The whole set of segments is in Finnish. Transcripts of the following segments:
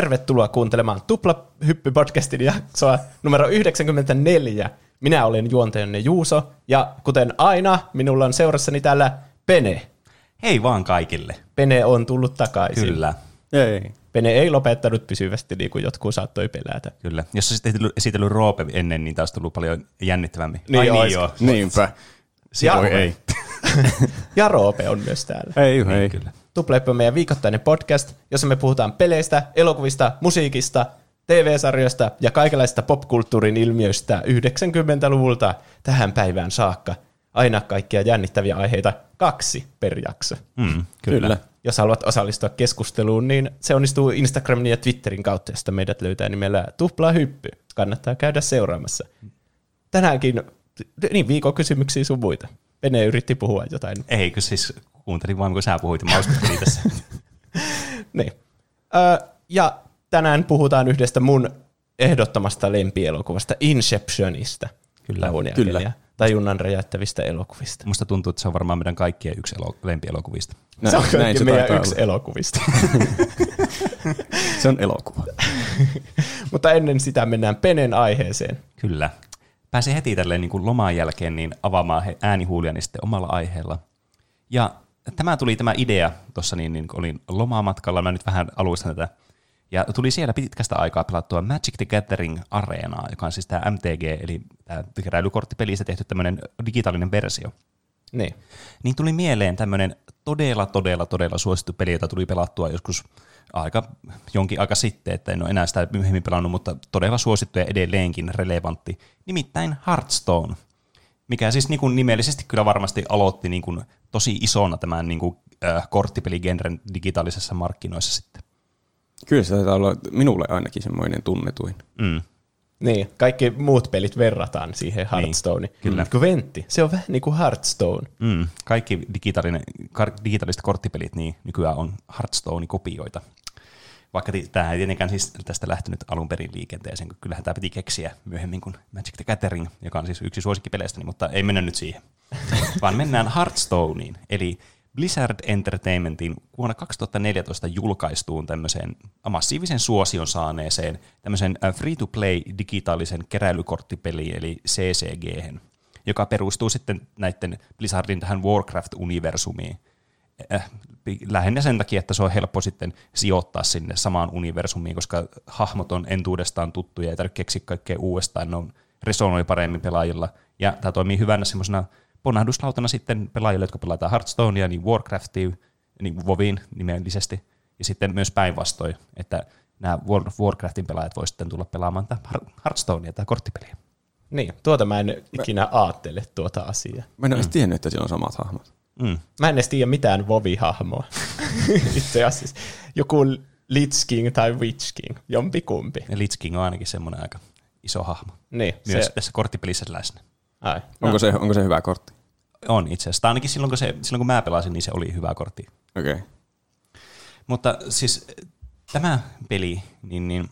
Tervetuloa kuuntelemaan Tupla Hyppy-podcastin jaksoa numero 94. Minä olen juontajanne Juuso, ja kuten aina, minulla on seurassani täällä Pene. Hei vaan kaikille. Pene on tullut takaisin. Kyllä. Ei. Pene ei lopettanut pysyvästi, niin kuin jotkut saattoi pelätä. Kyllä. Jos olisit esitellyt, esitellyt Roope ennen, niin taas tullut paljon jännittävämmin. Niin Ai ois. niin joo. Niinpä. Ja, Voi ei. ja Roope on myös täällä. Ei, ei. Niin, kyllä. Tuplehyppy on meidän viikoittainen podcast, jossa me puhutaan peleistä, elokuvista, musiikista, TV-sarjoista ja kaikenlaista popkulttuurin ilmiöistä 90-luvulta tähän päivään saakka. Aina kaikkia jännittäviä aiheita kaksi per jakso. Mm, kyllä. Kyllä. Jos haluat osallistua keskusteluun, niin se onnistuu Instagramin ja Twitterin kautta, josta meidät löytää nimellä Tuplahyppy. Kannattaa käydä seuraamassa. Tänäänkin, niin viikon kysymyksiä sun muita. Pene yritti puhua jotain. Eikö siis kuuntelin vaan, kun sä puhuit, ja mä uskottelin tässä. Niin. Ö, ja tänään puhutaan yhdestä mun ehdottomasta lempielokuvasta, Inceptionista. Kyllä. Kyllä. tajunnan räjäyttävistä elokuvista. Musta tuntuu, että se on varmaan meidän kaikkien yksi elo- lempielokuvista. Näin, se on näin se meidän taitaa yksi olla. elokuvista. Se on elokuva. Mutta ennen sitä mennään Penen aiheeseen. Kyllä. Pääsin heti tälleen niin kuin loman jälkeen niin avaamaan he- äänihuuliani sitten omalla aiheella. Ja tämä tuli tämä idea tuossa, niin, niin olin lomamatkalla, mä nyt vähän aluistan tätä. Ja tuli siellä pitkästä aikaa pelattua Magic the Gathering Areenaa, joka on siis tämä MTG, eli tämä keräilykorttipelistä tehty tämmöinen digitaalinen versio. Niin. Niin tuli mieleen tämmöinen todella, todella, todella suosittu peli, jota tuli pelattua joskus aika, jonkin aika sitten, että en ole enää sitä myöhemmin pelannut, mutta todella suosittu ja edelleenkin relevantti, nimittäin Hearthstone, mikä siis niin kuin nimellisesti kyllä varmasti aloitti niin kuin tosi isona tämän niin kuin, äh, korttipeligenren digitaalisessa markkinoissa sitten. Kyllä se taitaa olla minulle ainakin semmoinen tunnetuin. Mm. Niin, kaikki muut pelit verrataan siihen Hearthstoneen. Niin, kyllä. Kventti, se on vähän niin kuin Hearthstone. Mm. Kaikki digitaalinen, digitaaliset korttipelit niin nykyään on Hearthstone-kopioita. Vaikka tämähän ei tietenkään siis tästä lähtenyt alun perin liikenteeseen, kun kyllähän tämä piti keksiä myöhemmin kuin Magic the Gathering, joka on siis yksi suosikkipeleistä, mutta ei mennä nyt siihen. Vaan mennään Hearthstoneen, eli Blizzard Entertainmentin vuonna 2014 julkaistuun tämmöiseen massiivisen suosion saaneeseen tämmöisen äh, free-to-play digitaalisen keräilykorttipeliin, eli CCG, joka perustuu sitten näiden Blizzardin tähän Warcraft-universumiin. Äh, lähinnä sen takia, että se on helppo sitten sijoittaa sinne samaan universumiin, koska hahmot on entuudestaan tuttuja, ei tarvitse keksiä kaikkea uudestaan, ne on resonoi paremmin pelaajilla, ja tämä toimii hyvänä semmoisena ponnahduslautana sitten pelaajille, jotka pelataan Hearthstonea, niin Warcraftia, niin WoWin nimellisesti, ja sitten myös päinvastoin, että nämä World of Warcraftin pelaajat voisivat sitten tulla pelaamaan Har- Hearthstonea tai korttipeliä. Niin, tuota mä en ikinä aattele tuota asiaa. Mä en ole edes tiennyt, että siellä on samat hahmot. Mm. Mä en edes tiedä mitään Vovi-hahmoa. Itse asiassa. Joku Lich King tai Witch King, jompikumpi. Ja Lich King on ainakin semmoinen aika iso hahmo. Niin, Myös se, tässä korttipelissä läsnä. ai, Onko, se, onko se hyvä kortti? On itse asiassa. Ainakin silloin kun, se, silloin kun mä pelasin, niin se oli hyvä kortti. Okei. Okay. Mutta siis eh, tämä peli, niin, niin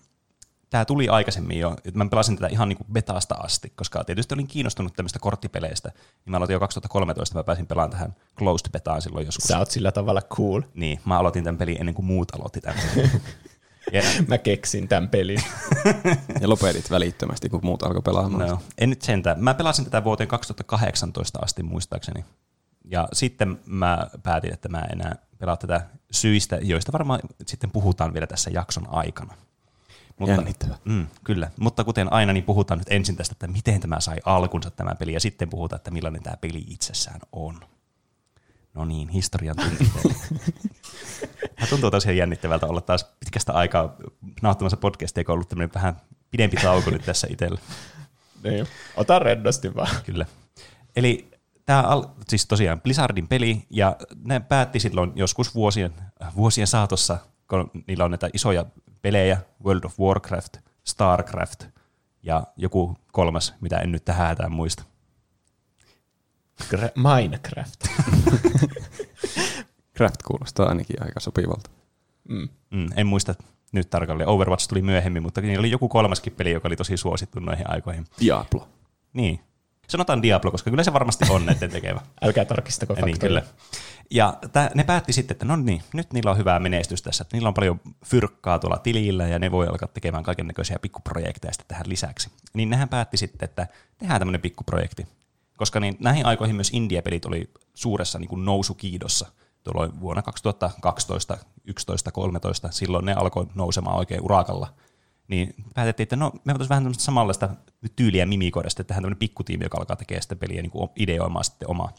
tämä tuli aikaisemmin jo. Mä pelasin tätä ihan niin kuin betaasta asti, koska tietysti olin kiinnostunut tämmöistä korttipeleistä. Niin mä aloitin jo 2013, mä pääsin pelaamaan tähän closed betaan silloin joskus. Sä oot sillä tavalla cool. Niin, mä aloitin tämän pelin ennen kuin muut aloitti tämän. ja, Mä keksin tämän pelin. Ja lopetit välittömästi, kun muut alkoi pelaamaan. no, en nyt sentään. Mä pelasin tätä vuoteen 2018 asti muistaakseni. Ja sitten mä päätin, että mä en enää pelaa tätä syistä, joista varmaan sitten puhutaan vielä tässä jakson aikana. Jännittävää. Mm, kyllä, mutta kuten aina, niin puhutaan nyt ensin tästä, että miten tämä sai alkunsa tämä peli, ja sitten puhutaan, että millainen tämä peli itsessään on. No niin, historian. Tämä tuntuu tosiaan jännittävältä olla taas pitkästä aikaa nauttimassa podcastia, kun on ollut tämmöinen vähän pidempi tauko nyt tässä itsellä. Niin. Ota rennosti vaan. Kyllä. Eli tämä al- siis tosiaan Blizzardin peli, ja ne päätti silloin joskus vuosien, vuosien saatossa, kun niillä on näitä isoja pelejä, World of Warcraft, Starcraft ja joku kolmas, mitä en nyt tähän hätään muista. Gra- Minecraft. Craft kuulostaa ainakin aika sopivalta. Mm. Mm, en muista nyt tarkalleen. Overwatch tuli myöhemmin, mutta niillä oli joku kolmaskin peli, joka oli tosi suosittu noihin aikoihin. Diablo. Niin. Sanotaan Diablo, koska kyllä se varmasti on näiden tekevä. Älkää tarkistako niin, faktoja. kyllä. Ja tää, ne päätti sitten, että no niin, nyt niillä on hyvää menestys tässä, että niillä on paljon fyrkkaa tuolla tilillä ja ne voi alkaa tekemään kaiken näköisiä pikkuprojekteja sitten tähän lisäksi. Niin nehän päätti sitten, että tehdään tämmöinen pikkuprojekti. Koska niin näihin aikoihin myös indie-pelit oli suuressa niin kuin nousukiidossa. Tuolloin vuonna 2012, 11, 13, silloin ne alkoi nousemaan oikein urakalla. Niin päätettiin, että no me voitaisiin vähän tämmöistä samanlaista tyyliä mimikoida sitten tähän tämmöinen pikkutiimi, joka alkaa tekemään sitä peliä niin kuin ideoimaan sitten omaa.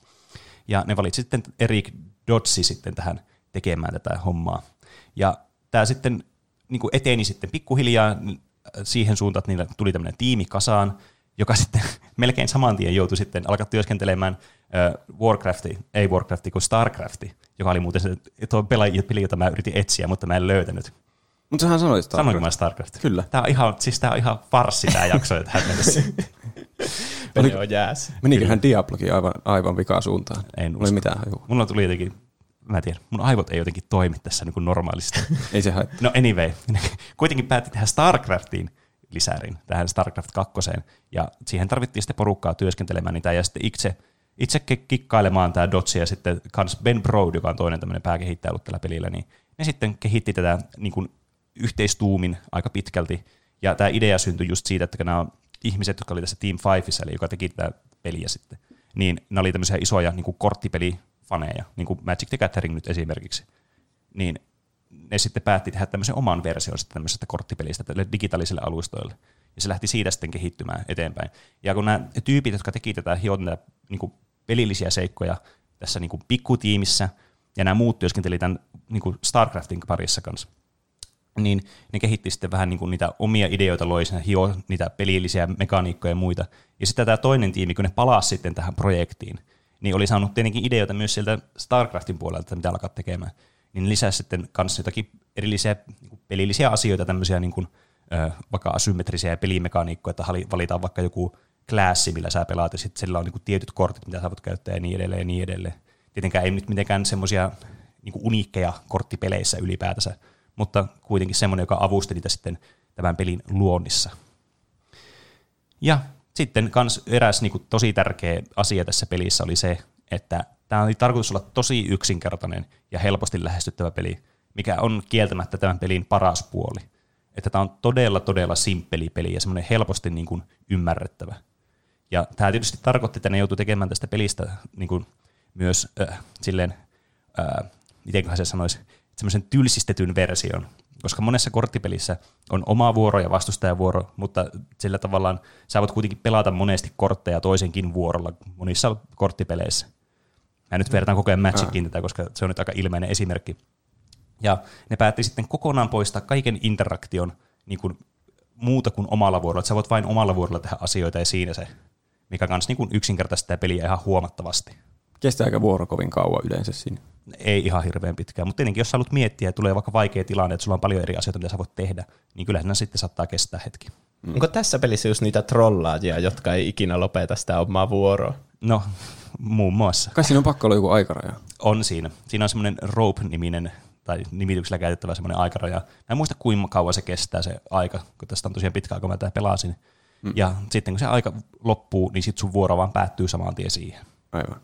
Ja ne valitsi sitten Erik Dotsi sitten tähän tekemään tätä hommaa. Ja tämä sitten niin kuin eteni sitten pikkuhiljaa siihen suuntaan, että niillä tuli tämmöinen tiimi kasaan, joka sitten melkein saman tien joutui sitten alkaa työskentelemään äh, Warcrafti, ei Warcrafti, kuin Starcrafti, joka oli muuten se tuo peli, jota mä yritin etsiä, mutta mä en löytänyt. Mutta sähän sanoit Starcraft. Sanoinko mä Starcraft? Kyllä. Tämä on ihan, siis tää on ihan farssi tämä jakso jo tähän mennessä. Peli on jääs. Meniköhän Diablokin aivan, aivan vikaan suuntaan? En Oli usko. mitään hajua. Mulla tuli jotenkin, mä en tiedä, mun aivot ei jotenkin toimi tässä niin kuin normaalisti. Ei se haittaa. No anyway, kuitenkin päätti tehdä StarCraftiin lisärin, tähän StarCraft 2. Ja siihen tarvittiin sitten porukkaa työskentelemään niitä ja sitten itse, itse ki- kikkailemaan tämä Dotsi ja sitten kans Ben Brode, joka on toinen tämmöinen pääkehittäjä ollut tällä pelillä, niin ne sitten kehitti tätä niin kuin yhteistuumin aika pitkälti. Ja tämä idea syntyi just siitä, että nämä ihmiset, jotka oli tässä Team Fiveissa, eli joka teki tätä peliä sitten, niin ne oli tämmöisiä isoja niin korttipelifaneja, niin kuin Magic the Gathering nyt esimerkiksi. Niin ne sitten päätti tehdä tämmöisen oman version tämmöisestä korttipelistä tälle digitaalisille alustoille. Ja se lähti siitä sitten kehittymään eteenpäin. Ja kun nämä tyypit, jotka teki tätä, hiot niin pelillisiä seikkoja tässä niin kuin pikkutiimissä, ja nämä muut työskenteli tämän niin kuin StarCraftin parissa kanssa, niin ne kehitti sitten vähän niin kuin niitä omia ideoita, loi hio niitä pelillisiä mekaniikkoja ja muita. Ja sitten tämä toinen tiimi, kun ne palasi sitten tähän projektiin, niin oli saanut tietenkin ideoita myös sieltä StarCraftin puolelta, mitä alkaa tekemään. Niin lisäsi sitten kanssa jotakin erillisiä niin kuin pelillisiä asioita, tämmöisiä niin kuin, ö, vaikka asymmetrisiä pelimekaniikkoja, että valitaan vaikka joku klassi, millä sä pelaat, ja sitten sillä on niin kuin tietyt kortit, mitä sä voit käyttää ja niin edelleen ja niin edelleen. Tietenkään ei nyt mitenkään semmoisia niin uniikkeja korttipeleissä ylipäätänsä, mutta kuitenkin semmoinen, joka avusti niitä sitten tämän pelin luonnissa. Ja sitten kans eräs niin kuin, tosi tärkeä asia tässä pelissä oli se, että tämä oli tarkoitus olla tosi yksinkertainen ja helposti lähestyttävä peli, mikä on kieltämättä tämän pelin paras puoli. Että tämä on todella, todella simppeli peli ja semmoinen helposti niin kuin, ymmärrettävä. Ja tämä tietysti tarkoitti, että ne joutui tekemään tästä pelistä niin kuin, myös äh, silleen, äh, mitenköhän se sanoisi, semmoisen tylsistetyn version, koska monessa korttipelissä on oma vuoro ja vastustajavuoro, mutta sillä tavallaan sä voit kuitenkin pelata monesti kortteja toisenkin vuorolla monissa korttipeleissä. Mä nyt vertaan koko ajan Magicin tätä, koska se on nyt aika ilmeinen esimerkki. Ja ne päätti sitten kokonaan poistaa kaiken interaktion niin kuin muuta kuin omalla vuorolla. Että sä voit vain omalla vuorolla tehdä asioita ja siinä se, mikä kans niin yksinkertaistaa peliä ihan huomattavasti. Kestääkö vuoro kovin kauan yleensä siinä? Ei ihan hirveän pitkään, mutta tietenkin jos sä haluat miettiä ja tulee vaikka vaikea tilanne, että sulla on paljon eri asioita, mitä sä voit tehdä, niin kyllähän ne sitten saattaa kestää hetki. Mm. Onko tässä pelissä just niitä trollaajia, jotka ei ikinä lopeta sitä omaa vuoroa? No, muun muassa. Kai siinä on pakko olla joku aikaraja. On siinä. Siinä on semmoinen Rope-niminen tai nimityksellä käytettävä semmoinen aikaraja. Mä en muista kuinka kauan se kestää se aika, kun tästä on tosiaan pitkä aika, kun mä tätä pelasin. Mm. Ja sitten kun se aika loppuu, niin sitten sun vuoro vaan päättyy saman tien siihen. Aivan.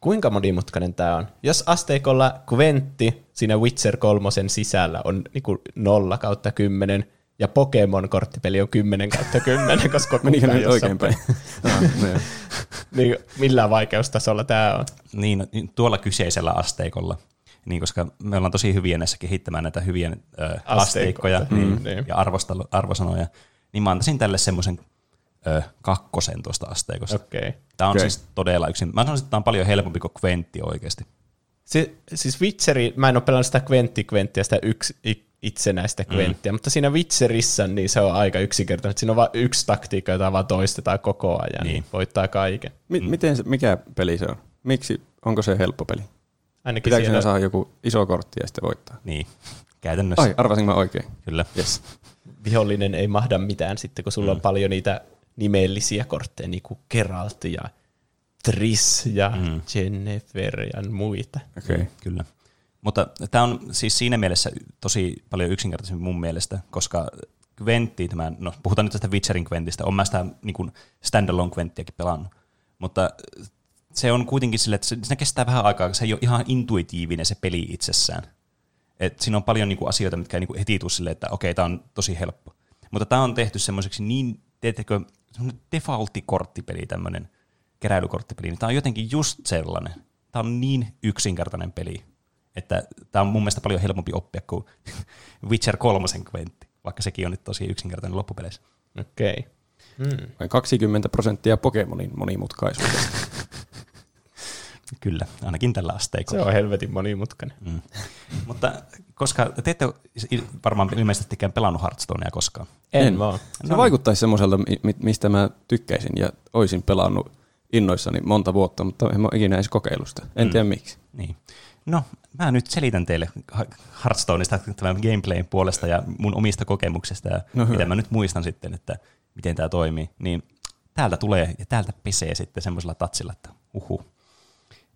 Kuinka monimutkainen tämä on? Jos asteikolla Quentti siinä Witcher kolmosen sisällä on niinku 0 kautta 10, ja Pokemon-korttipeli on 10 kautta 10, koska Menikö kukaan nyt ei oikein päin? Ah, no niin millä vaikeustasolla tämä on? Niin, niin tuolla kyseisellä asteikolla. Niin, koska me ollaan tosi hyviä näissä kehittämään näitä hyviä ö, asteikkoja Asteikkoja. niin, Mm, niin. ja arvostelu, arvosanoja, niin mä antaisin tälle semmoisen ö, kakkosen tuosta asteikosta. Okei. Okay. Tämä on Okei. siis todella yksin. Mä sanoisin, että tämä on paljon helpompi kuin Quentti oikeasti. Si- siis Witcheri, mä en ole pelannut sitä Quentti-Quenttiä, sitä yksi itsenäistä Quenttiä, mm. mutta siinä Witcherissä niin se on aika yksinkertainen. että Siinä on vain yksi taktiikka, jota vaan toistetaan koko ajan, niin, Niin. voittaa kaiken. Mi- miten se, mikä peli se on? Miksi? Onko se helppo peli? Ainakin Pitääkö siellä, siinä saada joku iso kortti ja sitten voittaa? Niin, käytännössä. Ai, arvasinko mä oikein? Kyllä. Yes. vihollinen ei mahda mitään sitten, kun sulla mm. on paljon niitä nimellisiä kortteja, niin kuin Geralt ja Triss ja mm. Jennifer ja muita. Okei. Okay. Kyllä. Mutta tämä on siis siinä mielessä tosi paljon yksinkertaisempi mun mielestä, koska Quentti, tämä, no puhutaan nyt tästä Witcherin Quentistä, on mä sitä niin kuin standalone Quenttiäkin pelannut, mutta se on kuitenkin sille, että se, se kestää vähän aikaa, se ei ole ihan intuitiivinen se peli itsessään. Et siinä on paljon niinku asioita, mitkä ei niinku heti tule silleen, että okei, tämä on tosi helppo. Mutta tämä on tehty semmoiseksi niin, teettekö, defaultti-korttipeli, tämmöinen keräilykorttipeli, niin tämä on jotenkin just sellainen. Tämä on niin yksinkertainen peli, että tämä on mun mielestä paljon helpompi oppia kuin Witcher 3 kventti, vaikka sekin on nyt tosi yksinkertainen loppupeleissä. Okei. Okay. Hmm. Vain 20 prosenttia Pokemonin monimutkaisuudesta. Kyllä, ainakin tällä asteikolla. Se on helvetin monimutkainen. Mm. Mutta koska te ette varmaan ilmeisestikään pelannut Hearthstonea koskaan. En, en vaan. Se no, vaikuttaisi semmoiselta, mistä mä tykkäisin ja olisin pelannut innoissani monta vuotta, mutta en ole ikinä edes kokeilusta. En mm. tiedä miksi. Niin. No, mä nyt selitän teille Hearthstoneista tämän gameplayn puolesta ja mun omista kokemuksista ja no, mitä mä nyt muistan sitten, että miten tämä toimii. Niin täältä tulee ja täältä pesee sitten semmoisella tatsilla, että uhu.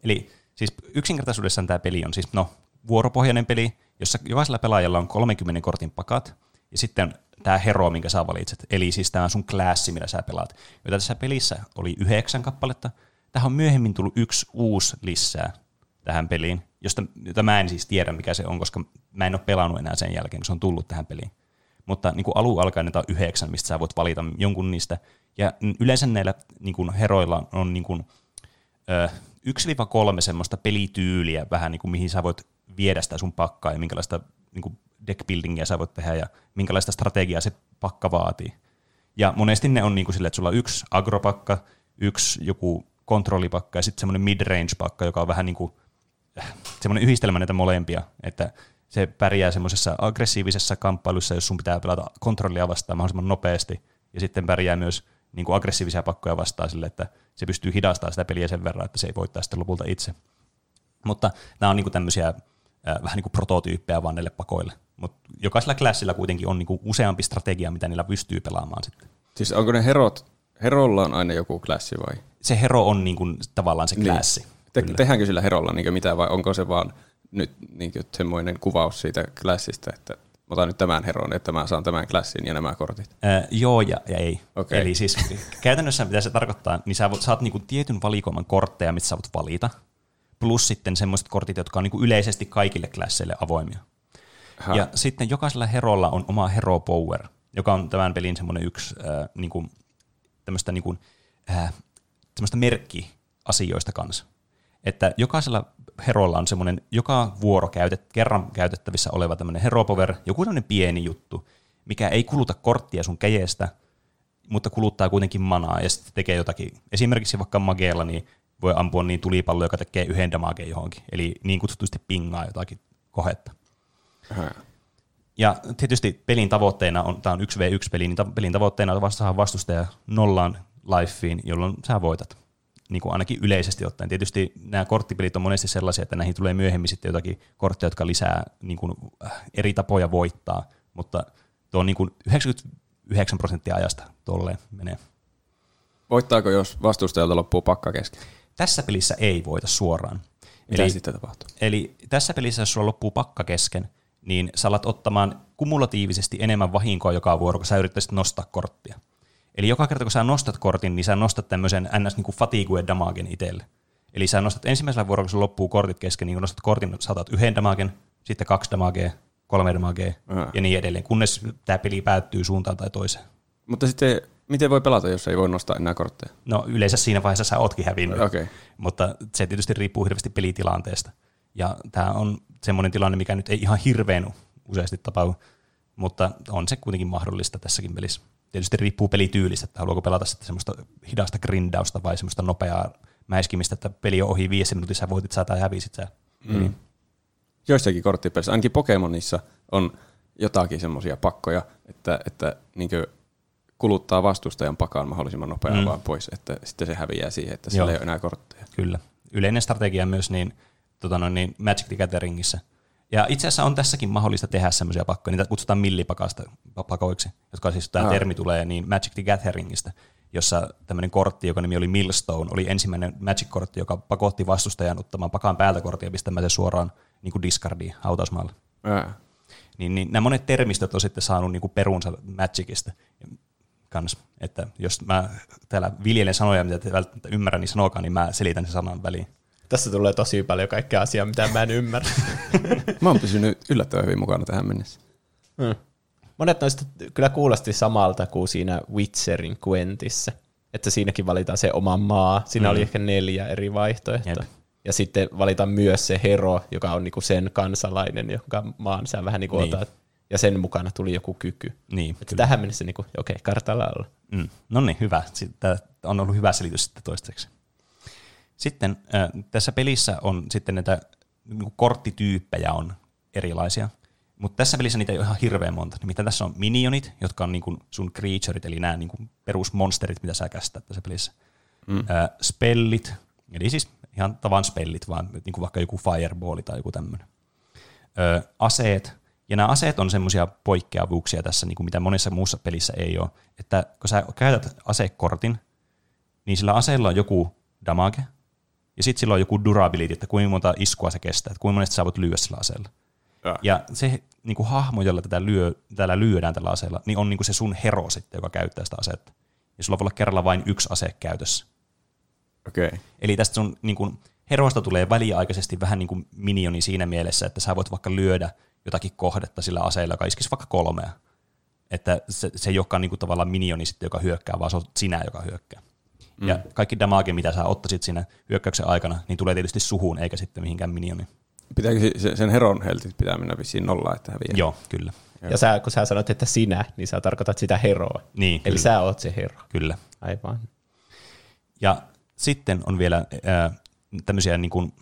Eli siis yksinkertaisuudessaan tämä peli on siis no, vuoropohjainen peli, jossa jokaisella pelaajalla on 30 kortin pakat, ja sitten tämä hero, minkä sä valitset, eli siis tämä sun klassi, millä sä pelaat, jota tässä pelissä oli yhdeksän kappaletta. Tähän on myöhemmin tullut yksi uusi lisää tähän peliin, josta, jota mä en siis tiedä, mikä se on, koska mä en ole pelannut enää sen jälkeen, kun se on tullut tähän peliin. Mutta niin kuin alun alkaen näitä on yhdeksän, mistä sä voit valita jonkun niistä. Ja yleensä näillä niin kuin heroilla on niin kuin, ö, 1-3 semmoista pelityyliä vähän, niin kuin mihin sä voit viedä sitä sun pakkaa ja minkälaista niin kuin deckbuildingia sä voit tehdä ja minkälaista strategiaa se pakka vaatii. Ja monesti ne on niin kuin sille, että sulla on yksi agropakka, yksi joku kontrollipakka ja sitten semmoinen mid-range-pakka, joka on vähän niin kuin äh, semmoinen yhdistelmä näitä molempia, että se pärjää semmoisessa aggressiivisessa kamppailussa, jos sun pitää pelata kontrollia vastaan mahdollisimman nopeasti, ja sitten pärjää myös niin kuin aggressiivisia pakkoja vastaan sille, että se pystyy hidastamaan sitä peliä sen verran, että se ei voittaa sitten lopulta itse. Mutta nämä on niin kuin tämmöisiä äh, vähän niin kuin prototyyppejä vaan näille pakoille. Mutta jokaisella klassilla kuitenkin on niin kuin useampi strategia, mitä niillä pystyy pelaamaan sitten. Siis onko ne herot, herolla on aina joku klassi vai? Se hero on niin kuin tavallaan se klassi. Niin. Te, tehdäänkö sillä herolla niin mitä vai onko se vaan nyt niin semmoinen kuvaus siitä klassista, että otan nyt tämän heron, että mä saan tämän klassin ja nämä kortit? Äh, joo ja, ja ei. Okay. Eli siis käytännössä mitä se tarkoittaa, niin sä saat niinku tietyn valikoiman kortteja, mitä sä voit valita, plus sitten semmoiset kortit, jotka on niinku yleisesti kaikille klasseille avoimia. Ha. Ja sitten jokaisella herolla on oma hero power, joka on tämän pelin semmoinen yksi äh, niinku, tämmöistä niinku, äh, merkki asioista kanssa. Että jokaisella herolla on semmoinen joka vuoro käytet, kerran käytettävissä oleva tämmöinen hero power, joku tämmöinen pieni juttu, mikä ei kuluta korttia sun kejestä, mutta kuluttaa kuitenkin manaa ja sitten tekee jotakin. Esimerkiksi vaikka mageella niin voi ampua niin tulipallo, joka tekee yhden damageen johonkin, eli niin kutsutusti pingaa jotakin kohetta. Aha. Ja tietysti pelin tavoitteena on, tämä on 1v1-peli, niin pelin tavoitteena on vastaan vastustaja nollaan lifeen, jolloin sä voitat niin kuin ainakin yleisesti ottaen. Tietysti nämä korttipelit on monesti sellaisia, että näihin tulee myöhemmin sitten jotakin kortteja, jotka lisää niin kuin, äh, eri tapoja voittaa, mutta tuo on niin kuin 99 prosenttia ajasta tolleen menee. Voittaako, jos vastustajalta loppuu pakka kesken? Tässä pelissä ei voita suoraan. Mitä eli, sitten tapahtuu? Eli tässä pelissä, jos sulla loppuu pakka kesken, niin sä alat ottamaan kumulatiivisesti enemmän vahinkoa joka vuoro, kun sä yrittäisit nostaa korttia. Eli joka kerta, kun sä nostat kortin, niin sä nostat tämmöisen ns. Niin fatigue damagen itselle. Eli sä nostat ensimmäisellä vuorolla, kun loppuu kortit kesken, niin kun nostat kortin, saatat yhden damagen, sitten kaksi damagea, kolme damagea Aha. ja niin edelleen, kunnes tämä peli päättyy suuntaan tai toiseen. Mutta sitten miten voi pelata, jos ei voi nostaa enää kortteja? No yleensä siinä vaiheessa sä ootkin hävinnyt, okay. mutta se tietysti riippuu hirveästi pelitilanteesta. Ja tämä on semmoinen tilanne, mikä nyt ei ihan hirveän useasti tapahdu, mutta on se kuitenkin mahdollista tässäkin pelissä tietysti riippuu pelityylistä, että haluaako pelata sitten semmoista hidasta grindausta vai semmoista nopeaa mäiskimistä, että peli on ohi viisi minuutissa, voitit sä tai hävisit sä. Mm. Joissakin korttipelissä, ainakin Pokemonissa on jotakin semmoisia pakkoja, että, että niin kuluttaa vastustajan pakaan mahdollisimman nopeasti mm. vaan pois, että sitten se häviää siihen, että sillä ei ole enää kortteja. Kyllä. Yleinen strategia myös niin, tota noin, niin Magic the Gatheringissa – ja itse asiassa on tässäkin mahdollista tehdä semmoisia pakkoja, niitä kutsutaan millipakasta pakoiksi, jotka siis tämä termi tulee niin Magic the Gatheringista, jossa tämmöinen kortti, joka nimi oli Millstone, oli ensimmäinen Magic-kortti, joka pakotti vastustajan ottamaan pakan päältä korttia ja pistämään se suoraan niin kuin discardiin hautausmaalle. Niin, niin nämä monet termistöt on sitten saanut niin kuin perunsa Magicista. kans. Että jos mä täällä viljelen sanoja, mitä te välttämättä ymmärrä, niin sanokaa, niin mä selitän sen sanan väliin. Tässä tulee tosi paljon kaikkea asiaa, mitä mä en ymmärrä. Mä oon pysynyt yllättävän hyvin mukana tähän mennessä. Hmm. Monet noista kyllä kuulosti samalta kuin siinä Witcherin Quentissä. Että siinäkin valitaan se oma maa. Siinä mm. oli ehkä neljä eri vaihtoehtoa. Jep. Ja sitten valitaan myös se hero, joka on niinku sen kansalainen, jonka maan sä vähän niinku niin. otat. Ja sen mukana tuli joku kyky. Niin, että tähän mennessä, niinku, okei, okay, kartalla olla. Mm. No niin, hyvä. Tämä on ollut hyvä selitys sitten toistaiseksi. Sitten äh, tässä pelissä on sitten näitä niin korttityyppejä on erilaisia. Mutta tässä pelissä niitä ei ole ihan hirveän monta. Nimittäin tässä on minionit, jotka on niin kuin sun creatureit, eli nämä niin kuin perusmonsterit, mitä sä käsität tässä pelissä. Mm. Äh, spellit, eli siis ihan tavan spellit, vaan niin kuin vaikka joku fireball tai joku tämmöinen. Aseet, ja nämä aseet on semmoisia poikkeavuuksia tässä, niin kuin mitä monessa muussa pelissä ei ole. Että kun sä käytät asekortin, niin sillä aseella on joku damage, ja sitten sillä on joku durability, että kuinka monta iskua se kestää, että kuinka monesti sä voit lyödä sillä aseella. Ja, ja se niin kuin hahmo, jolla tätä lyö, täällä lyödään tällä aseella, niin on niin kuin se sun hero sitten, joka käyttää sitä asetta. Ja sulla voi olla kerralla vain yksi ase käytössä. Okay. Eli tästä sun niin kuin, heroista tulee väliaikaisesti vähän niin kuin minioni siinä mielessä, että sä voit vaikka lyödä jotakin kohdetta sillä aseella, joka iskisi vaikka kolmea. Että se, se ei olekaan niin kuin tavallaan minioni sitten, joka hyökkää, vaan se on sinä, joka hyökkää. Mm. Ja kaikki damage, mitä sä ottaisit siinä hyökkäyksen aikana, niin tulee tietysti suhuun, eikä sitten mihinkään minioniin. Pitääkö sen heron heltit pitää mennä vissiin nollaa, että häviää? Joo, kyllä. Ja sä, kun sä sanoit, että sinä, niin sä tarkoitat sitä heroa. Niin, Eli kyllä. sä oot se hero. Kyllä. Aivan. Ja sitten on vielä äh, tämmöisiä niin kuin,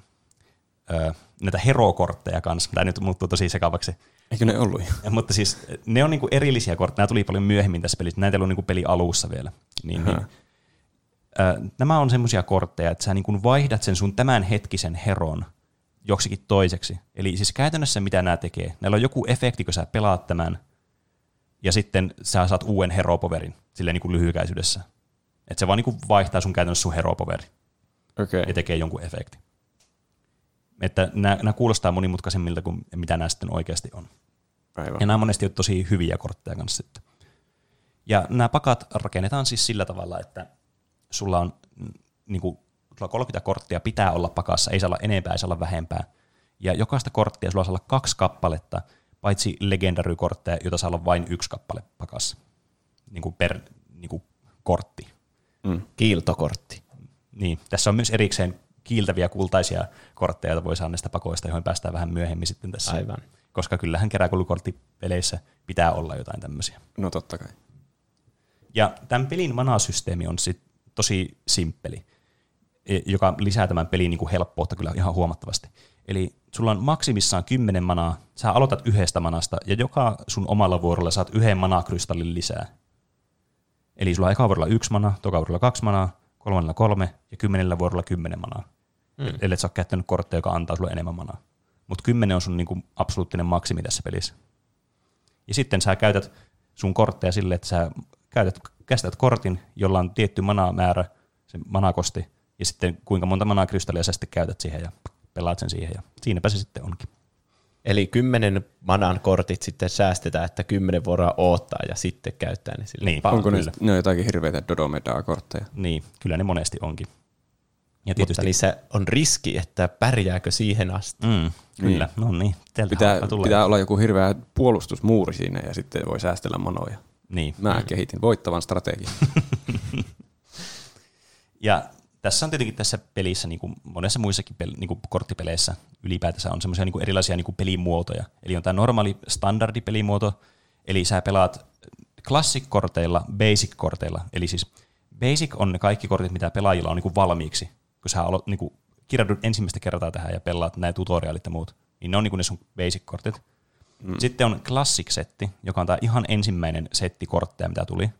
äh, näitä herokortteja kanssa. Tämä nyt muuttuu tosi sekavaksi. Eikö ne ollut ja, Mutta siis ne on niin kuin erillisiä kortteja. Nämä tuli paljon myöhemmin tässä pelissä. Näitä ei ollut niin kuin peli alussa vielä. Niin, niin, nämä on semmoisia kortteja, että sä niin kuin vaihdat sen sun tämänhetkisen heron – joksikin toiseksi. Eli siis käytännössä mitä nämä tekee, näillä on joku efekti, kun sä pelaat tämän, ja sitten sä saat uuden heropoverin, silleen niin kuin lyhykäisyydessä. Että se vaan niin kuin vaihtaa sun käytännössä sun heropoveri. Okay. Ja tekee jonkun efekti. Että nämä, nämä kuulostaa monimutkaisemmilta kuin mitä nämä sitten oikeasti on. Aivan. Ja nämä monesti on tosi hyviä kortteja kanssa sitten. Ja nämä pakat rakennetaan siis sillä tavalla, että sulla on niin kuin sulla 30 korttia pitää olla pakassa, ei saa olla enempää, ei saa olla vähempää. Ja jokaista korttia sulla saa olla kaksi kappaletta, paitsi legendary-kortteja, joita saa olla vain yksi kappale pakassa. Niin kuin per niin kuin kortti. Mm. Kiiltokortti. Niin, tässä on myös erikseen kiiltäviä kultaisia kortteja, joita voi saada näistä pakoista, joihin päästään vähän myöhemmin sitten tässä. Aivan. Koska kyllähän keräkulukorttipeleissä pitää olla jotain tämmöisiä. No totta kai. Ja tämän pelin manasysteemi on sit tosi simppeli. E, joka lisää tämän pelin niin kuin helppoutta kyllä ihan huomattavasti. Eli sulla on maksimissaan 10 manaa, sä aloitat yhdestä manasta, ja joka sun omalla vuorolla saat yhden manakrystallin lisää. Eli sulla on eka vuorolla yksi mana, toka vuorolla kaksi manaa, kolmannella kolme ja kymmenellä vuorolla kymmenen manaa. Mm. Eli et sä ole käyttänyt kortteja, joka antaa sulle enemmän manaa. Mutta kymmenen on sun niinku absoluuttinen maksimi tässä pelissä. Ja sitten sä käytät sun kortteja sille, että sä käytät, käsität kortin, jolla on tietty manamäärä, se manakosti, ja sitten kuinka monta manaa krystallia sä sitten käytät siihen ja pelaat sen siihen ja siinäpä se sitten onkin. Eli kymmenen manan kortit sitten säästetään, että kymmenen vuoroa odottaa ja sitten käyttää ne sille. Niin, Onko ne, ne on jotakin hirveitä Dodomedaa-kortteja? Niin, kyllä ne monesti onkin. Ja tietysti, Mutta niissä on riski, että pärjääkö siihen asti. Mm, kyllä, niin. no niin. Pitää, pitää olla joku hirveä puolustusmuuri siinä ja sitten voi säästellä manoja. Niin. Mä mm. kehitin voittavan strategian. ja tässä on tietenkin tässä pelissä, niin kuin monessa muissakin peli, niin kuin korttipeleissä ylipäätänsä on semmoisia niin erilaisia niin kuin pelimuotoja. Eli on tämä normaali standardipelimuoto, eli sä pelaat classic-korteilla, basic-korteilla. Eli siis basic on ne kaikki kortit, mitä pelaajilla on niin kuin valmiiksi, kun sä aloit, niin kuin, kirjaudut ensimmäistä kertaa tähän ja pelaat nämä tutorialit ja muut. Niin ne on niin kuin ne sun basic-kortit. Mm. Sitten on classic-setti, joka on tämä ihan ensimmäinen setti kortteja, mitä tuli.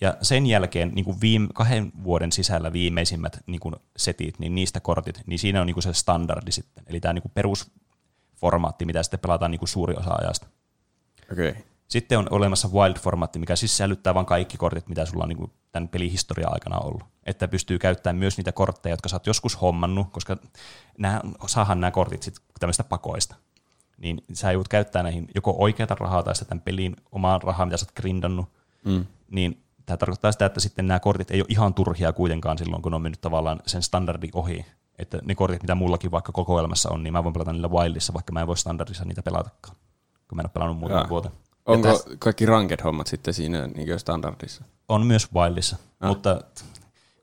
Ja sen jälkeen niin kuin viime, kahden vuoden sisällä viimeisimmät niin kuin setit, niin niistä kortit, niin siinä on niin kuin se standardi sitten. Eli tämä niin kuin perusformaatti, mitä sitten pelataan niin kuin suuri osa ajasta. Okay. Sitten on olemassa wild-formaatti, mikä siis sisällyttää vain kaikki kortit, mitä sulla on niin kuin tämän pelihistorian aikana ollut. Että pystyy käyttämään myös niitä kortteja, jotka sä oot joskus hommannut, koska nämä, saahan nämä kortit sitten tämmöistä pakoista. Niin sä joudut käyttämään näihin joko oikeata rahaa tai sitten tämän pelin omaa rahaa, mitä sä oot grindannut, Mm. niin tämä tarkoittaa sitä, että sitten nämä kortit ei ole ihan turhia kuitenkaan silloin, kun on mennyt tavallaan sen standardi ohi. Että ne kortit, mitä mullakin vaikka kokoelmassa on, niin mä voin pelata niillä Wildissa, vaikka mä en voi standardissa niitä pelatakaan, kun mä en ole pelannut muutaman Jaa. vuoden. Onko täs- kaikki ranked-hommat sitten siinä niin standardissa? On myös Wildissa, Ah. mutta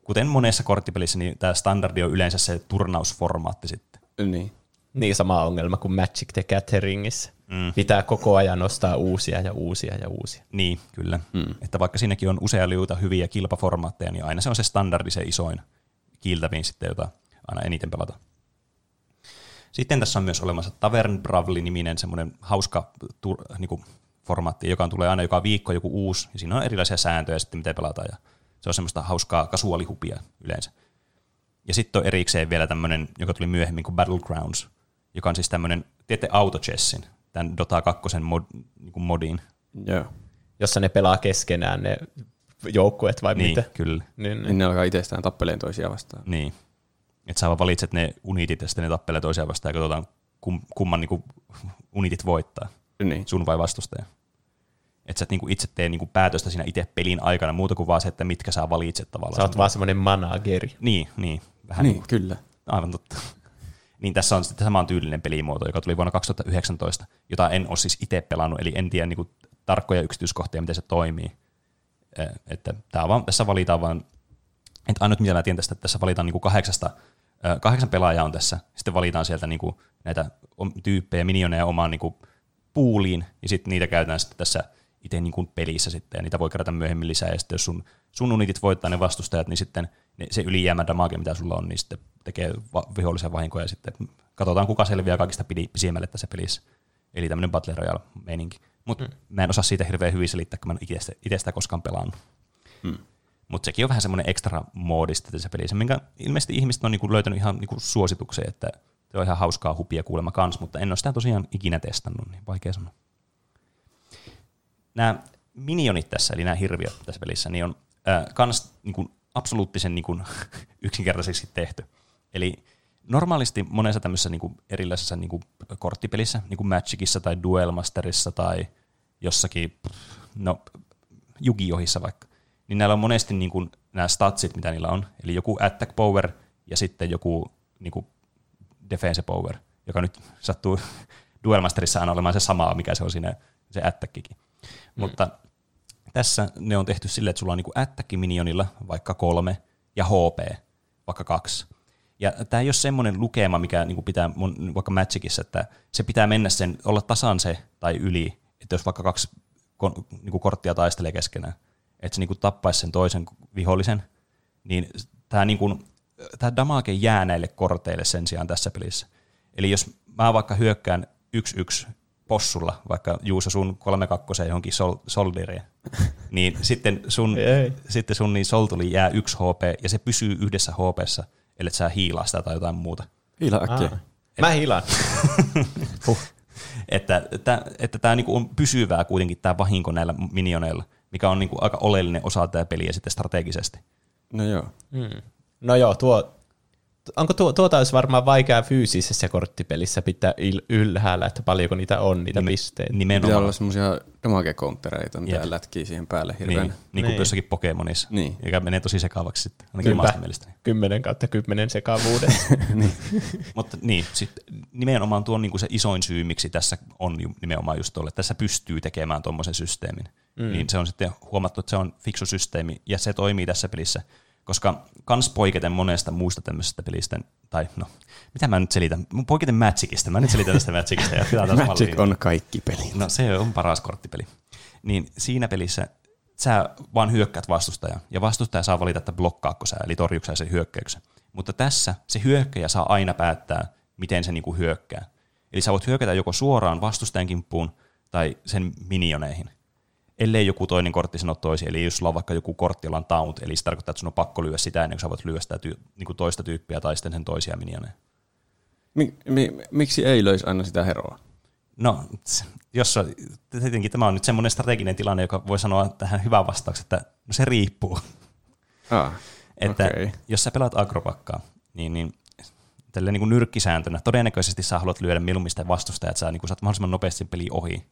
kuten monessa korttipelissä, niin tämä standardi on yleensä se turnausformaatti sitten. Niin. Niin sama ongelma kuin Magic the Gatheringissa. Mm. Pitää koko ajan nostaa uusia ja uusia ja uusia. Niin, kyllä. Mm. Että vaikka siinäkin on usea liuta hyviä kilpaformaatteja, niin aina se on se standardi, se isoin kiiltävin sitten, jota aina eniten pelata. Sitten tässä on myös olemassa Tavern Bravely-niminen semmoinen hauska tur, niin kuin formaatti, joka tulee aina joka viikko joku uusi, ja siinä on erilaisia sääntöjä sitten, miten pelataan, ja se on semmoista hauskaa kasuaalihupia yleensä. Ja sitten on erikseen vielä tämmöinen, joka tuli myöhemmin kuin Battlegrounds, joka on siis tämmöinen, tiedätte Autochessin, tämän Dota 2 mod, niin kuin modin. Joo. Jossa ne pelaa keskenään ne joukkueet vai Niin, mitä? kyllä. Niin, Niin niin. ne alkaa itsestään tappeleen toisia vastaan. Niin. Että sä vaan valitset ne unitit ja sitten ne tappelee toisiaan vastaan ja katsotaan, kum, kumman niinku unitit voittaa, Niin. sun vai vastustaja. Että sä et niinku itse tee niinku päätöstä siinä itse pelin aikana, muuta kuin vaan se, että mitkä sä valitset tavallaan. Sä oot vaan semmoinen manageri. Niin, niin. Vähän Niin, niin. kyllä. Aivan totta. Niin tässä on sitten saman tyylinen pelimuoto, joka tuli vuonna 2019, jota en ole siis itse pelannut, eli en tiedä niinku tarkkoja yksityiskohtia, miten se toimii. Että on vaan, tässä valitaan vaan, että ainut mitä mä tiedän tästä, että tässä valitaan niinku kahdeksasta, ö, kahdeksan pelaajaa on tässä, sitten valitaan sieltä niinku näitä om- tyyppejä, minioneja omaan niinku puuliin, ja sitten niitä käytetään sitten tässä itse niinku pelissä sitten, ja niitä voi kerätä myöhemmin lisää, ja sitten jos sun, sun unitit voittaa ne vastustajat, niin sitten ne, se ylijäämä damage, mitä sulla on, niin sitten tekee va- vihollisen vahinkoja, ja sitten katsotaan, kuka selviää kaikista pisimmälle tässä pelissä. Eli tämmöinen Battle Royale-meininki. Mutta mm. mä en osaa siitä hirveän hyvin selittää, kun mä en itse sitä- koskaan pelannut. Mm. Mutta sekin on vähän semmoinen ekstra moodi sitten tässä pelissä, minkä ilmeisesti ihmiset on niinku löytänyt ihan niinku suositukseen, että se on ihan hauskaa hupia kuulemma kans, mutta en ole sitä tosiaan ikinä testannut, niin vaikea sanoa. Nämä minionit tässä, eli nämä hirviöt tässä pelissä, niin on äh, kans niinku absoluuttisen niinku, yksinkertaisesti tehty. Eli normaalisti monessa tämmöisessä niinku erilaisessa niinku korttipelissä, niin kuin Magicissa tai Duel Masterissa tai jossakin, no Yu-Gi-Ohissa vaikka, niin näillä on monesti niin kuin nämä statsit, mitä niillä on. Eli joku attack power ja sitten joku niin kuin defense power, joka nyt sattuu Duel Masterissa aina olemaan se sama, mikä se on siinä se attackikin. Mm. Mutta tässä ne on tehty silleen, että sulla on niin attack minionilla vaikka kolme ja HP vaikka kaksi. Ja tämä ei ole semmoinen lukema, mikä niin pitää mun, vaikka Magicissa, että se pitää mennä sen, olla tasan se tai yli, että jos vaikka kaksi kon, niin korttia taistelee keskenään, että se niin tappaisi sen toisen vihollisen, niin tämä niin kuin, damage jää näille korteille sen sijaan tässä pelissä. Eli jos mä vaikka hyökkään yksi yksi possulla, vaikka Juuso sun 3-2 johonkin sol, soldiriin, niin sitten sun, Ei. sitten sun niin soltuli jää yksi HP ja se pysyy yhdessä HPssa, ellei sä hiilaa sitä tai jotain muuta. Hiila äkkiä. Ah. Mä hilaan. huh. Että, että, että tämä niinku on pysyvää kuitenkin tämä vahinko näillä minioneilla, mikä on niinku aika oleellinen osa tätä peliä sitten strategisesti. No joo. Mm. No joo, tuo, onko tuo, tuota olisi varmaan vaikea fyysisessä korttipelissä pitää il- ylhäällä, että paljonko niitä on, niitä Nime- pisteitä. Pitää Nimenomaan. olla semmoisia damage-konttereita, mitä Jep. lätkii siihen päälle hirveän. Niin, niin kuin Niin. jossakin Pokemonissa, Niin. joka menee tosi sekavaksi sitten, ainakin Kyllä. omasta mielestäni. 10 kautta 10 sekavuudessa. Mutta niin, sit nimenomaan tuo on niinku se isoin syy, miksi tässä on nimenomaan just tuolle, että tässä pystyy tekemään tuommoisen systeemin. Mm. Niin se on sitten huomattu, että se on fiksu systeemi, ja se toimii tässä pelissä, koska kans poiketen monesta muusta tämmöisestä pelistä, tai no, mitä mä nyt selitän, Mun poiketen Magicista, mä nyt selitän tästä Magicista, ja Magic malliin. on kaikki pelit. No se on paras korttipeli. Niin siinä pelissä sä vaan hyökkäät vastustaja, ja vastustaja saa valita, että blokkaako sä, eli torjuuko sen hyökkäyksen. Mutta tässä se hyökkäjä saa aina päättää, miten se niinku hyökkää. Eli sä voit hyökätä joko suoraan vastustajan kimppuun tai sen minioneihin. Ellei joku toinen kortti sano toisi, eli jos sulla on vaikka joku kortti, jolla on taunt, eli se tarkoittaa, että sun on pakko lyödä sitä ennen kuin sä voit lyödä sitä tyy- niinku toista tyyppiä tai sitten sen toisia minioneja. Mi- mi- miksi ei löisi aina sitä heroa? No, jos on, tietenkin tämä on nyt semmoinen strateginen tilanne, joka voi sanoa tähän hyvän vastauksen, että no se riippuu. Ah, Että okei. jos sä pelaat agropakkaa, niin, niin tällä niin nyrkkisääntönä todennäköisesti sä haluat lyödä mieluummin sitä vastustajaa, että sä niin kuin saat mahdollisimman nopeasti peli ohi.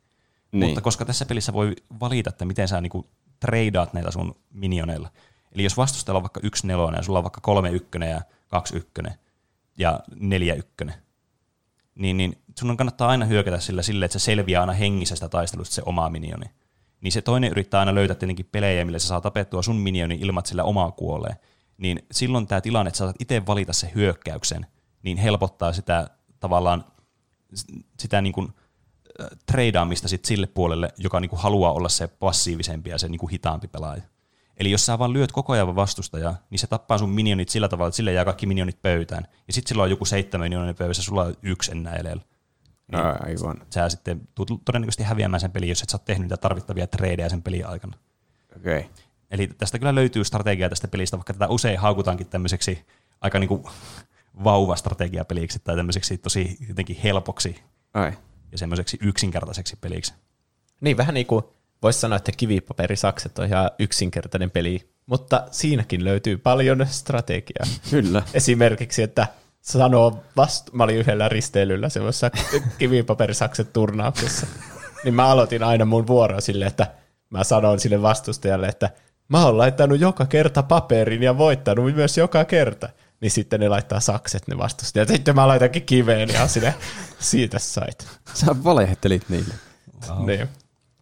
Niin. Mutta koska tässä pelissä voi valita, että miten sä niin kuin treidaat näitä sun minioneilla. Eli jos vastustajalla on vaikka yksi nelonen ja sulla on vaikka kolme ykkönen ja kaksi ykkönen ja neljä ykkönen, niin, niin sun on kannattaa aina hyökätä sillä sille, että se selviää aina hengissä sitä taistelusta se oma minioni. Niin se toinen yrittää aina löytää tietenkin pelejä, millä se saa tapettua sun minioni ilman, että sillä omaa kuolee. Niin silloin tämä tilanne, että sä saat itse valita se hyökkäyksen, niin helpottaa sitä tavallaan sitä niin kuin, treidaamista sit sille puolelle, joka niin kuin haluaa olla se passiivisempi ja se niin kuin hitaampi pelaaja. Eli jos sä vaan lyöt koko ajan vastustajaa, niin se tappaa sun minionit sillä tavalla, että sille jää kaikki minionit pöytään. Ja sitten sillä on joku seitsemän minionin pöydässä, sulla on yksi enää edellä. Niin Aivan. Sä sitten tulet todennäköisesti häviämään sen pelin, jos et sä ole tehnyt niitä tarvittavia tradeja sen pelin aikana. Okei. Okay. Eli tästä kyllä löytyy strategiaa tästä pelistä, vaikka tätä usein haukutaankin tämmöiseksi aika niinku vauva-strategiapeliksi tai tämmöiseksi tosi jotenkin helpoksi Ai. Ja semmoiseksi yksinkertaiseksi peliksi. Niin vähän niin kuin voisi sanoa, että kivipaperisakset on ihan yksinkertainen peli, mutta siinäkin löytyy paljon strategiaa. Kyllä. Esimerkiksi, että sanoo vast... Mä olin yhdellä risteilyllä semmoisessa kivipaperisakset turnauksessa. Niin mä aloitin aina mun vuoroa sille, että mä sanon sille vastustajalle, että mä oon laittanut joka kerta paperin ja voittanut myös joka kerta. Niin sitten ne laittaa sakset ne vastustajat. Sitten mä laitankin kiveen ja sille, siitä sait. Sä valehtelit niille. Wow. Niin.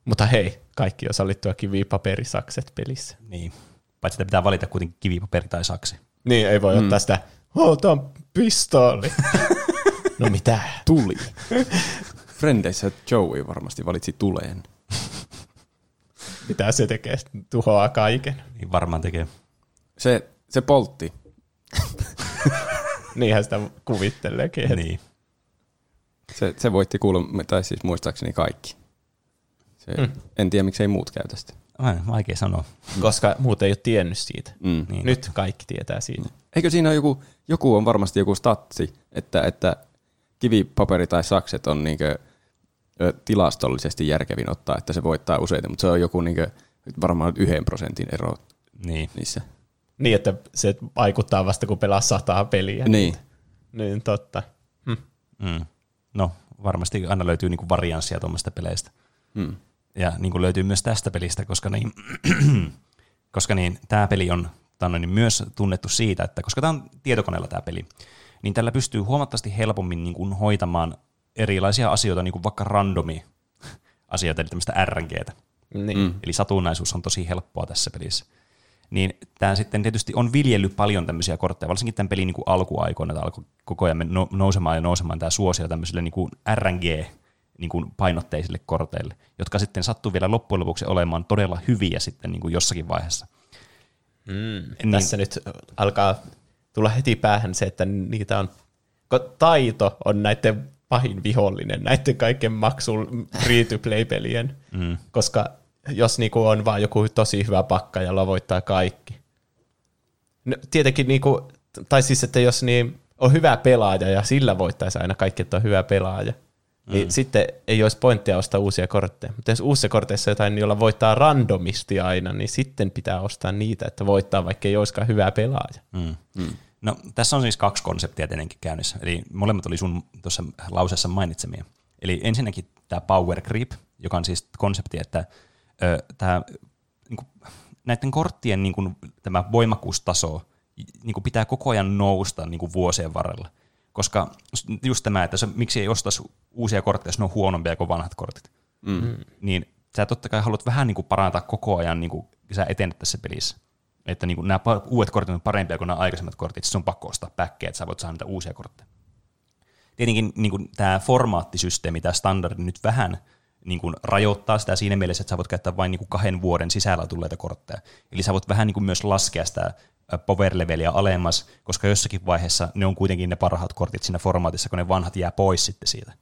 Mutta hei, kaikki on sallittua kivipaperisakset pelissä. Niin. Paitsi että pitää valita kuitenkin kivipaperi tai saksi. Niin, ei voi mm. ottaa sitä, oh, on pistooli. no mitä? Tuli. Frendeissä Joey varmasti valitsi tuleen. Mitä se tekee? Tuhoaa kaiken. Niin varmaan tekee. Se, se poltti. Niinhän sitä kuvitteleekin. Niin. Se, se voitti kuulemma, tai siis muistaakseni kaikki. Se, Mm. En tiedä, miksi ei muut käytä sitä. Vähän Vaikea sanoa. Koska muut ei ole tiennyt siitä. Mm. Niin. Nyt kaikki tietää siitä. Eikö siinä ole joku, joku on varmasti joku statsi, että, että kivipaperi tai sakset on niinkö, tilastollisesti järkevin ottaa, että se voittaa useita, mutta se on joku niinkö, varmaan yhden prosentin ero Niin. niissä. Niin, että se vaikuttaa vasta kun pelaa sataa peliä. Niin. Niin, totta. Hm. Mm. No, varmasti aina löytyy niinku varianssia tuommoista peleistä. Mm. Ja niin kuin löytyy myös tästä pelistä, koska, niin, koska niin, tämä peli on on niin myös tunnettu siitä, että koska tämä on tietokoneella tämä peli, niin tällä pystyy huomattavasti helpommin niin kuin hoitamaan erilaisia asioita, niin kuin vaikka randomi asioita, eli tämmöistä RNGtä. Niin. Mm. Eli satunnaisuus on tosi helppoa tässä pelissä. Niin tämä sitten tietysti on viljellyt paljon tämmöisiä kortteja, varsinkin tämän pelin niin kuin alkuaikoina, että alkoi koko ajan no- nousemaan ja nousemaan tämä suosio tämmöisille niin kuin RNG niin kuin painotteisille korteille, jotka sitten sattuu vielä loppujen lopuksi olemaan todella hyviä sitten niin kuin jossakin vaiheessa. Mm. Niin. Tässä nyt alkaa tulla heti päähän se, että niitä on, taito on näiden pahin vihollinen, näiden kaiken maksun free-to-play-pelien, Mm. koska jos niinku on vaan joku tosi hyvä pakka, jolla voittaa kaikki. No, tietenkin, niinku, tai siis, että jos niin on hyvä pelaaja ja sillä voittaisi aina kaikki, että on hyvä pelaaja, niin Mm. sitten ei olisi pointtia ostaa uusia kortteja. Mutta jos uusissa korteissa on jotain, jolla voittaa randomisti aina, niin sitten pitää ostaa niitä, että voittaa, vaikka ei olisikaan hyvä pelaaja. Mm. Mm. No, tässä on siis kaksi konseptia tietenkin käynnissä, eli molemmat oli sun tuossa lauseessa mainitsemia. Eli ensinnäkin tämä power creep, joka on siis konsepti, että ö, tämä, niin kuin, näiden korttien niin kuin, tämä voimakkuustaso niin kuin pitää koko ajan nousta niin kuin vuosien varrella. Koska just tämä, että se, miksi ei ostaisi uusia kortteja, jos ne on huonompia kuin vanhat kortit. Mm. Niin sä totta kai haluat vähän niin kuin parantaa koko ajan, niin kuin sä etenet tässä pelissä. Että niin kuin nämä uudet kortit on parempia kuin nämä aikaisemmat kortit, siis on pakko ostaa päkkejä, että sä voit saada niitä uusia kortteja. Tietenkin niin kuin tämä formaattisysteemi, tämä standardi nyt vähän niin kuin rajoittaa sitä siinä mielessä, että sä voit käyttää vain niin kuin kahden vuoden sisällä tulleita kortteja. Eli sä voit vähän niin kuin myös laskea sitä power leveliä alemmas, koska jossakin vaiheessa ne on kuitenkin ne parhaat kortit siinä formaatissa, kun ne vanhat jää pois sitten siitä.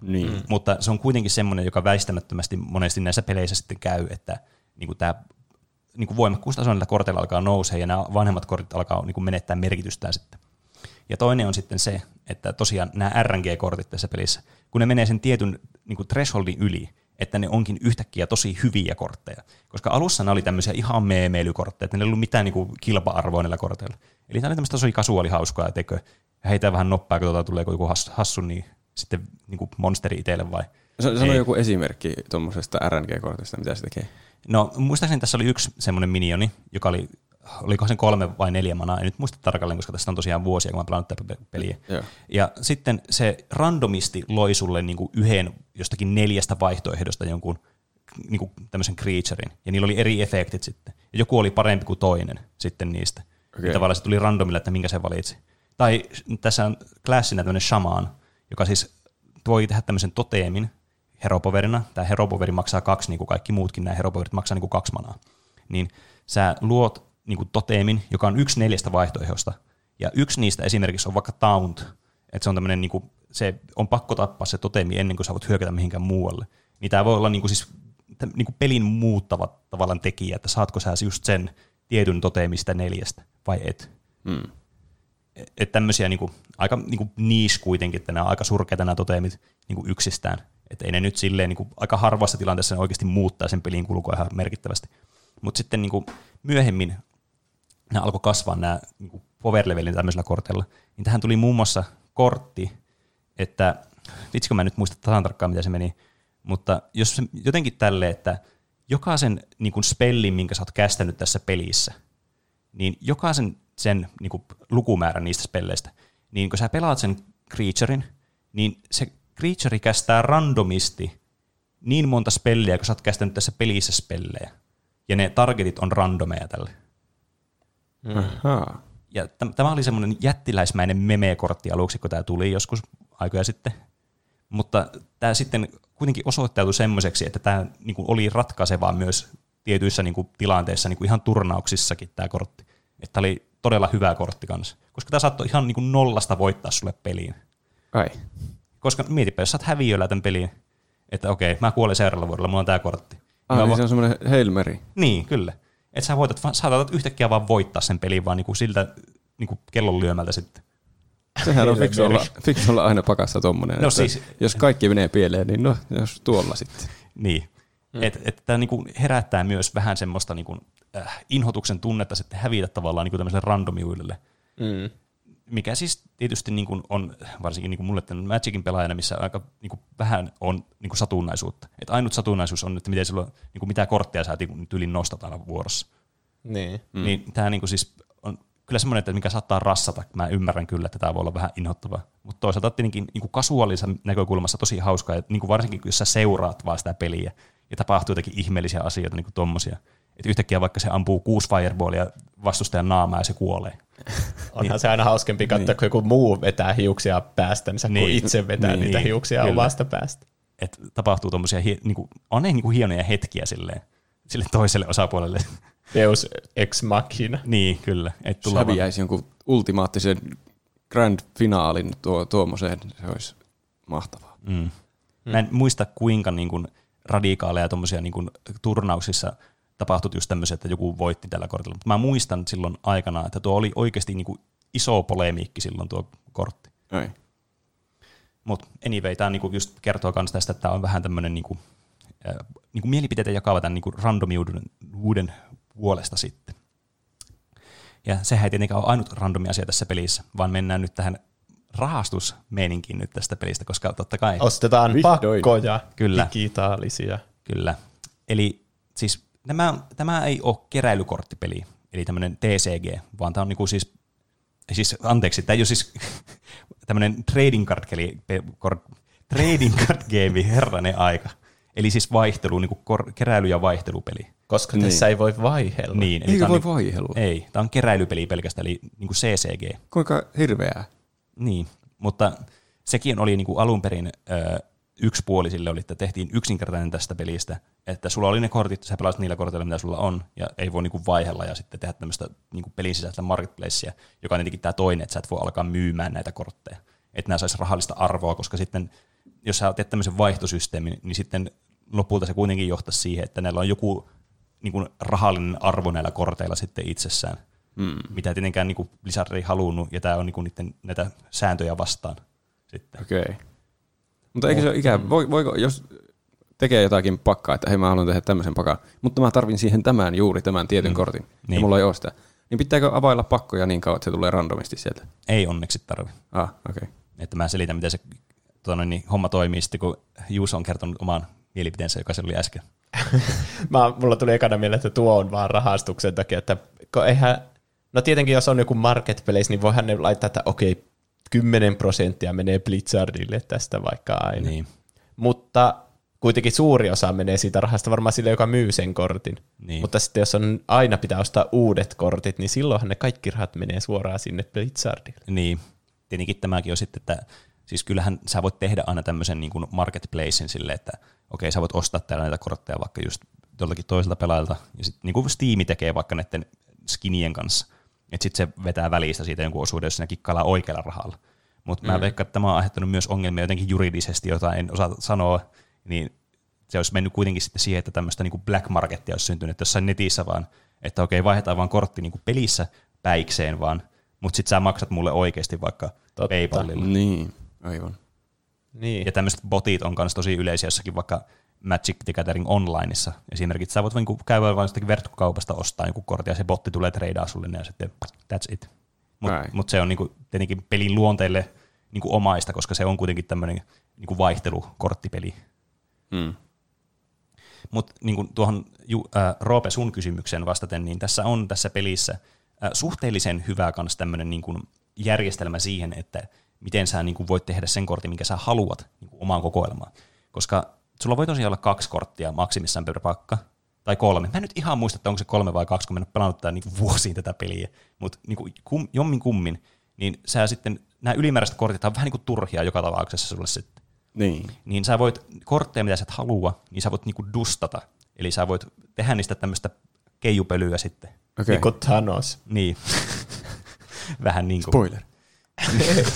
Niin. Mm. Mutta se on kuitenkin semmoinen, joka väistämättömästi monesti näissä peleissä sitten käy, että niin kuin tämä niin kuin voimakkuustaso näillä korteilla alkaa nousea ja nämä vanhemmat kortit alkaa niin kuin menettää merkitystään sitten. Ja toinen on sitten se, että tosiaan nämä RNG-kortit tässä pelissä, kun ne menee sen tietyn niin kuin thresholdin yli, että ne onkin yhtäkkiä tosi hyviä kortteja. Koska alussa ne oli tämmöisiä ihan meemeilykortteja, että ne ei ollut mitään niin kuin kilpa-arvoa näillä korteilla. Eli tämä oli tämmöistä tosi kasuaalihauskaa, että eikö heitä vähän noppaa, kun tuota tulee joku hassu, niin sitten niin kuin monsteri itselle vai? Sano sano Ei. joku esimerkki tuommoisesta RNG-kortista, mitä se tekee. No muistaakseni tässä oli yksi semmoinen minioni, joka oli, oliko sen kolme vai neljä manaa, en nyt muista tarkalleen, koska tästä on tosiaan vuosia, kun mä pelannut tätä pe- peliä. Joo. Ja sitten se randomisti loi sulle niin kuin yhden jostakin neljästä vaihtoehdosta jonkun niin kuin tämmöisen creaturein, ja niillä oli eri efektit sitten. Ja joku oli parempi kuin toinen sitten niistä. Okay. Ja tavallaan se tuli randomilla, että minkä se valitsi. Tai tässä on klassinä tämmöinen shaman, joka siis voi tehdä tämmöisen toteemin heropoverina. Tämä heropoveri maksaa kaksi, niin kuin kaikki muutkin nämä heropoverit maksaa niin kuin kaksi manaa. Niin sä luot niin kuin toteemin, joka on yksi neljästä vaihtoehdosta. Ja yksi niistä esimerkiksi on vaikka taunt, että se on tämmöinen, niin kuin, se on pakko tappaa se toteemi ennen kuin sä voit hyökätä mihinkään muualle. Niin tämä voi olla niin kuin siis, niin kuin pelin muuttava tavallaan tekijä, että saatko sä just sen tietyn toteemista neljästä vai et. Mm. Että tämmöisiä niinku, aika niinku niis kuitenkin, että nämä on aika surkeita nämä toteemit niinku yksistään. Että ei ne nyt silleen niinku, aika harvassa tilanteessa ne oikeasti muuttaa sen pelin kulkua ihan merkittävästi. Mutta sitten niinku, myöhemmin nämä alkoi kasvaa nämä niinku, power levelin tämmöisillä korteilla. Niin tähän tuli muun muassa kortti, että vitsikö mä nyt muista tasan tarkkaan, mitä se meni, mutta jos se, jotenkin tälle, että jokaisen niin kuin spellin, minkä sä oot kästänyt tässä pelissä, niin jokaisen sen niin kuin, lukumäärän niistä spelleistä, niin kun sä pelaat sen creaturein, niin se creature kästää randomisti niin monta spelliä, kun sä oot kästänyt tässä pelissä spellejä. Ja ne targetit on randomeja tälle. Mm. Ahaa. Ja täm- tämä oli semmoinen jättiläismäinen meme-kortti aluksi, kun tämä tuli joskus aikoja sitten. Mutta tämä sitten kuitenkin osoittautui semmoiseksi, että tämä niinku oli ratkaisevaa myös tietyissä niinku tilanteissa, niinku ihan turnauksissakin tämä kortti. Että oli todella hyvä kortti kanssa. Koska tämä saattoi ihan niinku nollasta voittaa sulle peliin. Ai. Koska mietipä, jos sä oot häviöllä tämän peliin, että okei, mä kuolen seuraavalla vuodella, mulla on tämä kortti. Ah, niin vo- se on semmoinen Hail Mary. niin, kyllä. Että sä voitat, saatat yhtäkkiä vaan voittaa sen pelin vaan niinku siltä niinku kellon lyömältä sitten. Sehän on fiksu olla, fiksu olla aina pakassa tommonen. No siis- Jos kaikki menee pieleen, niin no, jos tuolla sitten. Niin. Mm. Että et, tämä niinku herättää myös vähän semmoista niinku, äh, inhotuksen tunnetta sitten hävitä tavallaan niinku tämmöiselle randomiuille. Mm. Mikä siis tietysti niinku on, varsinkin niinku mulle tämän Magicin pelaajana, missä aika niinku vähän on niinku satunnaisuutta. Et ainut satunnaisuus on, että miten silloin, niinku mitä kortteja sä tyylin nostat aina vuorossa. Niin. Mm. Niin tämä niinku siis on kyllä semmoinen, että mikä saattaa rassata. Mä ymmärrän kyllä, että tämä voi olla vähän inhottavaa. Mutta toisaalta tietenkin niinku kasuaalisen näkökulmassa tosi hauskaa, että niinku varsinkin kun jos sä seuraat vaan sitä peliä ja tapahtuu jotakin ihmeellisiä asioita, niin kuin tommosia. Että yhtäkkiä vaikka se ampuu kuusi fireballia vastustajan naamaa ja se kuolee. Onhan se aina hauskempi katsoa, kun joku muu vetää hiuksia päästänsä, niin. kun Niin. itse vetää Niin. niitä hiuksia Kyllä. omasta päästä. Että tapahtuu tommosia, hie- niinku, on ne niinku hienoja hetkiä silleen, sille toiselle osapuolelle. Deus ex machina. niin, kyllä. Et tulla vaan- häviäisi jonkun ultimaattisen grand finaalin tuo, tuommoiseen, se olisi mahtavaa. Mm. Mä en muista kuinka niin kuin radikaaleja tommosia niin kuin turnauksissa tapahtui just tämmöisiä, että joku voitti tällä kortilla. Mutta mä muistan silloin aikana, että tuo oli oikeasti niin kuin iso polemiikki silloin tuo kortti. Ai. Mutta anyway, tämä niinku just kertoo myös tästä, että tämä on vähän tämmöinen niinku, äh, niinku mielipiteitä jakava tämän niinku randomiuden puolesta sitten. Ja sehän ei tietenkään ole ainut randomi asia tässä pelissä, vaan mennään nyt tähän rahastusmeininkiin nyt tästä pelistä, koska totta kai, Ostetaan Vihdoin. pakkoja, Kyllä. digitaalisia. kyllä. Eli siis tämä, tämä ei ole keräilykorttipeli, eli tämmöinen TCG, vaan tämä on niinku siis, siis anteeksi, tämä ei ole siis tämmöinen trading card, keli, pe, kor, trading card game, herranen aika. Eli siis vaihtelu, niinku kor, keräily- ja vaihtelupeli. Koska Niin. tässä ei voi vaihella. Niin, eli on voi niinku- vaihelua? Ei, tämä on keräilypeli pelkästään, eli niinku CCG. Kuinka hirveää? Niin, mutta sekin oli niinku alun perin ö, yksipuolisille, oli, että tehtiin yksinkertainen tästä pelistä, että sulla oli ne kortit, sä pelasit niillä korteilla, mitä sulla on, ja ei voi niinku vaihella ja sitten tehdä tämmöistä niinku pelin sisäistä marketplacea, joka on tietenkin tämä toinen, että sä et voi alkaa myymään näitä kortteja, että nämä saisi rahallista arvoa, koska sitten jos sä teet tämmöisen vaihtosysteemin, niin sitten lopulta se kuitenkin johtaisi siihen, että näillä on joku niin kuin rahallinen arvo näillä korteilla sitten itsessään, Mm. mitä tietenkään niin kuin Blizzard ei halunnut, ja tämä on niin kuin niiden, näitä sääntöjä vastaan sitten. Okei. Okay. Mutta eikö se ole ikä, voi, voiko, jos tekee jotakin pakkaa, että hei mä haluan tehdä tämmöisen pakan, mutta mä tarvin siihen tämän juuri tämän tietyn Mm. mm. kortin, niin. Niin. ja mulla ei ole sitä, niin pitääkö availla pakkoja niin kauan, että se tulee randomisti sieltä? Ei onneksi tarvi. Ah, okei. Okay. Että mä selitän, miten se noin, niin homma toimii sitten, kun Juuso on kertonut oman mielipiteensä, joka se oli äsken. Mä, mulla tuli ekana mieleen, että tuo on vaan rahastuksen takia, että eihän, no tietenkin jos on joku marketplace, niin voihan ne laittaa, että okei, 10 prosenttia menee Blizzardille tästä vaikka aina. Niin. Mutta kuitenkin suuri osa menee siitä rahasta varmaan sille, joka myy sen kortin. Niin. Mutta sitten jos on aina pitää ostaa uudet kortit, niin silloinhan ne kaikki rahat menee suoraan sinne Blizzardille. Niin, tietenkin tämäkin on sitten, että siis kyllähän sä voit tehdä aina tämmöisen niin kuin marketplacein sille, että okei, sä voit ostaa täällä näitä kortteja vaikka just joltakin toiselta pelaajalta, ja sitten niin kuin Steam tekee vaikka näiden skinien kanssa, että sitten se vetää välistä siitä jonkun osuuden, jos siinä kikkaillaan oikealla rahalla. Mutta mm. mä veikkaan, että tämä on aiheuttanut myös ongelmia jotenkin juridisesti, jota en osaa sanoa, niin se olisi mennyt kuitenkin sitten siihen, että tämmöistä niin black marketia olisi syntynyt jossain netissä vaan, että okei, vaihdetaan vaan kortti niin kuin pelissä päikseen vaan, mutta sitten sä maksat mulle oikeasti vaikka Totta. PayPalilla. Niin, aivan. Niin. Ja tämmöiset botit on myös tosi yleisiä jossakin vaikka Magic the Gathering Onlineissa. Esimerkiksi sä voit niinku käydä vain jostakin verkkokaupasta ostaa joku kortti ja se botti tulee treidaa sulle ja sitten that's it. Mutta Right. mut se on niinku tietenkin pelin luonteelle niinku omaista, koska se on kuitenkin tämmöinen niinku vaihtelukorttipeli. Mm. Mutta niin tuohon Ju, äh, Roope sun kysymykseen vastaten, niin tässä on tässä pelissä äh, suhteellisen hyvä kans tämmöinen niin kuin järjestelmä siihen, että miten sä niin kuin voit tehdä sen kortin, minkä sä haluat niin kuin omaan kokoelmaan. Koska sulla voi tosiaan olla kaksi korttia maksimissaan per pakka, tai kolme. Mä en nyt ihan muista, että onko se kolme vai kaksi, kun mä en ole pelannut tätä niin vuosiin tätä peliä, mutta niin kuin kum, jommin kummin, niin sä sitten, nämä ylimääräiset kortit on vähän niin kuin turhia joka tapauksessa sulle sitten Niin. niin sä voit kortteja, mitä sä et halua, niin sä voit niinku dustata. Eli sä voit tehdä niistä tämmöistä keijupölyä sitten. Okei. Niin kuin Thanos. Niin. Vähän niin kuin. Spoiler.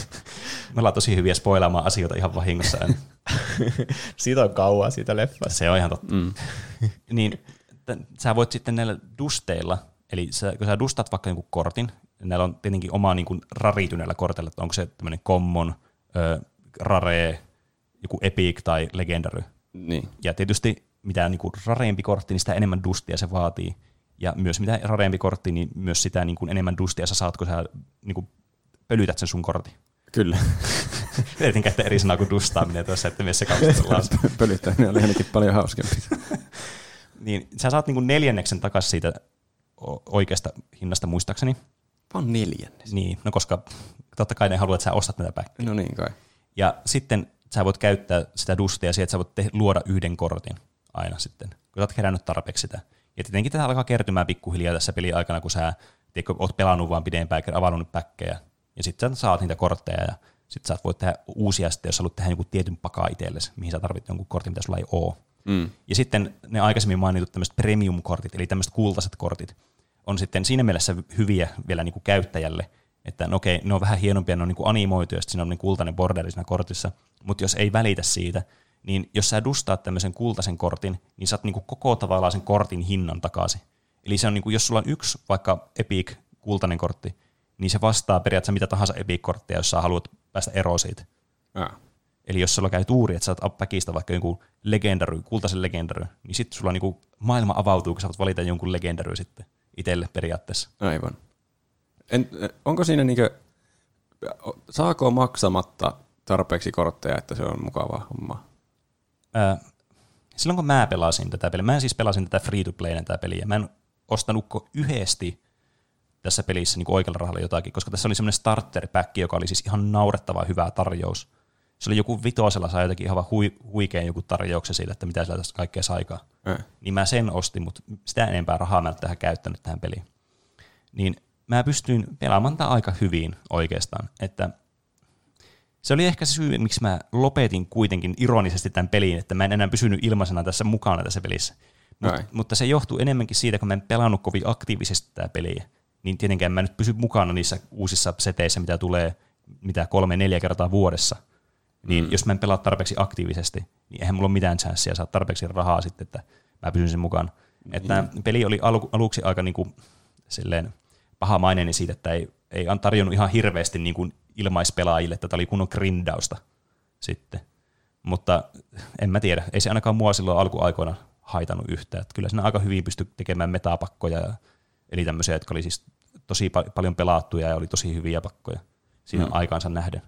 Me ollaan tosi hyviä spoilaamaan asioita ihan vahingossa. Siitä on kauan siitä leffasta. Se on ihan totta. Mm. niin t- sä voit sitten näillä dusteilla, eli sä, kun sä dustat vaikka jonkun kortin, näillä on tietenkin oma niin kuin rarityneellä kortilla, että onko se tämmöinen common, ö, rare, joku epic tai legendary. Niin. Ja tietysti mitä niin kuin rareempi kortti, niin sitä enemmän dustia se vaatii. Ja myös mitä rareempi kortti, niin myös sitä niin kuin enemmän dustia sä saat, kun sä niin kuin pölytät sen sun kortin. Kyllä. Yritin käyttää eri sanaa kuin dustaaminen tuossa, että myös se kautta Pölyttäminen oli ainakin paljon hauskempi. Niin sä saat niin kuin neljänneksen takaisin siitä oikeasta hinnasta muistaakseni. Vaan neljännes. Niin, no koska totta kai ne haluaa, että sä ostat näitä päkkiä. No niin kai. Ja sitten sä voit käyttää sitä dustia siihen, että sä voit te- luoda yhden kortin aina sitten, kun sä oot kerännyt tarpeeksi sitä. Ja tietenkin tätä alkaa kertymään pikkuhiljaa tässä pelin aikana, kun sä tiedätkö, oot pelannut vaan pidempään, avannut päkkejä. Ja sitten sä saat niitä kortteja ja sitten sä voit tehdä uusia sitten, jos haluat tehdä joku tietyn pakaa itsellesi, mihin sä tarvitset jonkun kortin, mitä sulla ei ole. Mm. Ja sitten ne aikaisemmin mainitut tämmöiset premium-kortit, eli tämmöiset kultaiset kortit, on sitten siinä mielessä hyviä vielä niin kuin käyttäjälle, että no okei, ne on vähän hienompia, ne on niin kuin animoitu, ja siinä on niin kultainen borderi siinä kortissa, mutta jos ei välitä siitä, niin jos sä dustaat tämmöisen kultaisen kortin, niin saat niin kuin koko tavallaan sen kortin hinnan takaisin. Eli se on niin kuin, jos sulla on yksi vaikka Epic kultainen kortti, niin se vastaa periaatteessa mitä tahansa Epic-korttia, jos sä haluat päästä eroon siitä. Ah. Eli jos sulla käy tuuri, että sä oot päkistä vaikka jonkun legendary, kultaisen legendary, niin sitten sulla niinku maailma avautuu, kun sä voit valita jonkun legendary sitten itselle periaatteessa. Aivan. En, onko siinä niinkö, saako maksamatta tarpeeksi kortteja, että se on mukavaa hommaa? Ää, silloin kun mä pelasin tätä peliä, mä siis pelasin tätä free to play tätä peliä, mä en ostanutko yhdesti tässä pelissä niin oikealla rahalla jotakin, koska tässä oli semmoinen starter pack, joka oli siis ihan naurettava hyvä tarjous. Se oli joku vitosella, sai jotakin ihan hui, huikean joku tarjouksen siitä, että mitä sillä tästä kaikkea saikaan. Äh. Niin mä sen ostin, mutta sitä enempää rahaa mä en tähän käyttänyt tähän peliin. Niin mä pystyin pelaamaan tätä aika hyvin oikeastaan, että se oli ehkä se syy, miksi mä lopetin kuitenkin ironisesti tämän peliin, että mä en enää pysynyt ilmaisena tässä mukana tässä pelissä. Mut, mutta se johtuu enemmänkin siitä, kun mä en pelannut kovin aktiivisesti tätä peliä, niin tietenkään mä nyt pysy mukana niissä uusissa seteissä, mitä tulee mitä kolme, neljä kertaa vuodessa. Niin mm. jos mä en pelaa tarpeeksi aktiivisesti, niin eihän mulla ole mitään chanssia saada tarpeeksi rahaa sitten, että mä pysyn sen mukana. Niin. Että peli oli alu, aluksi aika niinku, silleen pahamaineinen siitä, että ei, ei tarjonnut ihan hirveästi niin kuin ilmaispelaajille, että tämä oli kunnon grindausta sitten. Mutta en mä tiedä, ei se ainakaan mua silloin alkuaikoina haitannut yhtään. Että kyllä siinä aika hyvin pystyi tekemään metapakkoja, ja, eli tämmöisiä, jotka oli siis tosi pa- paljon pelattuja ja oli tosi hyviä pakkoja siinä mm. aikaansa nähden.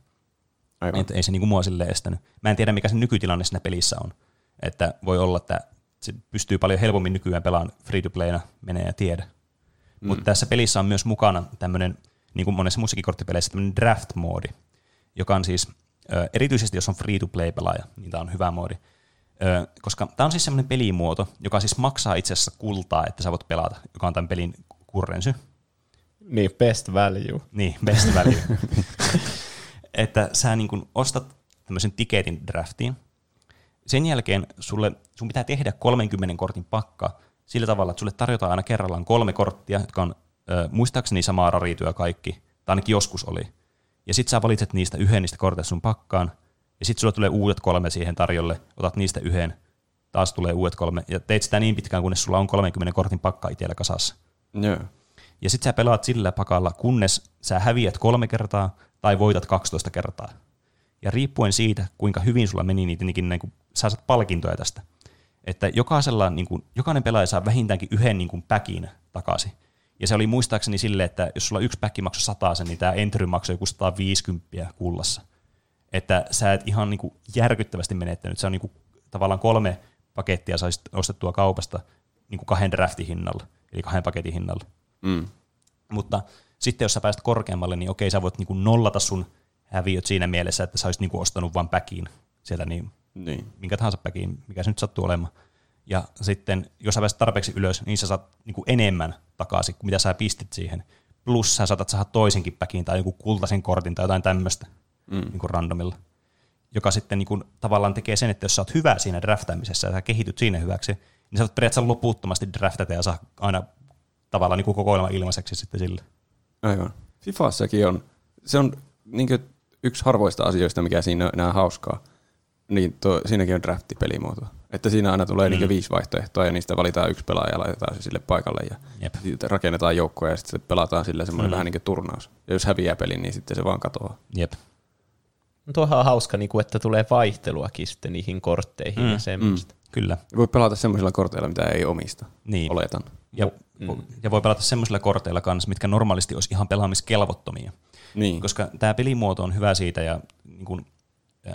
Aivan. Et ei se niinku mua silleen estänyt. Mä en tiedä, mikä se nykytilanne siinä pelissä on. Että voi olla, että se pystyy paljon helpommin nykyään pelaamaan free to playna, menee ja tiedä. Mm. Mutta tässä pelissä on myös mukana tämmöinen, niin kuin monessa muissakin korttipeleissä, tämmöinen draft-moodi, joka on siis, erityisesti jos on free to play pelaaja, niin tämä on hyvä moodi. Koska tämä on siis semmoinen pelimuoto, joka siis maksaa itse asiassa kultaa, että sä voit pelata, joka on tämän pelin kurrensy. Niin, best value. Niin, best value. että sä niin kun ostat tämmöisen tiketin draftiin. Sen jälkeen sulle, sun pitää tehdä 30 kortin pakka sillä tavalla, että sulle tarjotaan aina kerrallaan kolme korttia, jotka on ö, muistaakseni samaa rarityä kaikki, tai ainakin joskus oli. Ja sit sä valitset niistä yhden niistä korteista sun pakkaan, ja sit sulle tulee uudet kolme siihen tarjolle, otat niistä yhden, taas tulee uudet kolme, ja teit sitä niin pitkään, kunnes sulla on 30 kortin pakka itsellä kasassa. Joo. Ja sit sä pelaat sillä pakalla, kunnes sä häviät kolme kertaa tai voitat 12 kertaa. Ja riippuen siitä, kuinka hyvin sulla meni, niin tietenkin niin kuin, sä saat palkintoja tästä. Että jokaisella, niin kuin, jokainen pelaaja saa vähintäänkin yhden niin kuin, päkin takaisin. Ja se oli muistaakseni silleen, että jos sulla yksi päkki maksoi 100 niin tämä entry maksoi joku 150 kullassa. Että sä et ihan niin kuin, järkyttävästi menettänyt. Se on niin kuin, tavallaan kolme pakettia saisit ostettua kaupasta niin kuin kahden draftin hinnalla, eli kahden paketin hinnalla. Mm. Mutta sitten jos sä pääset korkeammalle, niin okei, sä voit niinku nollata sun häviöt siinä mielessä, että sä olisit niinku ostanut vain päkiin sieltä, niin Niin. minkä tahansa päkiin, mikä se nyt sattuu olemaan. Ja sitten, jos sä pääset tarpeeksi ylös, niin sä saat niinku enemmän takaisin kuin mitä sä pistit siihen. Plus sä saatat saada toisenkin päkiin tai joku kultaisen kortin tai jotain tämmöistä mm. niinku randomilla. Joka sitten niinku tavallaan tekee sen, että jos sä oot hyvä siinä draftaamisessa ja sä kehityt siinä hyväksi, niin sä voit periaatteessa loputtomasti draftata ja saa aina tavallaan niinku kokoelma ilmaiseksi sitten sille. Aivan. Fifassakin on, se on niin yksi harvoista asioista, mikä siinä on enää hauskaa. Niin tuo, siinäkin on draftipelimuoto. Että siinä aina tulee mm. niin viisi vaihtoehtoa ja niistä valitaan yksi pelaaja ja laitetaan se sille paikalle ja Jep. rakennetaan joukkoja ja sitten pelataan sille semmoinen Mm. mm. vähän niin kuin turnaus. Ja jos häviää pelin, niin sitten se vaan katoaa. Jep. Tuohan on hauska, niin kuin, että tulee vaihteluakin sitten niihin kortteihin Mm, ja semmoista. Kyllä. Ja voi pelata semmoisilla korteilla, mitä ei omista, Niin. oletan. Ja, mm. ja voi pelata semmoisilla korteilla kanssa, mitkä normaalisti olisi ihan pelaamiskelvottomia. Niin. Koska tämä pelimuoto on hyvä siitä, ja niin kun, äh,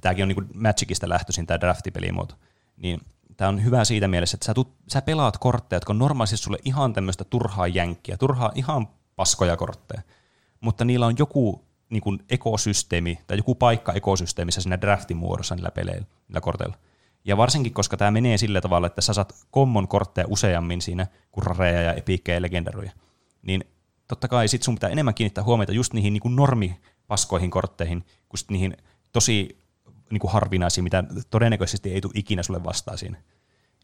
tämäkin on niin Magicista lähtöisin, tämä draftipelimuoto, niin tämä on hyvä siitä mielessä, että sä, tuut, sä pelaat kortteja, jotka on normaalisti sulle ihan tämmöistä turhaa jänkkiä, turhaa ihan paskoja kortteja, mutta niillä on joku niin kun ekosysteemi tai joku paikka ekosysteemissä siinä draftin muodossa niillä peleillä, niillä korteilla. Ja varsinkin, koska tämä menee sillä tavalla, että sä saat common kortteja useammin siinä kuin rareja ja epiikkejä ja legendaruja, niin totta kai sit sun pitää enemmän kiinnittää huomiota just niihin niin kuin normipaskoihin kortteihin, kuin sit niihin tosi niin kuin harvinaisiin, mitä todennäköisesti ei tule ikinä sulle vastaan siinä.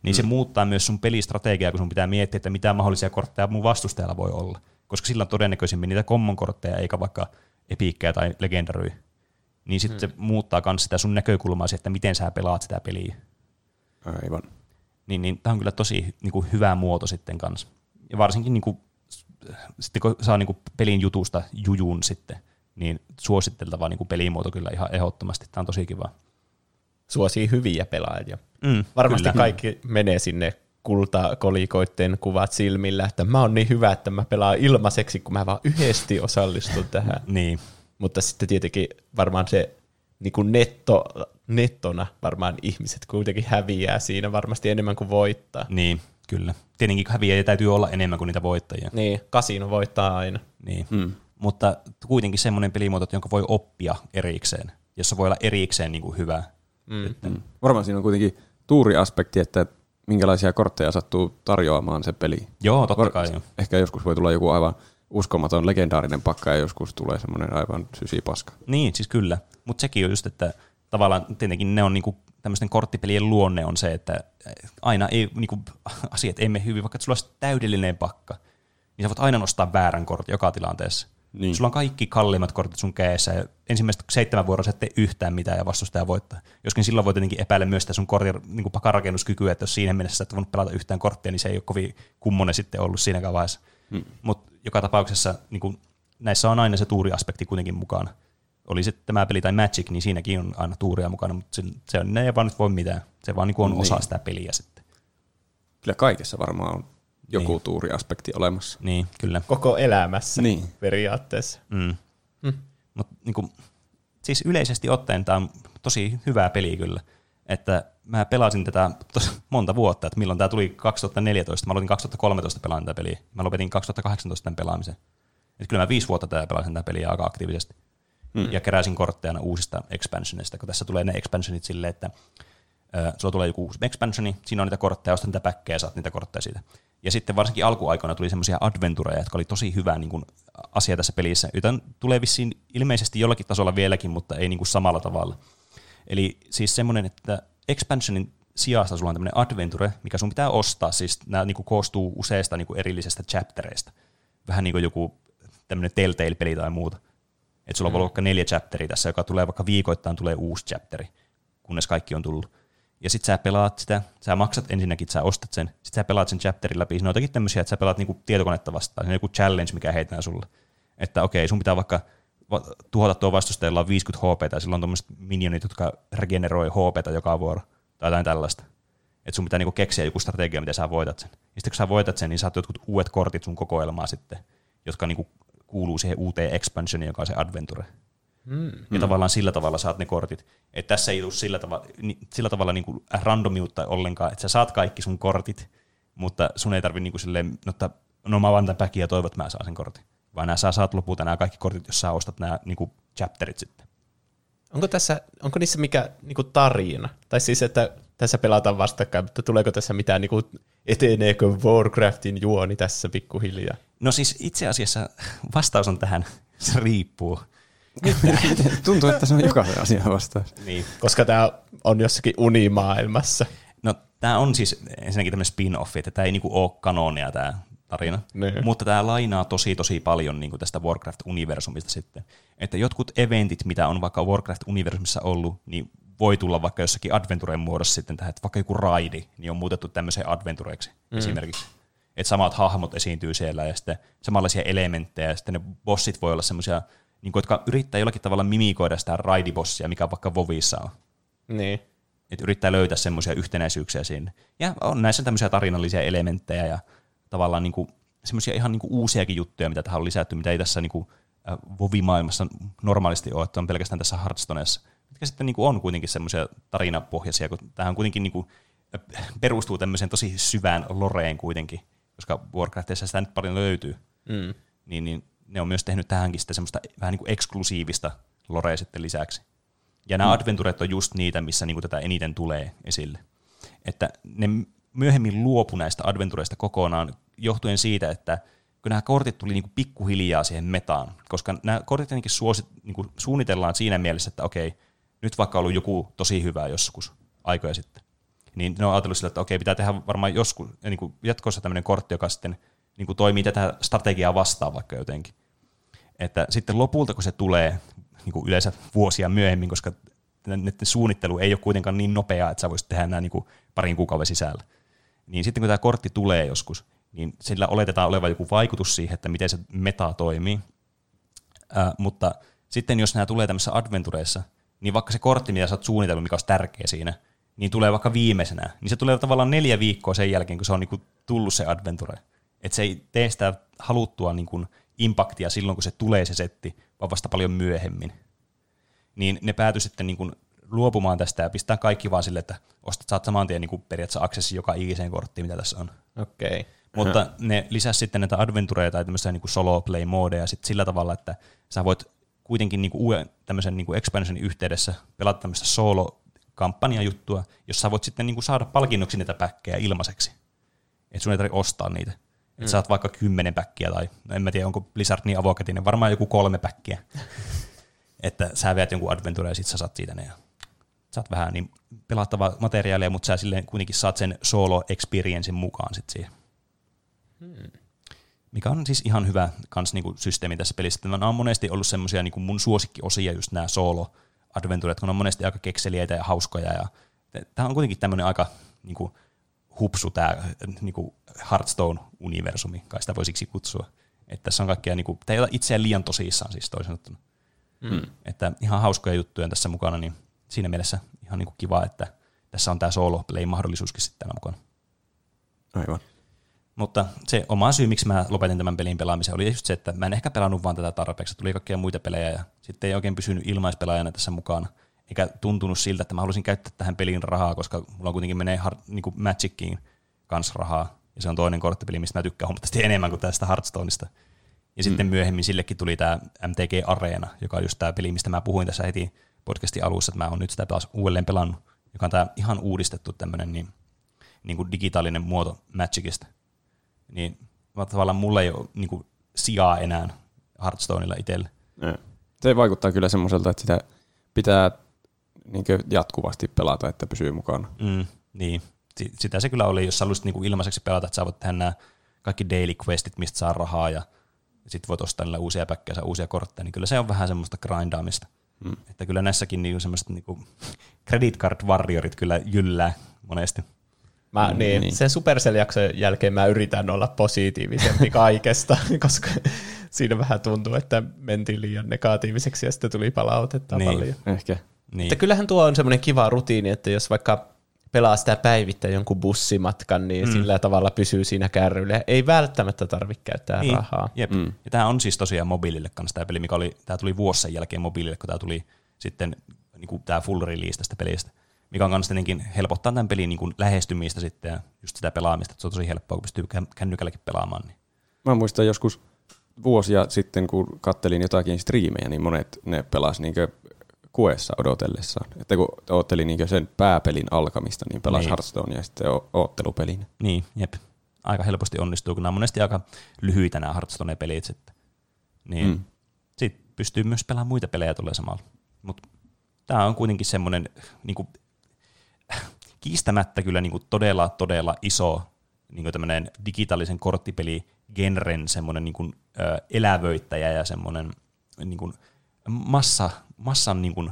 Niin mm. se muuttaa myös sun pelistrategiaa, kun sun pitää miettiä, että mitä mahdollisia kortteja mun vastustajalla voi olla. Koska sillä on todennäköisimmin niitä common kortteja, eikä vaikka epiikkejä tai legendaruja. Niin sitten mm. se muuttaa myös sitä sun näkökulmaa, että miten sä pelaat sitä peliä. Aivan. Niin, niin tämä on kyllä tosi niin kuin hyvä muoto sitten kanssa. Ja varsinkin niin kuin, sitten kun saa niin kuin pelin jutusta jujun sitten, niin suositteltava niin kuin pelimuoto kyllä ihan ehdottomasti. Tämä on tosi kiva. Suosii hyviä pelaajia. Mm, Varmasti kyllä. kaikki menee sinne kultakolikoitten kuvat silmillä, että mä oon niin hyvä, että mä pelaan ilmaiseksi, kun mä vaan yhdesti osallistun tähän. Niin, Mutta sitten tietenkin varmaan se niin kuin netto, nettona varmaan ihmiset kuitenkin häviää siinä varmasti enemmän kuin voittaa. niin, kyllä. Tietenkin häviäjiä täytyy olla enemmän kuin niitä voittajia. Niin, kasino voittaa aina. Niin. Mm. Mutta kuitenkin semmoinen pelimuoto, jonka voi oppia erikseen, jossa voi olla erikseen niin kuin hyvä. Mm. Mm. Varmaan siinä on kuitenkin tuuriaspekti, että minkälaisia kortteja sattuu tarjoamaan se peli. Joo, totta Var- kai. Jo. Ehkä joskus voi tulla joku aivan uskomaton legendaarinen pakka ja joskus tulee semmoinen aivan sysipaska. Niin, siis kyllä. Mutta sekin on just, että tavallaan tietenkin ne on niinku, tämmöisten korttipelien luonne on se, että aina ei, niinku, asiat ei mene hyvin, vaikka sulla olisi täydellinen pakka, niin sä voit aina nostaa väärän kortin joka tilanteessa. Niin. Sulla on kaikki kalliimmat kortit sun kädessä ja ensimmäiset seitsemän vuoroa sä et tee yhtään mitään ja vastustaja voittaa. Joskin silloin voi tietenkin epäillä myös sitä sun kortin niin pakarakennuskykyä, että jos siinä mennessä sä et voinut pelata yhtään korttia, niin se ei ole kovin kummonen sitten ollut siinäkään vaiheessa. Hmm. Mutta joka tapauksessa niin kuin, näissä on aina se tuuriaspekti kuitenkin mukana. Oli se tämä peli tai Magic, niin siinäkin on aina tuuria mukana, mutta se, se on, ne ei vaan nyt voi mitään. Se vaan niin kuin on Niin. osa sitä peliä sitten. Kyllä kaikessa varmaan on joku Niin. tuuriaspekti olemassa. Niin, kyllä. Koko elämässä Niin. periaatteessa. Mm. Mm. Mutta niinku, siis yleisesti ottaen tämä on tosi hyvä peli kyllä. Että mä pelasin tätä monta vuotta, että milloin tämä tuli 2014. Mä aloitin 2013 pelaan tätä peliä. Mä lopetin 2018 tämän pelaamisen. Että kyllä mä viisi vuotta tätä pelasin tätä peliä aika aktiivisesti. Hmm. Ja keräsin kortteja uusista expansionista, kun tässä tulee ne expansionit silleen, että äh, sulla tulee joku uusi expansioni, siinä on niitä kortteja, ostat niitä päkkejä ja saat niitä kortteja siitä. Ja sitten varsinkin alkuaikoina tuli semmoisia adventureja, jotka oli tosi hyvä niin kuin, asia tässä pelissä, joita tulee vissiin ilmeisesti jollakin tasolla vieläkin, mutta ei niin kuin samalla tavalla. Eli siis semmoinen, että expansionin sijasta sulla on tämmöinen adventure, mikä sun pitää ostaa, siis nämä niin kuin koostuu useista niin kuin erillisestä chaptereista. Vähän niin kuin joku tämmöinen Telltale-peli tai muuta. Että sulla mm. voi olla vaikka neljä chapteria tässä, joka tulee vaikka viikoittain tulee uusi chapteri, kunnes kaikki on tullut. Ja sit sä pelaat sitä, sä maksat ensinnäkin, että sä ostat sen, sit sä pelaat sen chapterin läpi. Siinä on jotakin tämmöisiä, että sä pelaat niinku tietokonetta vastaan, siinä on joku challenge, mikä heitetään sulle. Että okei, sun pitää vaikka tuhota tuo vastustajalla on 50 HP, ja silloin on tuommoiset minionit, jotka regeneroi HP joka vuoro, tai jotain tällaista. Että sun pitää niinku keksiä joku strategia, miten sä voitat sen. Ja sitten kun sä voitat sen, niin saat jotkut uudet kortit sun kokoelmaa sitten, jotka niinku kuuluu siihen uuteen expansioniin, joka on se adventure. Mm. Ja tavallaan sillä tavalla saat ne kortit. Että tässä ei tule sillä, tavalla, sillä tavalla niin kuin randomiutta ollenkaan, että sä saat kaikki sun kortit, mutta sun ei tarvi niin kuin silleen, että no mä vaan tämän ja toivot, että mä saan sen kortin. Vaan nämä sä saat lopulta nämä kaikki kortit, jos sä ostat nämä niin kuin chapterit sitten. Onko, tässä, onko niissä mikä niin kuin tarina? Tai siis, että tässä pelataan vastakkain, mutta tuleeko tässä mitään, niin kuin, eteneekö Warcraftin juoni tässä pikkuhiljaa? No siis itse asiassa vastaus on tähän, se riippuu. Tuntuu, että se on jokaisen asian vastaus. Niin, koska tämä on jossakin unimaailmassa. No tämä on siis ensinnäkin tämmöinen spin-offi, että tämä ei niinku ole kanonia tämä tarina, niin. mutta tämä lainaa tosi tosi paljon niinku tästä Warcraft-universumista sitten. Että jotkut eventit, mitä on vaikka Warcraft-universumissa ollut, niin voi tulla vaikka jossakin adventureen muodossa sitten tähän, että vaikka joku raidi, niin on muutettu tämmöiseen adventureiksi mm. esimerkiksi. Että samat hahmot esiintyy siellä ja sitten samanlaisia elementtejä ja sitten ne bossit voi olla semmoisia niin kuin, jotka yrittää jollakin tavalla mimikoida sitä raidibossia, mikä vaikka Vovissa on. Niin. Että yrittää löytää semmoisia yhtenäisyyksiä sinne. Ja on näissä tämmöisiä tarinallisia elementtejä ja tavallaan niin kuin, semmoisia ihan niin kuin uusiakin juttuja, mitä tähän on lisätty, mitä ei tässä niin kuin, äh, Vovi-maailmassa normaalisti ole, että on pelkästään tässä Hearthstoneessa. Mitkä sitten niin kuin on kuitenkin semmoisia tarinapohjaisia, kun tähän kuitenkin niin kuin, äh, perustuu tämmöiseen tosi syvään loreen kuitenkin, koska Warcraftissa sitä nyt paljon löytyy. Mm. Niin, niin ne on myös tehnyt tähänkin sitä semmoista vähän niin kuin eksklusiivista lorea sitten lisäksi. Ja nämä mm. adventuret on just niitä, missä niin kuin tätä eniten tulee esille. Että ne myöhemmin luopu näistä adventureista kokonaan johtuen siitä, että kun nämä kortit tuli niin kuin pikkuhiljaa siihen metaan, koska nämä kortit jotenkin suosit, niin kuin suunnitellaan siinä mielessä, että okei, nyt vaikka ollut joku tosi hyvä joskus aikoja sitten, niin ne on ajatellut sillä, että okei, pitää tehdä varmaan joskus, niin kuin jatkossa tämmöinen kortti, joka sitten niin kuin toimii tätä strategiaa vastaan vaikka jotenkin. Että sitten lopulta, kun se tulee niin kuin yleensä vuosia myöhemmin, koska näiden suunnittelu ei ole kuitenkaan niin nopeaa, että sä voisit tehdä nämä niin parin kuukauden sisällä. Niin sitten kun tämä kortti tulee joskus, niin sillä oletetaan olevan joku vaikutus siihen, että miten se meta toimii. Ää, mutta sitten jos nämä tulee tämmöisissä adventureissa, niin vaikka se kortti, mitä sä oot suunnitellut, mikä olisi tärkeä siinä, niin tulee vaikka viimeisenä, niin se tulee tavallaan neljä viikkoa sen jälkeen, kun se on niin kuin tullut se adventure. Että se ei tee sitä haluttua niin kuin impaktia silloin, kun se tulee se setti, vaan vasta paljon myöhemmin. Niin ne päätyi sitten niin kuin luopumaan tästä ja pistää kaikki vaan sille, että ostat, saat saman tien niin kuin periaatteessa aksessi joka ikiseen korttiin, mitä tässä on. Okei. Okay. Mutta ne lisäsi sitten näitä adventureja tai tämmöisiä niin solo play modeja sit sillä tavalla, että sä voit kuitenkin niin kuin uuden tämmöisen niin kuin expansionin yhteydessä pelata tämmöistä solo juttua, jossa sä voit sitten niin kuin saada palkinnoksi niitä päkkejä ilmaiseksi. Että sun ei tarvitse ostaa niitä. Että mm. saat vaikka kymmenen päkkiä tai no en mä tiedä, onko Blizzard niin avokätinen, varmaan joku kolme päkkiä. että sä veät jonkun adventure ja sit sä saat siitä ne. Ja saat vähän niin pelattavaa materiaalia, mutta sä silleen kuitenkin saat sen solo experiencen mukaan sit siihen. Hmm. Mikä on siis ihan hyvä kans niinku systeemi tässä pelissä. Nämä on monesti ollut semmoisia niinku mun suosikkiosia just nämä solo adventuret, kun on monesti aika kekseliäitä ja hauskoja. Ja tämä on kuitenkin tämmöinen aika niinku, hupsu tämä niinku Hearthstone-universumi, kai sitä voisiksi kutsua. Että tässä on kaikkea, niinku, tämä ei ole itseään liian tosissaan siis toisin sanottuna. Mm. Että ihan hauskoja juttuja tässä mukana, niin siinä mielessä ihan niinku kiva, että tässä on tämä solo play mahdollisuuskin sitten täällä mukana. Aivan. Mutta se oma syy, miksi mä lopetin tämän pelin pelaamisen, oli just se, että mä en ehkä pelannut vaan tätä tarpeeksi. Tuli kaikkia muita pelejä ja sitten ei oikein pysynyt ilmaispelaajana tässä mukana. Eikä tuntunut siltä, että mä haluaisin käyttää tähän peliin rahaa, koska mulla kuitenkin menee har- niin kuin Magiciin kanssa rahaa. Ja se on toinen korttipeli, mistä mä tykkään huomattavasti enemmän kuin tästä Hearthstoneista. Ja sitten myöhemmin sillekin tuli tämä MTG Arena, joka on just tämä peli, mistä mä puhuin tässä heti podcastin alussa, että mä oon nyt sitä taas uudelleen pelannut, joka on tämä ihan uudistettu tämmöinen niin, niin kuin digitaalinen muoto Magicista. Niin tavallaan mulla ei ole niin kuin, sijaa enää Hearthstoneilla itselle. Se vaikuttaa kyllä semmoiselta, että sitä pitää niin jatkuvasti pelata, että pysyy mukana. Mm, niin, sitä se kyllä oli, jos sä haluaisit niin ilmaiseksi pelata, että sä voit tehdä nämä kaikki daily questit, mistä saa rahaa ja sitten voit ostaa niillä uusia päkkiä, uusia kortteja, niin kyllä se on vähän semmoista grindaamista. Mm. Että kyllä näissäkin niin semmoista niin credit card warriorit kyllä jyllää monesti. Mä, mm, niin, niin. Sen Supercell-jakson jälkeen mä yritän olla positiivisempi kaikesta, koska siinä vähän tuntuu, että mentiin liian negatiiviseksi ja sitten tuli palautetta niin. paljon. Ehkä. Niin. Että kyllähän tuo on semmoinen kiva rutiini, että jos vaikka pelaa sitä päivittäin jonkun bussimatkan, niin mm. sillä tavalla pysyy siinä kärryillä. Ei välttämättä tarvitse käyttää niin. rahaa. Jep. Mm. Ja tämä on siis tosiaan mobiilille kanssa tämä peli, mikä oli, tämä tuli vuosien jälkeen mobiilille, kun tämä tuli sitten niin kuin tämä full release tästä pelistä, mikä on kanssa helpottaa tämän pelin niin kuin lähestymistä sitten ja just sitä pelaamista, että se on tosi helppoa, kun pystyy kännykälläkin pelaamaan. Niin. Mä muistan joskus vuosia sitten, kun kattelin jotakin striimejä, niin monet ne pelasi niin kuessa odotellessaan. Että kun ootteli niin sen pääpelin alkamista, niin pelasi niin. Hearthstone ja sitten oottelupelin. Niin, jep. Aika helposti onnistuu, kun nämä on monesti aika lyhyitä nämä Hearthstone-pelit sitten. Niin mm. sitten pystyy myös pelaamaan muita pelejä tulee samalla. Mutta tämä on kuitenkin semmoinen niin kuin, kiistämättä kyllä niin kuin todella, todella iso niin kuin digitaalisen korttipeli genren semmoinen niin kuin, ö, elävöittäjä ja semmoinen niin kuin, massa, massan niin kuin,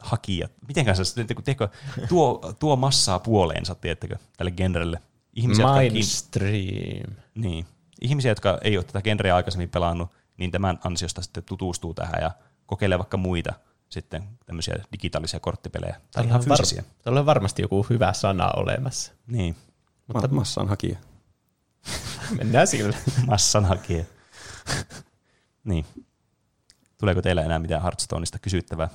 hakija, miten se teekö, tuo, tuo massaa puoleensa, tiedättekö, tälle genrelle. Ihmisiä, Mindstream. Jotka, niin, ihmisiä, jotka ei ole tätä genreä aikaisemmin pelannut, niin tämän ansiosta sitten tutustuu tähän ja kokeilee vaikka muita sitten tämmöisiä digitaalisia korttipelejä tai ihan fyysisiä. Var- Tällä on varmasti joku hyvä sana olemassa. Niin. Mutta massan hakija. Mennään sillä. massan hakija. niin. Tuleeko teillä enää mitään Hearthstoneista kysyttävää?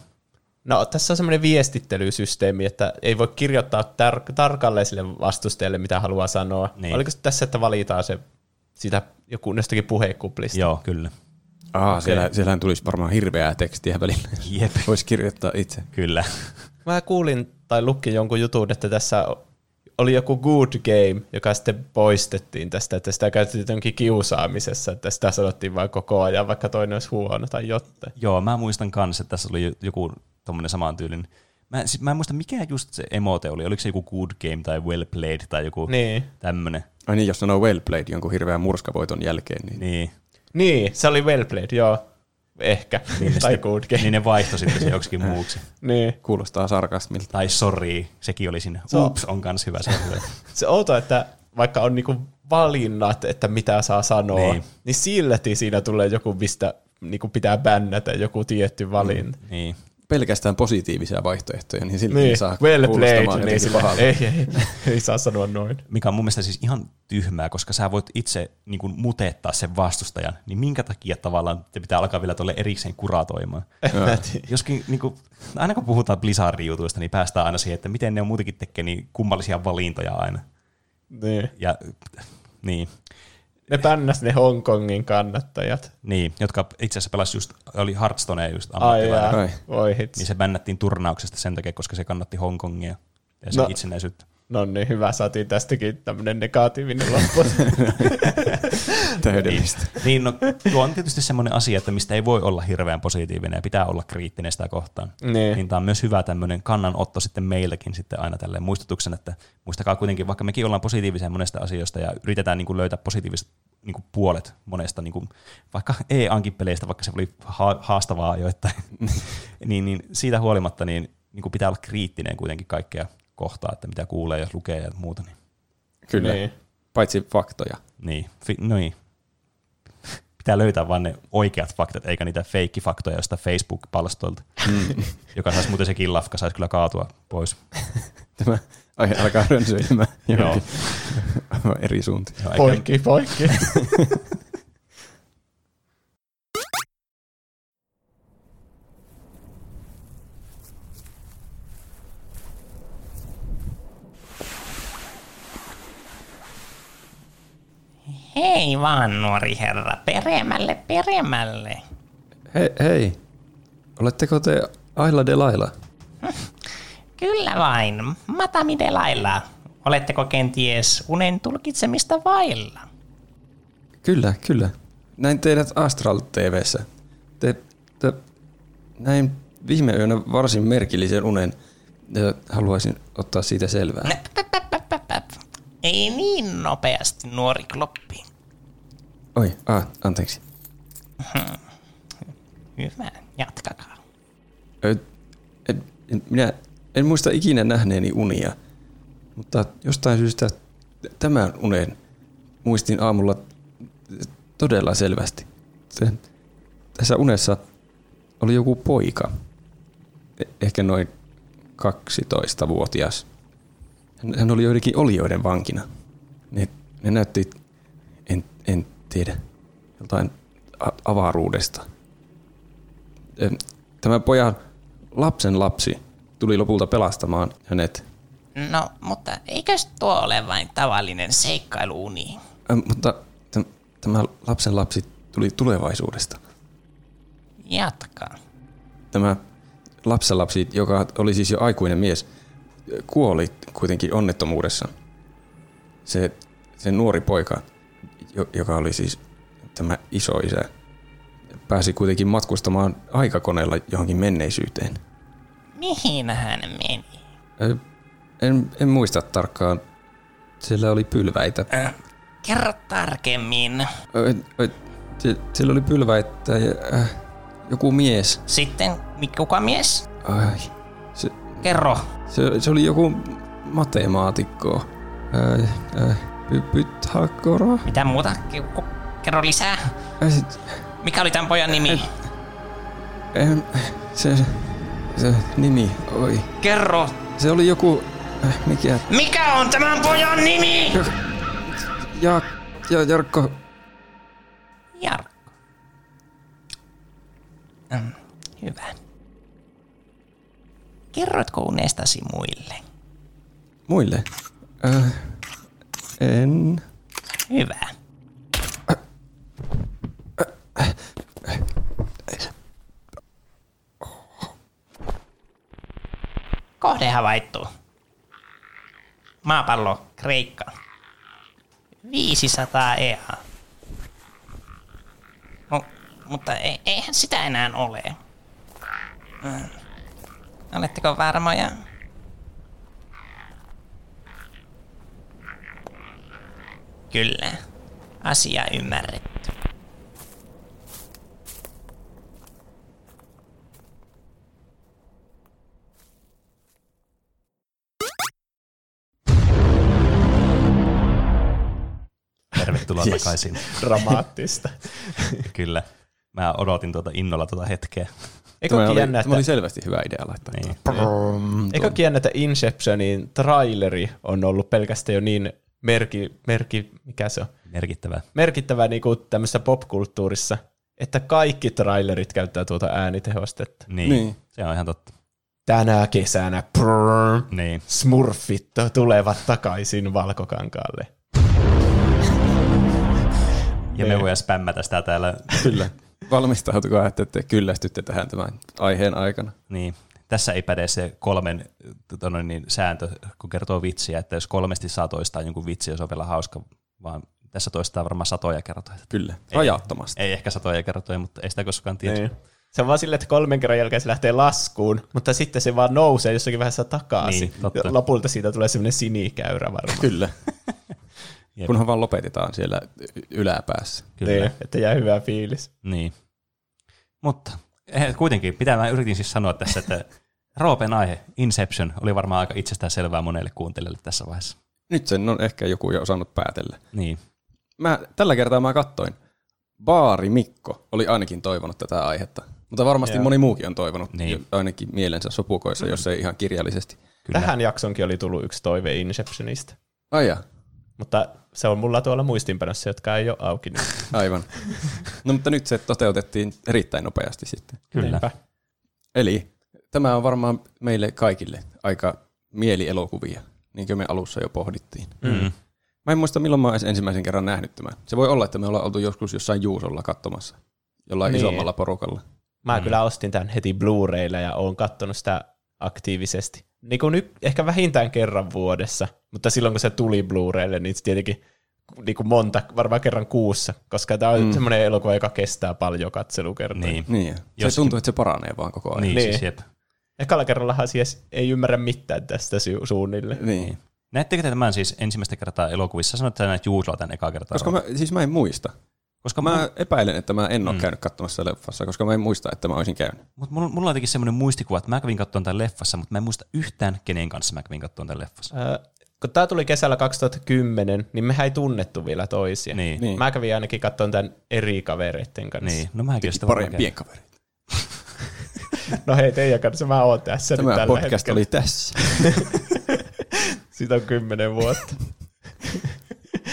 No tässä on semmoinen viestittelysysteemi, että ei voi kirjoittaa tar- tarkalleen sille vastustajalle, mitä haluaa sanoa. Niin. Oliko tässä, että valitaan se sitä joku jostakin puheekuplista? Joo, kyllä. Ah, okay. siellä, siellähän tulisi varmaan hirveää tekstiä välillä. Jep. Voisi kirjoittaa itse. Kyllä. Mä kuulin tai lukin jonkun jutun, että tässä oli joku good game, joka sitten poistettiin tästä, että sitä käytettiin jonkin kiusaamisessa, että sitä sanottiin vain koko ajan, vaikka toinen olisi huono tai jotain. Joo, mä muistan kanssa, että tässä oli joku tuommoinen saman tyylin. Mä, siis, mä en muista, mikä just se emote oli. Oliko se joku good game tai well played tai joku niin. tämmöinen. Ai niin, jos sanoo well played jonkun hirveän murskavoiton jälkeen. Niin. niin. Niin, se oli well played, joo. Ehkä. Niin tai sitten, good game. Niin ne vaihtoi sitten se joksikin muuksi. niin. Kuulostaa sarkasmilta. Tai sorry, sekin oli siinä. Se Ups, on kans hyvä se. se outo, että vaikka on niinku valinnat, että mitä saa sanoa, niin, niin silti siinä tulee joku, mistä niinku pitää bännätä joku tietty valinta. Mm, niin pelkästään positiivisia vaihtoehtoja, niin silti niin, saa well played, niin sillä, ei, ei, ei, saa sanoa noin. Mikä on mun mielestä siis ihan tyhmää, koska sä voit itse niin kuin, muteettaa sen vastustajan, niin minkä takia tavallaan te pitää alkaa vielä tuolle erikseen kuratoimaan? Joskin, niin kuin, aina kun puhutaan Blizzardin jutuista, niin päästään aina siihen, että miten ne on muutenkin tekee niin kummallisia valintoja aina. Niin. Ja, niin. Ne bännäs ne Hongkongin kannattajat. Niin, jotka itse asiassa pelasi just, oli Hearthstone just ammattilainen. Ai Voi Niin se bännättiin turnauksesta sen takia, koska se kannatti Hongkongia ja sen no, itsenäisyyttä. No niin, hyvä, saatiin tästäkin tämmöinen negatiivinen loppu. Täydellistä. niin, niin no, tuo on tietysti semmoinen asia, että mistä ei voi olla hirveän positiivinen ja pitää olla kriittinen sitä kohtaan. Niin. niin tämä on myös hyvä tämmöinen kannanotto sitten meilläkin sitten aina tälleen muistutuksen, että muistakaa kuitenkin, vaikka mekin ollaan positiivisia monesta asioista ja yritetään niin kuin löytää positiiviset niin kuin puolet monesta, niin kuin, vaikka e-ankin peleistä, vaikka se oli haastavaa ajoittain, niin, niin siitä huolimatta niin, niin kuin pitää olla kriittinen kuitenkin kaikkea kohtaa, että mitä kuulee ja lukee ja muuta. Niin. Kyllä, niin. Paitsi faktoja. Niin, Fi- no niin. Pitää löytää vain ne oikeat faktat, eikä niitä faktoja josta Facebook-palstoilta, mm. joka saisi muuten sekin lafka, saisi kyllä kaatua pois. Tämä aihe alkaa rönsyilemään Joo. eri suuntiin. Poikki, poikki. Hei vaan, nuori herra. Peremmälle, peremmälle. Hei, hei. Oletteko te Aila de Laila? Kyllä vain. Matami Delailla. Oletteko kenties unen tulkitsemista vailla? Kyllä, kyllä. Näin teidät Astral TVssä. Te, te, näin viime yönä varsin merkillisen unen ja haluaisin ottaa siitä selvää. Ei niin nopeasti, nuori kloppi. Oi, ah, anteeksi. Hyvä, jatkakaa. Ö, en, en, minä en muista ikinä nähneeni unia, mutta jostain syystä tämän unen muistin aamulla todella selvästi. Se, tässä unessa oli joku poika, e- ehkä noin 12-vuotias. Hän, hän oli joidenkin olioiden vankina. Ne, ne näytti, en, en tiedä, joltain a- avaruudesta. Tämä pojan lapsen lapsi tuli lopulta pelastamaan hänet, No, mutta eikös tuo ole vain tavallinen seikkailuuni? Mutta täm- tämä lapsen lapsi tuli tulevaisuudesta. Jatkaa. Tämä lapsen lapsi, joka oli siis jo aikuinen mies, kuoli kuitenkin onnettomuudessa. Se, se nuori poika, joka oli siis tämä iso isä, pääsi kuitenkin matkustamaan aikakoneella johonkin menneisyyteen. Mihin hän meni? En, en muista tarkkaan. Siellä oli pylväitä. Äh, kerro tarkemmin. Se- Siellä oli pylväitä ja äh, joku mies. Sitten, kuka mies? Ai, se, Kerro. se, se oli joku matemaatikko. Äh, äh, Pythagora? Mitä muuta? Kerro lisää. Mikä oli tämän pojan nimi? em, se, se nimi, oi. Kerro. Se oli joku, äh, mikä, Mikä on tämän pojan nimi? ja, ja Jarkko, Jarkko. Mm, hyvä. Kerroitko unestasi muille? muille. Äh, en. Hyvä. Kohde havaittu. Maapallo, Kreikka. 500 EA. No, mutta ei, eihän sitä enää ole. Oletteko varmoja? Kyllä. Asia ymmärretty. Tervetuloa Yes. takaisin. Dramaattista. Kyllä. Mä odotin tuota innolla tuota hetkeä. Eikö Tämä oli, jännä, tämä oli selvästi hyvä idea laittaa. Niin. Niin. eikö jännä, että Inceptionin traileri on ollut pelkästään jo niin merki, merki mikä se on, Merkittävää. merkittävä niin kuin tämmöisessä popkulttuurissa, että kaikki trailerit käyttää tuota äänitehostetta. Niin. Niin. Se on ihan totta. Tänä kesänä prrr, Niin. smurfit tulevat takaisin valkokankaalle. Ja me Niin. voidaan spämmätä sitä täällä. Kyllä. Valmistautukaa, että te kyllästytte tähän tämän aiheen aikana. Niin. Tässä ei päde se kolmen tota noin, niin, sääntö, kun kertoo vitsiä, että jos kolmesti saa toistaa jonkun vitsi, se on vielä hauska, vaan tässä toistaa varmaan satoja kertoja. Kyllä. Rajattomasti. Ei ehkä satoja kertoja, mutta ei sitä koskaan tiedä. Niin. Se on vaan silleen, että kolmen kerran jälkeen se lähtee laskuun, mutta sitten se vaan nousee jossakin vaiheessa takaisin. Niin, totta. Lopulta siitä tulee semmoinen sinikäyrä varmaan. Kyllä. Kunhan vaan lopetetaan siellä yläpäässä. Kyllä. Niin, että jää hyvä fiilis. Niin. Mutta kuitenkin, mitä mä yritin siis sanoa tässä, että Roopen aihe, Inception, oli varmaan aika itsestään selvää monelle kuuntelijalle tässä vaiheessa. Nyt sen on ehkä joku jo osannut päätellä. Niin. Mä, tällä kertaa mä kattoin. Baari Mikko oli ainakin toivonut tätä aihetta. Mutta varmasti Joo. moni muukin on toivonut, Niin. ainakin mielensä sopukoissa, jos ei ihan kirjallisesti. Kyllä. Tähän jaksonkin oli tullut yksi toive Inceptionista. Ai ja. Mutta se on mulla tuolla muistinpanossa, jotka ei ole auki nyt. Aivan. No mutta nyt se toteutettiin erittäin nopeasti sitten. Kyllä. Niinpä. Eli tämä on varmaan meille kaikille aika mielielokuvia, niin kuin me alussa jo pohdittiin. Mm. Mä en muista, milloin mä oon edes ensimmäisen kerran nähnyt tämän. Se voi olla, että me ollaan oltu joskus jossain Juusolla katsomassa, jollain Niin. niin. isommalla porukalla. Mä mm. kyllä ostin tämän heti Blu-raylla ja oon kattonut sitä aktiivisesti. Niin kuin nyt ehkä vähintään kerran vuodessa, mutta silloin kun se tuli Blu-raylle, niin se tietenkin niin kuin monta, varmaan kerran kuussa, koska tämä on mm. semmoinen elokuva, joka kestää paljon katselukertoja. Niin. Niin. Se Jos- tuntuu, että se paranee vaan koko ajan. Niin, Niin. siis jep. Ekalla kerrallahan siis ei ymmärrä mitään tästä su- suunnilleen. Niin. Näettekö te tämän siis ensimmäistä kertaa elokuvissa? Sanoit, että näet Juusolla tämän ekaa kertaa. Koska mä, siis mä en muista. Koska Mä epäilen, että mä en ole mm. käynyt katsomassa leffassa, koska mä en muista, että mä olisin käynyt. mut mulla, mulla on jotenkin semmoinen muistikuva, että mä kävin katsomaan tämän leffassa, mutta mä en muista yhtään, kenen kanssa mä kävin katsomaan tämän leffassa. Ö, kun tämä tuli kesällä 2010, niin mehän ei tunnettu vielä toisia. Niin. Niin. Mä kävin ainakin katsomaan tämän eri kavereiden kanssa. Niin, no mäkin sitä Parempien kavereita. No hei, teidän kanssa mä oon tässä nyt Tämä tällä podcast hetkellä. oli tässä. Siitä on kymmenen vuotta.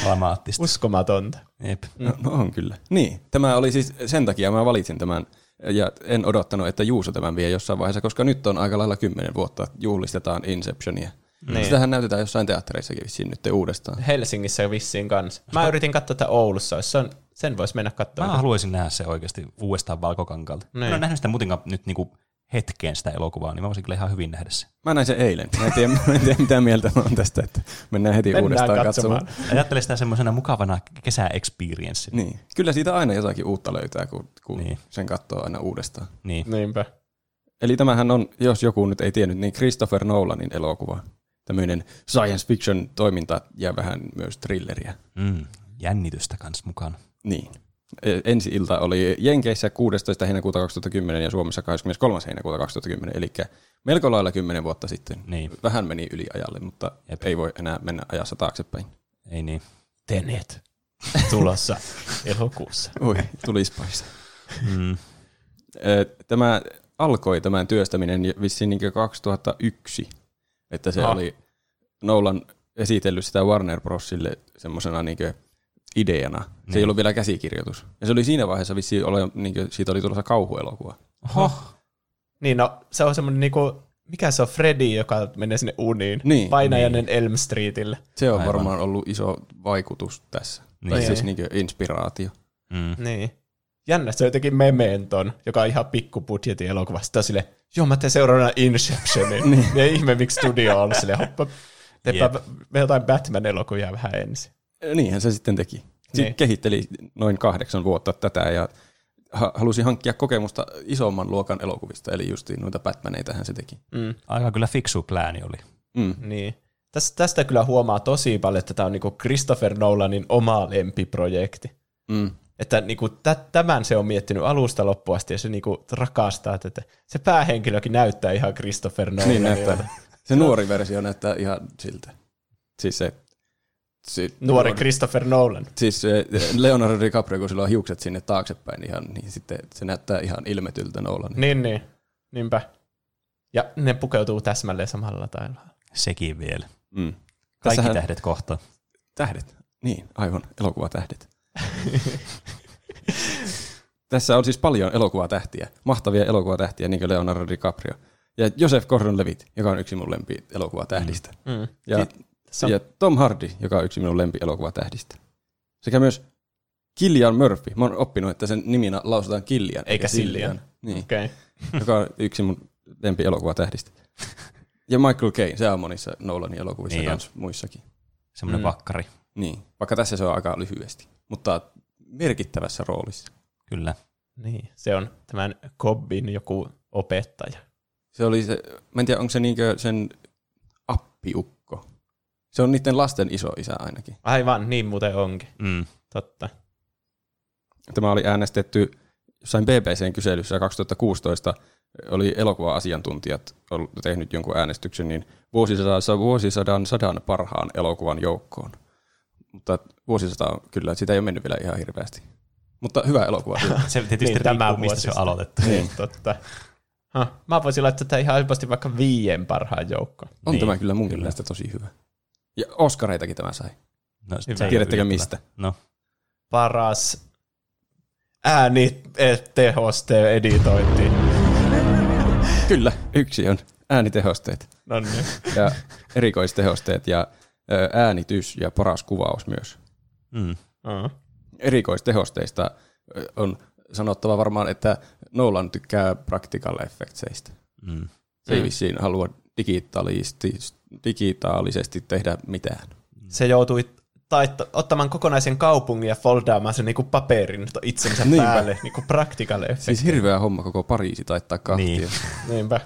Dramaattista. Uskomatonta. Jep. No, no on kyllä. Niin, tämä oli siis sen takia mä valitsin tämän ja en odottanut, että Juuso tämän vie jossain vaiheessa, koska nyt on aika lailla kymmenen vuotta juhlistetaan Inceptionia. Niin. Sitähän näytetään jossain teattereissakin vissiin nyt uudestaan. Helsingissä vissiin kanssa. Mä yritin katsoa tätä Oulussa, jos se on, sen voisi mennä Mä katsomaan. haluaisin nähdä se oikeasti uudestaan valkokankalta. Niin. Mä en ole nähnyt sitä muutenkaan nyt niinku hetkeen sitä elokuvaa, niin mä voisin kyllä ihan hyvin nähdä se. Mä näin sen eilen. Mä en tiedä, mä en tiedä mitä mieltä mä oon tästä, että mennään heti Mennään uudestaan katsomaan. katsomaan. Ajattele sitä semmoisena mukavana kesä-experience. Niin. Kyllä siitä aina jotakin uutta löytää, kun, kun Niin. niin. sen katsoo aina uudestaan. Niin. Niinpä. Eli tämähän on, jos joku nyt ei tiennyt, niin Christopher Nolanin elokuva. Tämmöinen science fiction toiminta ja vähän myös thrilleriä. Mm. Jännitystä kanssa mukana. Niin. Ensi ilta oli Jenkeissä 16. heinäkuuta 2010 ja Suomessa 23. heinäkuuta 2010, eli melko lailla 10 vuotta sitten. Niin. Vähän meni yli ajalle, mutta Jep. Ei voi enää mennä ajassa taaksepäin. Ei niin. Tenet. Tulossa elokuussa. Oi, tuli spice. Mm. Tämä alkoi tämän työstäminen vissiin niin 2001, että se Ah. oli Nolan esitellyt sitä Warner Brosille semmoisena niin ideana. Se Niin. ei ollut vielä käsikirjoitus. Ja se oli siinä vaiheessa vissiin, ole, niin kuin, siitä oli tulossa kauhuelokuva. Oho. Niin no, se on semmoinen niinku, mikä se on, Freddy, joka menee sinne uniin. Niin, Painajainen Elm Streetille. Se on Aivan. varmaan ollut iso vaikutus tässä. Niin. Tai Niin. siis niin inspiraatio. Mm. Niin. Jännä, se jotenkin Mementon, joka on ihan pikkubudjetin elokuva. Sitten on sille, joo mä teen seuraavana Inceptionin. niin. Ja ihme, miksi studio on silleen, hoppa, teepä me jotain Batman-elokuvia vähän ensin. Niinhän se sitten teki. Sitten Niin. kehitteli noin kahdeksan vuotta tätä ja ha- halusi hankkia kokemusta isomman luokan elokuvista, eli justiin noita Batmaneitähän se teki. Mm. Aika kyllä fiksu plääni oli. Mm. Niin. Tästä, tästä kyllä huomaa tosi paljon, että tämä on niinku Christopher Nolanin oma lempiprojekti. Mm. Että niinku tä- tämän se on miettinyt alusta loppuun asti ja se niinku rakastaa tätä. Se päähenkilökin näyttää ihan Christopher Nolanilta. Niin näyttää. Se nuori versio näyttää ihan siltä. Siis se... se Nuori Christopher Nolan. Siis se Leonardo DiCaprio, kun sillä on hiukset sinne taaksepäin ihan, niin sitten se näyttää ihan ilmetyltä Nolan. Niin, niin. Niinpä. Ja ne pukeutuu täsmälleen samalla tavalla. Sekin vielä. Mm. Kaikki Tässähän- tähdet kohta. Tähdet. Niin, aivan. Elokuvatähdet. Tässä on siis paljon elokuvatähtiä. Mahtavia elokuvatähtiä, niin kuin Leonardo DiCaprio. Ja Joseph Gordon-Levitt, joka on yksi mun lempi elokuvatähdistä. Mm. Ja, Se on- ja Tom Hardy, joka on yksi minun lempi elokuvatähdistä. Sekä myös Killian Murphy. Mä oon oppinut, että sen niminä lausutaan Killian. Eikä Cillian. Niin. Okay. joka on yksi mun lempi elokuvatähdistä. Ja Michael Caine, se on monissa Nolanin elokuvissa Niin niin jo. kans muissakin. Semmoinen Mm. mm. vakkari. Niin, vaikka tässä se on aika lyhyesti, mutta merkittävässä roolissa. Kyllä. Niin, se on tämän Cobbin joku opettaja. Se oli se, mä en tiedä, onko se niinkö sen appiukko. Se on niiden lasten iso isä ainakin. Aivan, niin muuten onkin. Mm. Totta. Tämä oli äänestetty jossain BBCn kyselyssä 2016 oli elokuva-asiantuntijat tehnyt jonkun äänestyksen, niin vuosisadan, vuosisadan sadan parhaan elokuvan joukkoon. Mutta vuosisata on kyllä, sitä ei ole mennyt vielä ihan hirveästi. Mutta hyvä elokuva. Se tietysti Niin, niin, tämä riippuu, mistä se on aloitettu. Niin, totta. Huh. Mä voisin laittaa tätä ihan helposti vaikka viien parhaan joukkoon. On Niin, tämä kyllä kyllä. mielestä tosi hyvä. Ja Oscareitakin tämä sai. No, Tiedättekö mistä? No, Paras ääni eh, tehoste editointi. Kyllä, yksi on äänitehosteet No niin. ja erikoistehosteet ja äänitys ja paras kuvaus myös. mm. Uh. Erikoistehosteista on sanottava varmaan, että Nolan tykkää practical effectseistä. Mm. Se ei vissiin halua digitaalisesti, digitaalisesti tehdä mitään. Se joutui taitto, ottamaan kokonaisen kaupungin ja foldaamaan sen niinku paperin itsensä Niinpä. päälle, niinku practical effect. Siis hirveä homma koko Pariisi taittaa kahtia. Niin. Niinpä.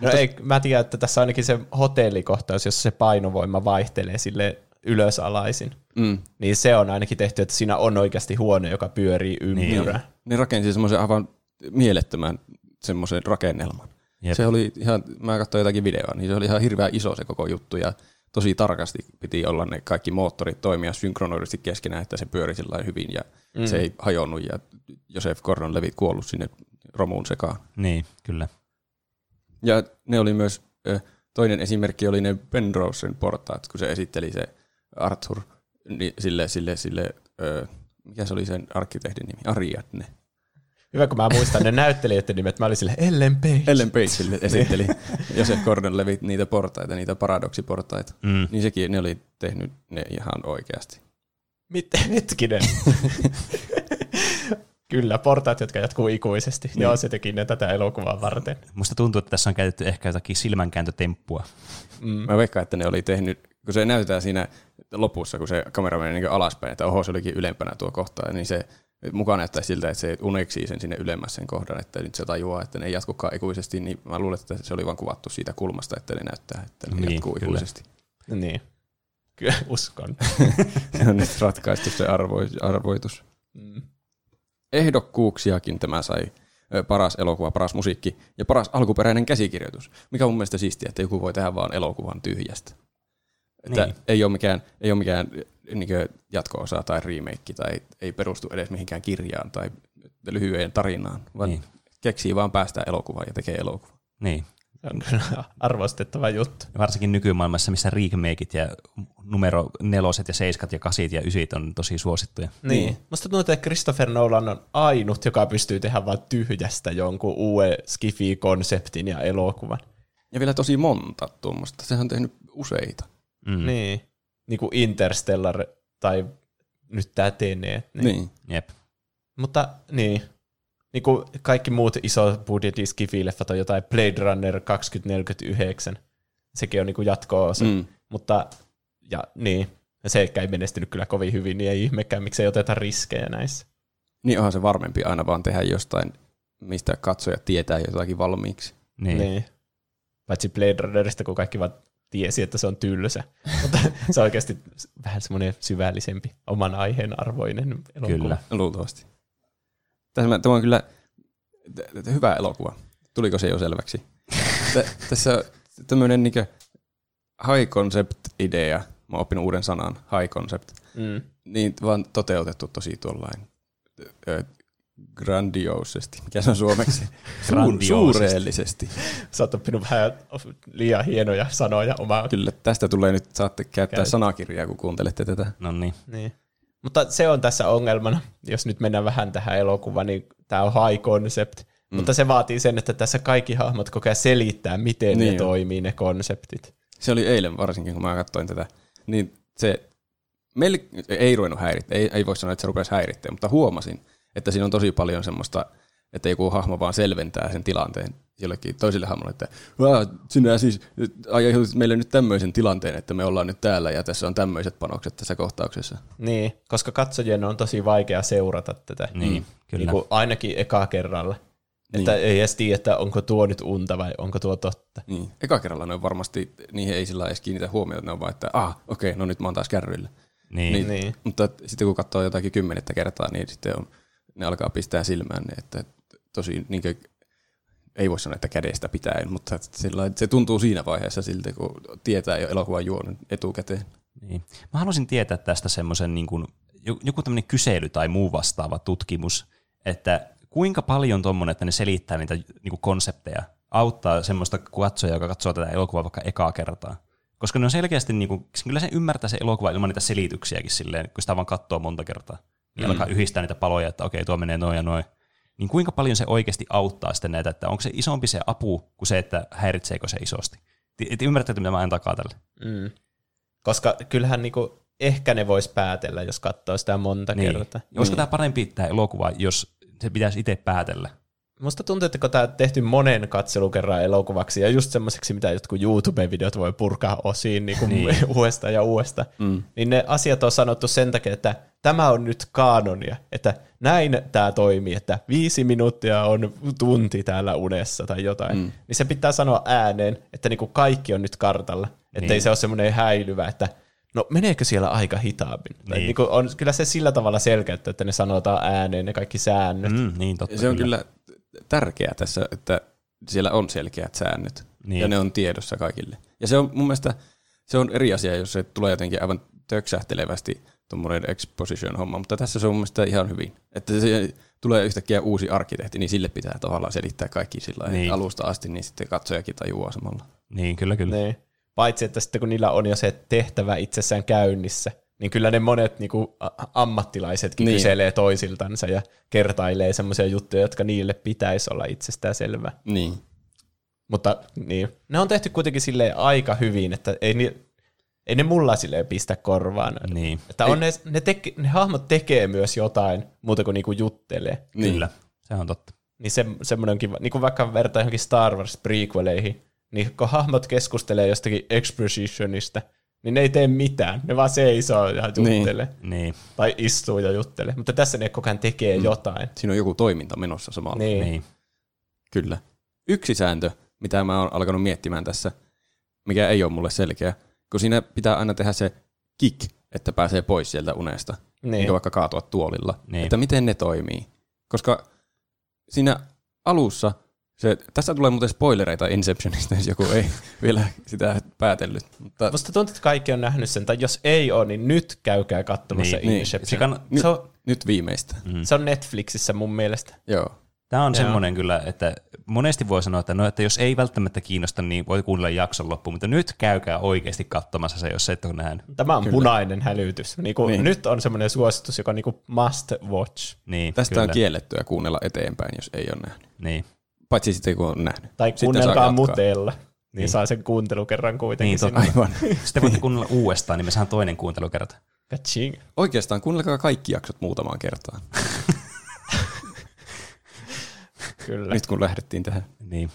No ei, mä tiedän, että tässä on ainakin se hotellikohtaus, jossa se painovoima vaihtelee sille ylösalaisin. Mm. Niin se on ainakin tehty, että siinä on oikeasti huone, joka pyörii ympyrää. Niin. Ne rakensi semmoisen aivan mielettömän semmoisen rakennelman. Jep. Se oli ihan, mä katsoin jotakin videoa, niin se oli ihan hirveän iso se koko juttu ja tosi tarkasti piti olla ne kaikki moottorit toimia synkronoidusti keskenään, että se pyöri sillä hyvin ja mm. se ei hajonnut ja Josef Gordon-Levitt kuollut sinne romuun sekaan. Niin, kyllä. Ja ne oli myös, toinen esimerkki oli ne Penrosen portaat, kun se esitteli se Arthur niin sille, sille, sille ö, mikä se oli sen arkkitehdin nimi, Ariadne. Hyvä, kun mä muistan ne näyttelijöiden nimet. Mä olin sille Ellen Page. Ellen Page sille esitteli Josef Gordon-Levitt niitä portaita, niitä paradoksiportaita. Mm. Niin sekin, ne oli tehnyt ne ihan oikeasti. Mitä? Hetkinen. Kyllä, portaat, jotka jatkuu ikuisesti. Niin. Joo, se teki ne tätä elokuvaa varten. Musta tuntuu, että tässä on käytetty ehkä jotakin silmänkääntötemppua. Mm. Mä veikkaan, että ne oli tehnyt, kun se näytetään siinä lopussa, kun se kamera menee niin alaspäin, että oho, se olikin ylempänä tuo kohta, niin se mukaan näyttää siltä, että se uneksii sen sinne ylemmäs sen kohdan, että nyt se tajuaa, että ne ei jatkukaan ikuisesti, niin mä luulen, että se oli vaan kuvattu siitä kulmasta, että ne näyttää, että ne Niin, jatkuu kyllä. ikuisesti. Niin. Kyllä, uskon. Se on nyt ratkaistu se arvo, arvoitus. Mm. Ehdokkuuksiakin tämä sai paras elokuva, paras musiikki ja paras alkuperäinen käsikirjoitus, mikä on mun mielestä siistiä, että joku voi tehdä vaan elokuvan tyhjästä. Että Niin. ei ole mikään, ei ole mikään niin jatko-osa tai remake tai ei perustu edes mihinkään kirjaan tai lyhyeen tarinaan, vaan Niin. keksii vaan päästä elokuvaan ja tekee elokuvan. Niin. Se on kyllä arvostettava juttu. Ja varsinkin nykymaailmassa, missä remakeit ja numero neloset ja seiskat ja kasit ja ysit on tosi suosittuja. Niin. Musta tuntuu, että Christopher Nolan on ainut, joka pystyy tehdä vain tyhjästä jonkun uuden skifi-konseptin ja elokuvan. Ja vielä tosi monta tuommoista. Sehän on tehnyt useita. Mm. Niin. Niin kuin Interstellar tai nyt tämä Tenet. Niin. niin. Jep. Mutta niin. Niin kuin kaikki muut iso budjetin skifi-leffat on jotain Blade Runner 2049. Sekin on niin kuin jatko-osa. Mm. Mutta ja niin. Ja se ei menestynyt kyllä kovin hyvin, niin ei ihmekään, miksei oteta riskejä näissä. Niin onhan se varmempi aina vaan tehdä jostain, mistä katsojat tietää jotakin valmiiksi. Niin. Niin. niin. Paitsi Blade Runnerista, kun kaikki vaan tiesi, että se on tylsä. Mutta se on oikeasti vähän semmoinen syvällisempi, oman aiheen arvoinen elokuva. Kyllä. Luultavasti. Tämä, tämä on kyllä t- t- hyvä elokuva. Tuliko se jo selväksi? T- tässä on tämmöinen niin high concept idea. Mä oon oppinut uuden sanan, high concept. Mm. Niin vaan toteutettu tosi tuollain grandiosesti. Mikä se on suomeksi? Suur, suureellisesti. Sä oot oppinut vähän liian hienoja sanoja omaa. Kyllä, tästä tulee nyt, saatte käyttää Käyt. sanakirjaa, kun kuuntelette tätä. No niin. Niin. Mutta se on tässä ongelmana, jos nyt mennään vähän tähän elokuvaan, niin tämä on high concept. Mm. Mutta se vaatii sen, että tässä kaikki hahmot koko ajan selittää, miten niin ne on. toimii, ne konseptit. Se oli eilen varsinkin, kun mä katsoin tätä. Niin se meille ei ruvennut häirittää, ei, ei voi sanoa, että se rupesi häirittämään, mutta huomasin, että siinä on tosi paljon semmoista, että joku hahmo vaan selventää sen tilanteen jollekin toiselle hahmolle, että "Aa, sinä siis aiheutit meille nyt tämmöisen tilanteen, että me ollaan nyt täällä ja tässä on tämmöiset panokset tässä kohtauksessa. Niin, koska katsojien on tosi vaikea seurata tätä. Niin, kyllä. Niin kuin ainakin eka kerralla. Niin. Että ei edes tiedä, että onko tuo nyt unta vai onko tuo totta. Niin. Eka kerralla ne on varmasti, niihin ei sillä edes kiinnitä huomiota, ne on vaan, että ah, okei, no nyt mä oon taas kärryillä. Niin. Niin, Niin. niin. Mutta sitten kun katsoo jotakin kymmenettä kertaa, niin sitten on, ne alkaa pistää silmään ne, että tosi niin kuin, ei voi sanoa, että kädestä pitäen, mutta se tuntuu siinä vaiheessa siltä, kun tietää jo elokuvan juonen etukäteen. Niin. Mä haluaisin tietää tästä semmoisen niin joku tämmöinen kysely tai muu vastaava tutkimus, että kuinka paljon tuommoinen, että ne selittää niitä niin kuin konsepteja, auttaa semmoista katsojaa, joka katsoo tätä elokuvaa vaikka ekaa kertaa. Koska ne on selkeästi, niin kuin, kyllä se ymmärtää se elokuva ilman niitä selityksiäkin silleen, kun sitä vaan katsoo monta kertaa. Niin mm. alkaa yhdistää niitä paloja, että okei, tuo menee noin ja noin. Niin kuinka paljon se oikeasti auttaa sitten näitä, että onko se isompi se apu kuin se, että häiritseekö se isosti? Et ymmärrätte, mitä mä en takaa tälle. Mm. Koska kyllähän niinku, ehkä ne vois päätellä, jos katsoo sitä monta Niin. kertaa. Olisiko tämä parempi tämä elokuva, jos se pitäisi itse päätellä? Musta tuntuu, että kun tämä on tehty monen katselukerran elokuvaksi ja just semmoiseksi, mitä jotkut YouTube-videot voi purkaa osiin niin kuin Niin. uudestaan ja uudestaan, mm. niin ne asiat on sanottu sen takia, että tämä on nyt kaanonia, että näin tämä toimii, että viisi minuuttia on tunti täällä unessa tai jotain. Mm. Niin se pitää sanoa ääneen, että niin kuin kaikki on nyt kartalla, ettei Niin. se ole semmoinen häilyvä, että no meneekö siellä aika hitaammin? Niin. niin kuin on kyllä se sillä tavalla selkeyttä, että ne sanotaan ääneen ne kaikki säännöt. Mm, niin, totta. Se on kyllä tärkeää tässä, että siellä on selkeät säännöt. Niin. Ja ne on tiedossa kaikille. Ja se on mun mielestä se on eri asia, jos se tulee jotenkin aivan töksähtelevästi tuommoinen exposition-homma, mutta tässä se on mun mielestä ihan hyvin. Että se tulee yhtäkkiä uusi arkkitehti, niin sille pitää tavallaan selittää kaikki sillä Niin. alusta asti, niin sitten katsojakin tajuaa samalla. Niin, kyllä, kyllä. Niin. Paitsi, että sitten kun niillä on jo se tehtävä itsessään käynnissä, niin kyllä ne monet niin kuin, ammattilaisetkin niin. Kyselee toisiltansa ja kertailee semmoisia juttuja, jotka niille pitäisi olla itsestään selvä. Niin. Mutta niin, ne on tehty kuitenkin sille aika hyvin, että ei, ni, ei ne mulla silleen pistä korvaan. Niin, Että on ne, ne, teke, ne hahmot tekee myös jotain muuta kuin niinku juttelee. Niin. kyllä. Se on totta. Niin se, semmoinen on kiva, niin kuin vaikka vertaa johonkin Star Wars prequeleihin, niin kun hahmot keskustelee jostakin expositionista, niin ne ei tee mitään. Ne vaan seisoo ja juttelee. Niin. Niin, Tai istuu ja juttelee. Mutta tässä ne koko ajan tekee mm. jotain. Siinä on joku toiminta menossa samalla. Niin. niin. Kyllä. Yksi sääntö, mitä mä oon alkanut miettimään tässä, mikä ei ole mulle selkeä, kun siinä pitää aina tehdä se kick, että pääsee pois sieltä unesta, Niin. eikä vaikka kaatua tuolilla. Niin. Että miten ne toimii. Koska siinä alussa, se, tässä tulee muuten spoilereita Inceptionista, jos joku ei vielä sitä päätellyt. Mutta Musta tuntuu, että kaikki on nähnyt sen, tai jos ei ole, niin nyt käykää katsomassa Niin, niin, niin. Inception. Se kann- nyt, se, on, nyt viimeistä. Mm. se on Netflixissä mun mielestä. Joo. Tämä on Joo. semmoinen kyllä, että monesti voi sanoa, että, no, että jos ei välttämättä kiinnosta, niin voi kuunnella jakson loppuun, mutta nyt käykää oikeasti katsomassa se, jos et ole nähnyt. Tämä on Kyllä. punainen hälytys. Niin kuin, Niin. niin. Nyt on semmoinen suositus, joka on niin kuin must watch. Niin, Tästä kyllä. on kiellettyä kuunnella eteenpäin, jos ei ole nähnyt. Niin, Paitsi sitten kun on nähnyt. Tai Sitten kuunnelkaa mutella. Niin, Niin. niin saa sen kuuntelukerran kuitenkin Niin, sinne. Aivan. sitten voitte kuunnella uudestaan, niin me saan toinen kuuntelukerta. Kaching. Oikeastaan kuunnelkaa kaikki jaksot muutamaan kertaan. Kyllä. Nyt kun lähdettiin tähän. Niin,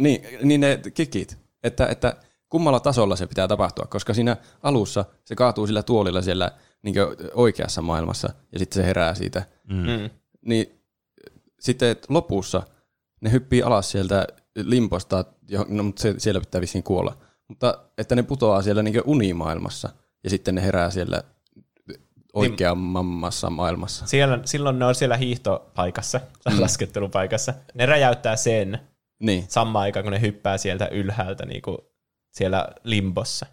Niin, niin ne kikit, että, että kummalla tasolla se pitää tapahtua, koska siinä alussa se kaatuu sillä tuolilla siellä niin oikeassa maailmassa ja sitten se herää siitä. mm. Mm. Niin sitten lopussa ne hyppii alas sieltä limposta, no, mutta se, siellä pitää vissiin kuolla. Mutta että ne putoaa siellä niin unimaailmassa ja sitten ne herää siellä oikeammassa maailmassa. Siellä, silloin ne on siellä hiihtopaikassa, tai laskettelupaikassa. Ne räjäyttää sen Niin. samaan aikaan, kun ne hyppää sieltä ylhäältä niin kuin siellä limbossa.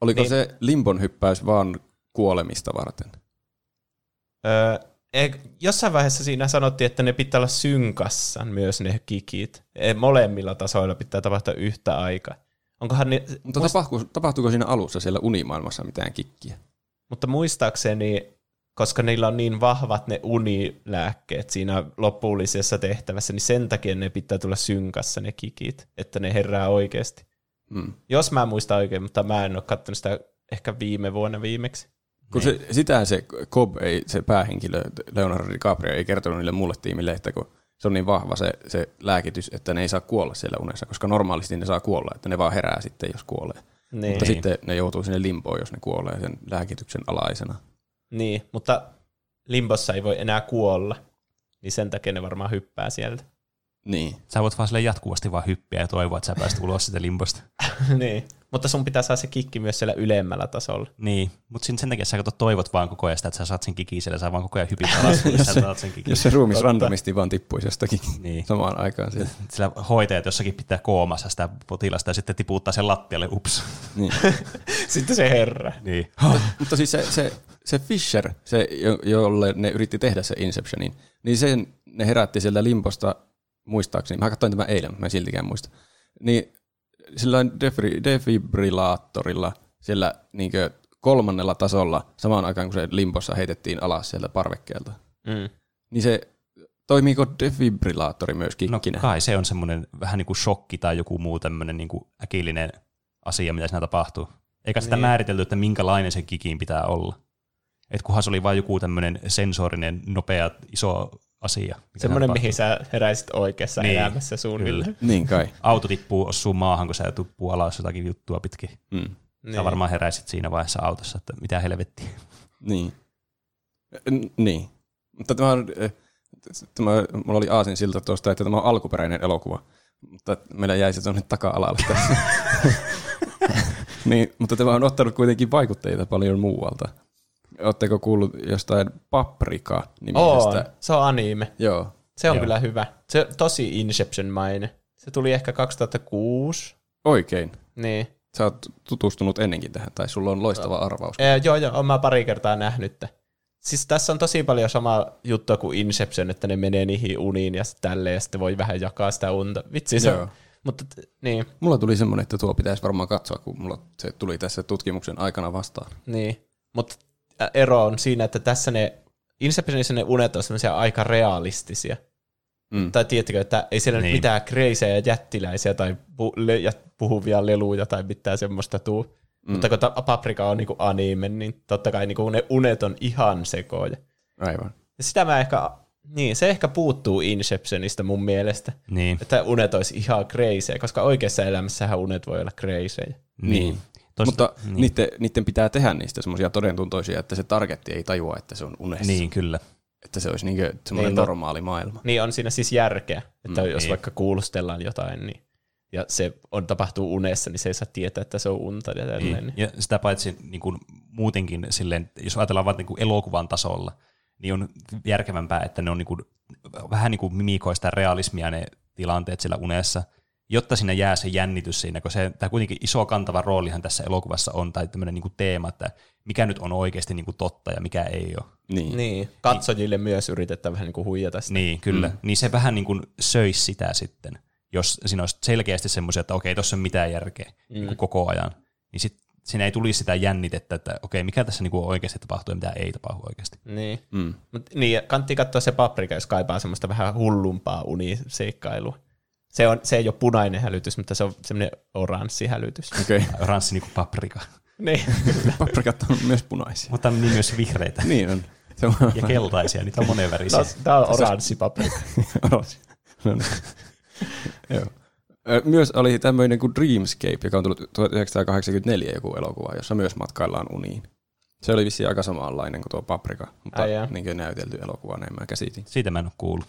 Oliko Niin. se limbon hyppäys vaan kuolemista varten? Öö, jossain vaiheessa siinä sanottiin, että ne pitää olla synkassa myös ne kikit. Eh, Molemmilla tasoilla pitää tapahtua yhtä aikaa. Onkohan ne, Mutta muist- tapahtuuko, tapahtuuko siinä alussa siellä unimaailmassa mitään kikkiä? mutta muistaakseni, koska niillä on niin vahvat ne unilääkkeet siinä lopullisessa tehtävässä, niin sen takia ne pitää tulla synkassa ne kikit, että ne herää oikeasti. Hmm. Jos mä muistan oikein, mutta mä en ole katsonut sitä ehkä viime vuonna viimeksi. Kun se, sitä se Cobb, ei, se päähenkilö, Leonardo DiCaprio, ei kertonut niille mulle tiimille, että kun se on niin vahva se, se lääkitys, että ne ei saa kuolla siellä unessa, koska normaalisti ne saa kuolla, että ne vaan herää sitten, jos kuolee. Niin. Mutta sitten ne joutuu sinne limpoon, jos ne kuolee sen lääkityksen alaisena. Niin, mutta limbossa ei voi enää kuolla, niin sen takia ne varmaan hyppää sieltä. Niin. Sä voit vaan sille jatkuvasti vaan hyppiä ja toivoa, että sä pääst ulos sitä limbosta. niin. Mutta sun pitää saada se kikki myös siellä ylemmällä tasolla. Niin, mutta sen takia sä kato, toivot vaan koko ajan sitä, että sä saat sen kikin siellä, sä vaan koko ajan hypit alas, kun sä saat sen kikin. Jos se ruumis Totta. randomisti vaan tippuisi jostakin Niin. samaan aikaan. Sieltä. Sillä hoitajat jossakin pitää koomassa sitä potilasta ja sitten tiputtaa sen lattialle, ups. Niin. Sitten se herää. Niin. Mutta siis se, se, se Fisher, se, jo- jolle ne yritti tehdä se Inceptionin, niin sen ne herätti sieltä limposta, muistaakseni, mä katsoin tämän eilen, mä en siltikään muista, niin sillä defri, defibrillaattorilla siellä niinkö kolmannella tasolla samaan aikaan, kun se limpossa heitettiin alas sieltä parvekkeelta. Mm. Niin se, toimiiko defibrillaattori myös No kikkinä? kai se on semmoinen vähän niin kuin shokki tai joku muu tämmöinen niin kuin äkillinen asia, mitä siinä tapahtuu. Eikä sitä Niin. määritelty, että minkälainen se kikin pitää olla. Et kunhan se oli vain joku tämmöinen sensorinen, nopea, iso asia. Semmoinen, mihin sä heräisit oikeassa Niin, elämässä suunnilleen. Niin kai. Auto tippuu, osuu maahan, kun sä tuppuu alas jotakin juttua pitkin. Mm. Niin. Niin. Sä varmaan heräisit siinä vaiheessa autossa, että mitä helvettiä. Niin. N- niin. Mutta tämä eh, tämä, mulla oli aasin siltä tuosta, että tämä on alkuperäinen elokuva. Mutta meillä jäi se tuonne taka-alalle tässä. niin, mutta tämä on ottanut kuitenkin vaikutteita paljon muualta. Oletteko kuullut jostain On, Paprika-nimisestä? se on anime. Joo. Se on Joo. kyllä hyvä. Se on tosi Inception-mainen. Se tuli ehkä 2006. Oikein. Niin. Sä oot tutustunut ennenkin tähän, tai sulla on loistava arvaus. Ee, joo, joo, oon mä pari kertaa nähnyt. Siis tässä on tosi paljon sama juttu kuin Inception, että ne menee niihin uniin ja sitten tälleen, ja sitten voi vähän jakaa sitä unta. Vitsi se Joo. on. Mutta niin, Mulla tuli semmoinen, että tuo pitäisi varmaan katsoa, kun mulla se tuli tässä tutkimuksen aikana vastaan. niin. Mutta ero on siinä, että tässä ne, Inceptionissa ne unet on semmoisia aika realistisia. Mm. Tai tiedättekö, että ei siellä niin. Niin. mitään kreisejä ja jättiläisiä tai pu- le- ja puhuvia leluja tai mitään semmoista tuu. Mm. Mutta kun ta- Paprika on niinku anime, niin totta kai niinku ne unet on ihan sekoja. Aivan. Ja sitä mä ehkä, niin se ehkä puuttuu Inceptionista mun mielestä. Niin, Että unet olisi ihan crazy, koska oikeassa elämässähän unet voi olla crazy. niin. Toista, Mutta niin. niiden, niiden pitää tehdä niistä semmoisia todentuntoisia, että se targetti ei tajua, että se on unessa. Niin, kyllä. Että se olisi niinkö semmoinen Niin, niin, to- normaali maailma. Niin on siinä siis järkeä, että mm, jos niin. vaikka kuulustellaan jotain, niin ja se on tapahtuu unessa, niin se ei saa tietää, että se on unta ja tälleen. Niin. Ja sitä paitsi niin kuin muutenkin silleen, jos ajatellaan vain niin kuin elokuvan tasolla, niin on järkevämpää, että ne on niin kuin, vähän niin kuin mimikoi sitä realismia ne tilanteet siellä unessa, jotta siinä jää se jännitys siinä, kun se, tämä kuitenkin iso kantava roolihan tässä elokuvassa on, tai tämmöinen niin kuin teema, että mikä nyt on oikeasti niin kuin totta ja mikä ei ole. Niin. Niin, katsojille myös yritetään vähän niin kuin huijata sitä. Niin, kyllä. Mm. Niin se vähän niin kuin söisi sitä sitten, jos siinä olisi selkeästi semmoisia, että okei, tuossa ei ole mitään järkeä mm. niin kuin koko ajan. Niin sit siinä ei tulisi sitä jännitettä, että okei, mikä tässä niin kuin oikeasti tapahtuu ja mitä ei tapahdu oikeasti. Niin. Mm. Mut, niin, kannattaa katsoa se paprika, jos kaipaa semmoista vähän hullumpaa uniseikkailua. Se, on, se ei ole punainen hälytys, mutta se on semmoinen oranssi hälytys. Okei. Okay. Oranssi niin kuin paprika. niin. Paprikat on myös punaisia. Mutta niin myös vihreitä niin on. Se on ja keltaisia, niitä on monenvärisiä. no, tämä on oranssi paprika. Oransi. no niin. Joo. Myös oli tämmöinen kuin Dreamscape, joka on tullut 1984 joku elokuva, jossa myös matkaillaan uniin. Se oli vissiin aika samanlainen kuin tuo Paprika, mutta Ai niin kuin näytelty elokuva, näin mä käsitin. Siitä mä en ole kuullut.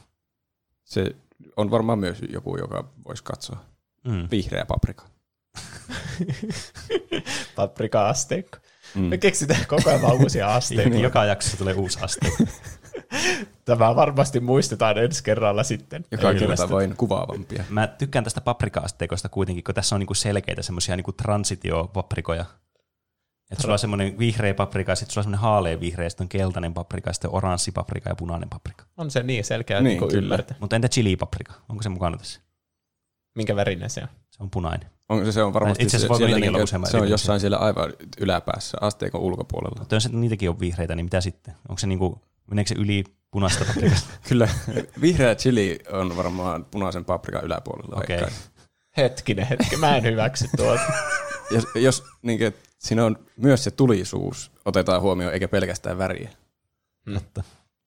Se on varmaan myös joku, joka voisi katsoa. Mm. Vihreä paprika. Paprika-asteikko. Mm. Me keksitään koko ajan vaan uusia asteikkoja. Niin, joka jaksossa tulee uusi aste. Tämä varmasti muistetaan ensi kerralla sitten. Joka kerta vain kuvaavampia. Mä tykkään tästä paprika-asteikosta kuitenkin, kun tässä on niinku selkeitä semmoisia niinku transitio-paprikoja. Että sulla on semmoinen vihreä paprika, sitten sulla on semmoinen haalea vihreä, sitten on keltainen paprika, sitten oranssi paprika ja punainen paprika. On se niin selkeä Niin, niin, niin kyllä. ymmärtää. Mutta entä chili-paprika? Onko se mukana tässä? Minkä värinen se on? Se on punainen. On, se on varmasti Itse asiassa siellä useamman se on eri jossain siellä aivan yläpäässä, asteikon ulkopuolella. Mutta jos niitäkin on vihreitä, niin mitä sitten? Onko se niinku, meneekö se yli punaista paprikasta? Kyllä, vihreä chili on varmaan punaisen paprikan yläpuolella. Okei. veikkaan. Hetkinen, hetki. Mä en hyväksy tuota. Jos, jos niin kuin, siinä on myös se tulisuus, otetaan huomioon, eikä pelkästään väriä. Mutta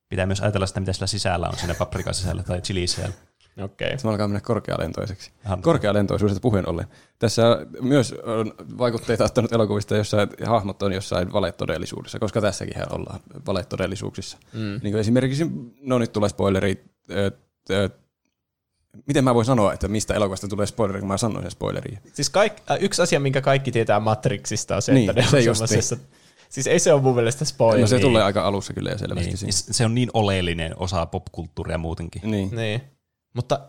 pitää myös ajatella sitä, mitä sillä sisällä on, siinä paprikan sisällä tai chili sisällä. Okei. Okay. Se alkaa mennä korkealentoiseksi. Aha. Korkealentoisuudesta puheen ollen. Tässä myös on vaikutteita ottanut elokuvista, jossa hahmot on jossain valetodellisuudessa, koska tässäkin ollaan valetodellisuuksissa. Mm. Niin kuin esimerkiksi, no nyt tulee spoileri, miten mä voin sanoa, että mistä elokuvasta tulee spoileri, kun mä sanoin sen spoileria. Siis kaik, äh, yksi asia, minkä kaikki tietää Matrixista on se, Niin, että ne se on semmoisessa... Siis ei se ole mun mielestä spoileri. No se niin. tulee aika alussa kyllä jo selvästi Niin. siinä. Se on niin oleellinen osa popkulttuuria muutenkin. Niin. Niin. Mutta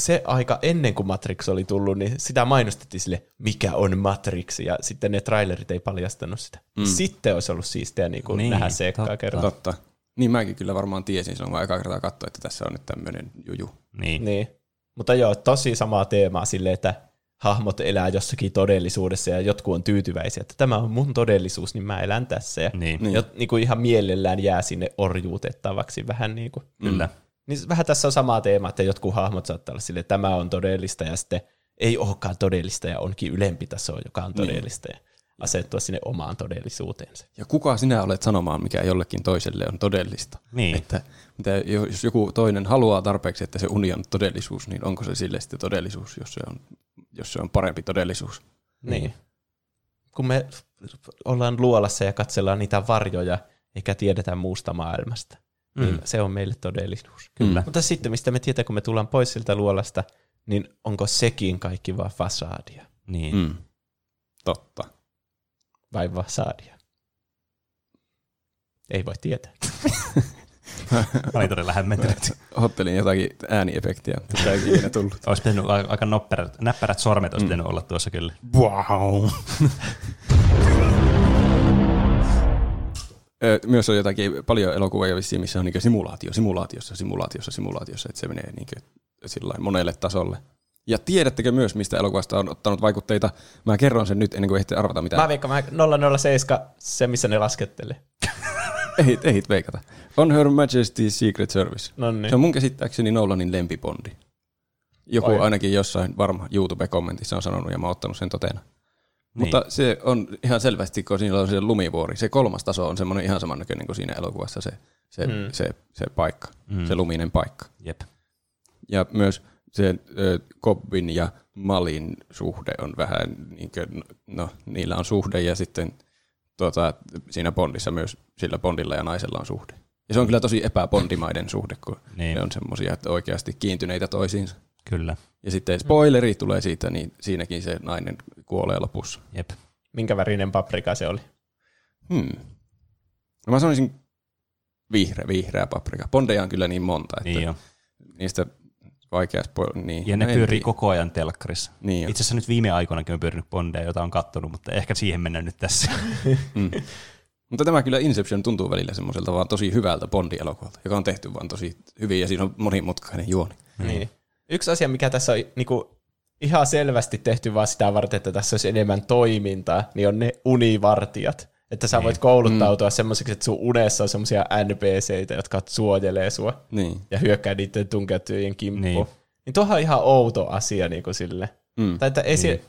se aika ennen kuin Matrix oli tullut, niin sitä mainostettiin sille, mikä on Matrix, ja sitten ne trailerit ei paljastanut sitä. Mm. Sitten olisi ollut siistiä niin kuin Niin, niin, nähdä se ekaa kertaa. Totta. Niin mäkin kyllä varmaan tiesin silloin, kun eka kertaa katsoin, että tässä on nyt tämmöinen juju. Niin. Niin. Mutta joo, tosi samaa teemaa silleen, että hahmot elää jossakin todellisuudessa ja jotkut on tyytyväisiä, että tämä on mun todellisuus, niin mä elän tässä. Ja Niin. niin. Jot, niin kuin ihan mielellään jää sinne orjuutettavaksi vähän niin kuin. Kyllä. Niin vähän tässä on sama teema, että jotkut hahmot saattaa olla sille, että tämä on todellista ja sitten ei olekaan todellista ja onkin ylempi taso, joka on todellista ja asettua sinne omaan todellisuuteensa. Ja kuka sinä olet sanomaan, mikä jollekin toiselle on todellista? Niin. Että mitä, jos joku toinen haluaa tarpeeksi, että se uni on todellisuus, niin onko se sille sitten todellisuus, jos se on, jos se on parempi todellisuus? Niin. Kun me ollaan luolassa ja katsellaan niitä varjoja, eikä tiedetä muusta maailmasta, mm. niin se on meille todellisuus. Kyllä. Mutta sitten, mistä me tietää, kun me tullaan pois siltä luolasta, niin onko sekin kaikki vaan fasaadia Niin. Mm. Totta. Vai fasaadia? Ei voi tietää. Mä olin todella hämmentynyt. Hottelin jotakin ääniefektiä, mutta ei ikinä tullut. Olisi pitänyt aika nopperät, näppärät sormet olisi pitänyt olla tuossa kyllä. Wow. Myös on jotakin paljon elokuvia vissiin, missä on niin simulaatio, simulaatiossa, simulaatiossa, simulaatiossa, että se menee niin sillä monelle tasolle. Ja tiedättekö myös, mistä elokuvasta on ottanut vaikutteita? Mä kerron sen nyt ennen kuin ehditte arvata mitään. Mä veikkaan, mä 007, se missä ne laskettelee. Ei, ei veikata. On Her Majesty's Secret Service. No niin. Se on mun käsittääkseni Nolanin lempibondi. Joku Oi. ainakin jossain varma YouTube-kommentissa on sanonut ja mä oon ottanut sen totena. Niin. Mutta se on ihan selvästi, kun siinä on se lumivuori. Se kolmas taso on semmoinen ihan samannäköinen kuin siinä elokuvassa se, se, Mm. se, se paikka, Mm. se luminen paikka. Jep. Ja myös se ö, Cobbin ja Malin suhde on vähän, niin kuin, no niillä on suhde ja sitten tota, siinä Bondissa myös sillä Bondilla ja naisella on suhde. Ja se on kyllä tosi epäbondimaiden suhde, kun Niin. ne on semmoisia, että oikeasti kiintyneitä toisiinsa. Kyllä. Ja sitten spoileri tulee siitä, niin siinäkin se nainen kuolee lopussa. Jep. Minkä värinen paprika se oli? Hmm. No mä sanoisin vihreä, vihreä paprika. Bondeja on kyllä niin monta, että Niin jo. niistä vaikea spoil... Niin, Ja ne no pyörii koko ajan telkkarissa. Niin jo. Itse asiassa nyt viime aikoinakin on pyörinyt Bondeja, jota on kattonut, mutta ehkä siihen mennään nyt tässä. Mm. Mutta tämä kyllä Inception tuntuu välillä semmoiselta vaan tosi hyvältä Bondi-elokuvalta, joka on tehty vaan tosi hyvin ja siinä on monimutkainen juoni. Niin. Yksi asia, mikä tässä on niinku, ihan selvästi tehty vaan sitä varten, että tässä olisi enemmän toimintaa, niin on ne univartijat. Että sä Niin. voit kouluttautua mm. semmoiseksi, että sun unessa on semmoisia NPCitä, jotka suojelee sua Niin. ja hyökkää niiden tunkeutujien kimppuun. Niin. Niin. niin tuohan on ihan outo asia niin kuin sille. Mm. Tai että, ei se,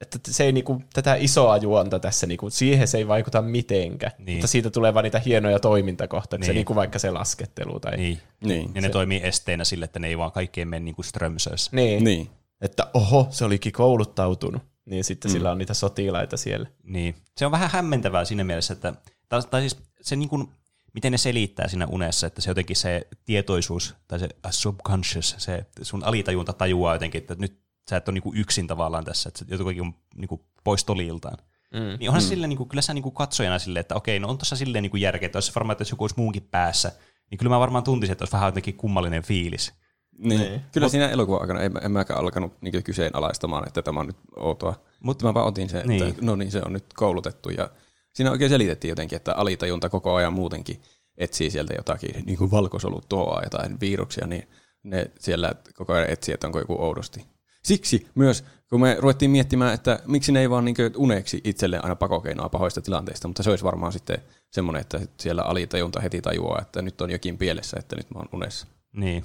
että se ei niinku, tätä isoa juonta tässä, niinku, siihen se ei vaikuta mitenkään. Niin. Mutta siitä tulee vaan niitä hienoja toimintakohtauksia, Niin. niin. niinku vaikka se laskettelu. Tai, niin. Niin. Ja ne toimii esteenä sille, että ne ei vaan kaikkeen mene niin kuin strömsössä. niin. Niin. Että oho, se olikin kouluttautunut. Niin sitten mm. sillä on niitä sotilaita siellä. Niin. Se on vähän hämmentävää siinä mielessä, että, tai, tai siis se niin kuin, miten ne selittää siinä unessa, että se jotenkin se tietoisuus, tai se subconscious, se sun alitajunta tajuaa jotenkin, että nyt sä et ole niin kuin yksin tavallaan tässä, että jotenkin on niin kuin pois toliltaan. Mm. Niin onhan mm. silleen, niin kuin, kyllä sä niin kuin katsojana silleen, että okei, no on tuossa silleen niin kuin järkeä, että olisi varmaan, että jos joku olisi muunkin päässä, niin kyllä mä varmaan tuntisin, että olisi vähän jotenkin kummallinen fiilis. Niin. Niin. Kyllä Mut, siinä elokuvan aikana en, en mäkään alkanut niin kyseenalaistamaan, että tämä on nyt outoa. Mut- Mutta mä vaan otin sen, että Niin. niin. no niin, se on nyt koulutettu. Ja siinä oikein selitettiin jotenkin, että alitajunta koko ajan muutenkin etsii sieltä jotakin, niin kuin valkosolut tuoa jotain viruksia, niin ne siellä koko ajan etsii, että onko joku oudosti. Siksi myös, kun me ruvettiin miettimään, että miksi ne ei vaan niin uneksi itselleen aina pakokeinoa pahoista tilanteista, mutta se olisi varmaan sitten semmoinen, että siellä alitajunta heti tajuaa, että nyt on jokin pielessä, että nyt mä oon unessa. Niin.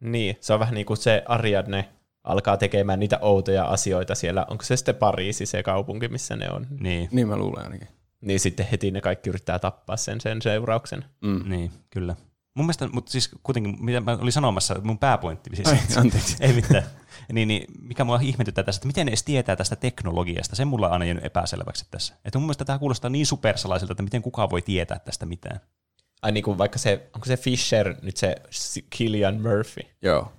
Niin, se on vähän niin kuin se Ariadne alkaa tekemään niitä outoja asioita siellä. Onko se sitten Pariisi se kaupunki, missä ne on? Niin. Niin mä luulen ainakin. Niin sitten heti ne kaikki yrittää tappaa sen, sen seurauksen. Mm. Niin, kyllä. Mun mielestä, mutta siis kuitenkin, mitä mä olin sanomassa, mun pääpointti, siis, Ai, anteeksi. ei mitään, niin, niin, mikä mua ihmetyttää tässä, että miten ne edes tietää tästä teknologiasta, se mulla on aina jäänyt epäselväksi tässä. Että mun mielestä tämä kuulostaa niin supersalaiselta, että miten kukaan voi tietää tästä mitään. Ai niin kuin vaikka se, onko se Fisher nyt se Killian Murphy? Joo.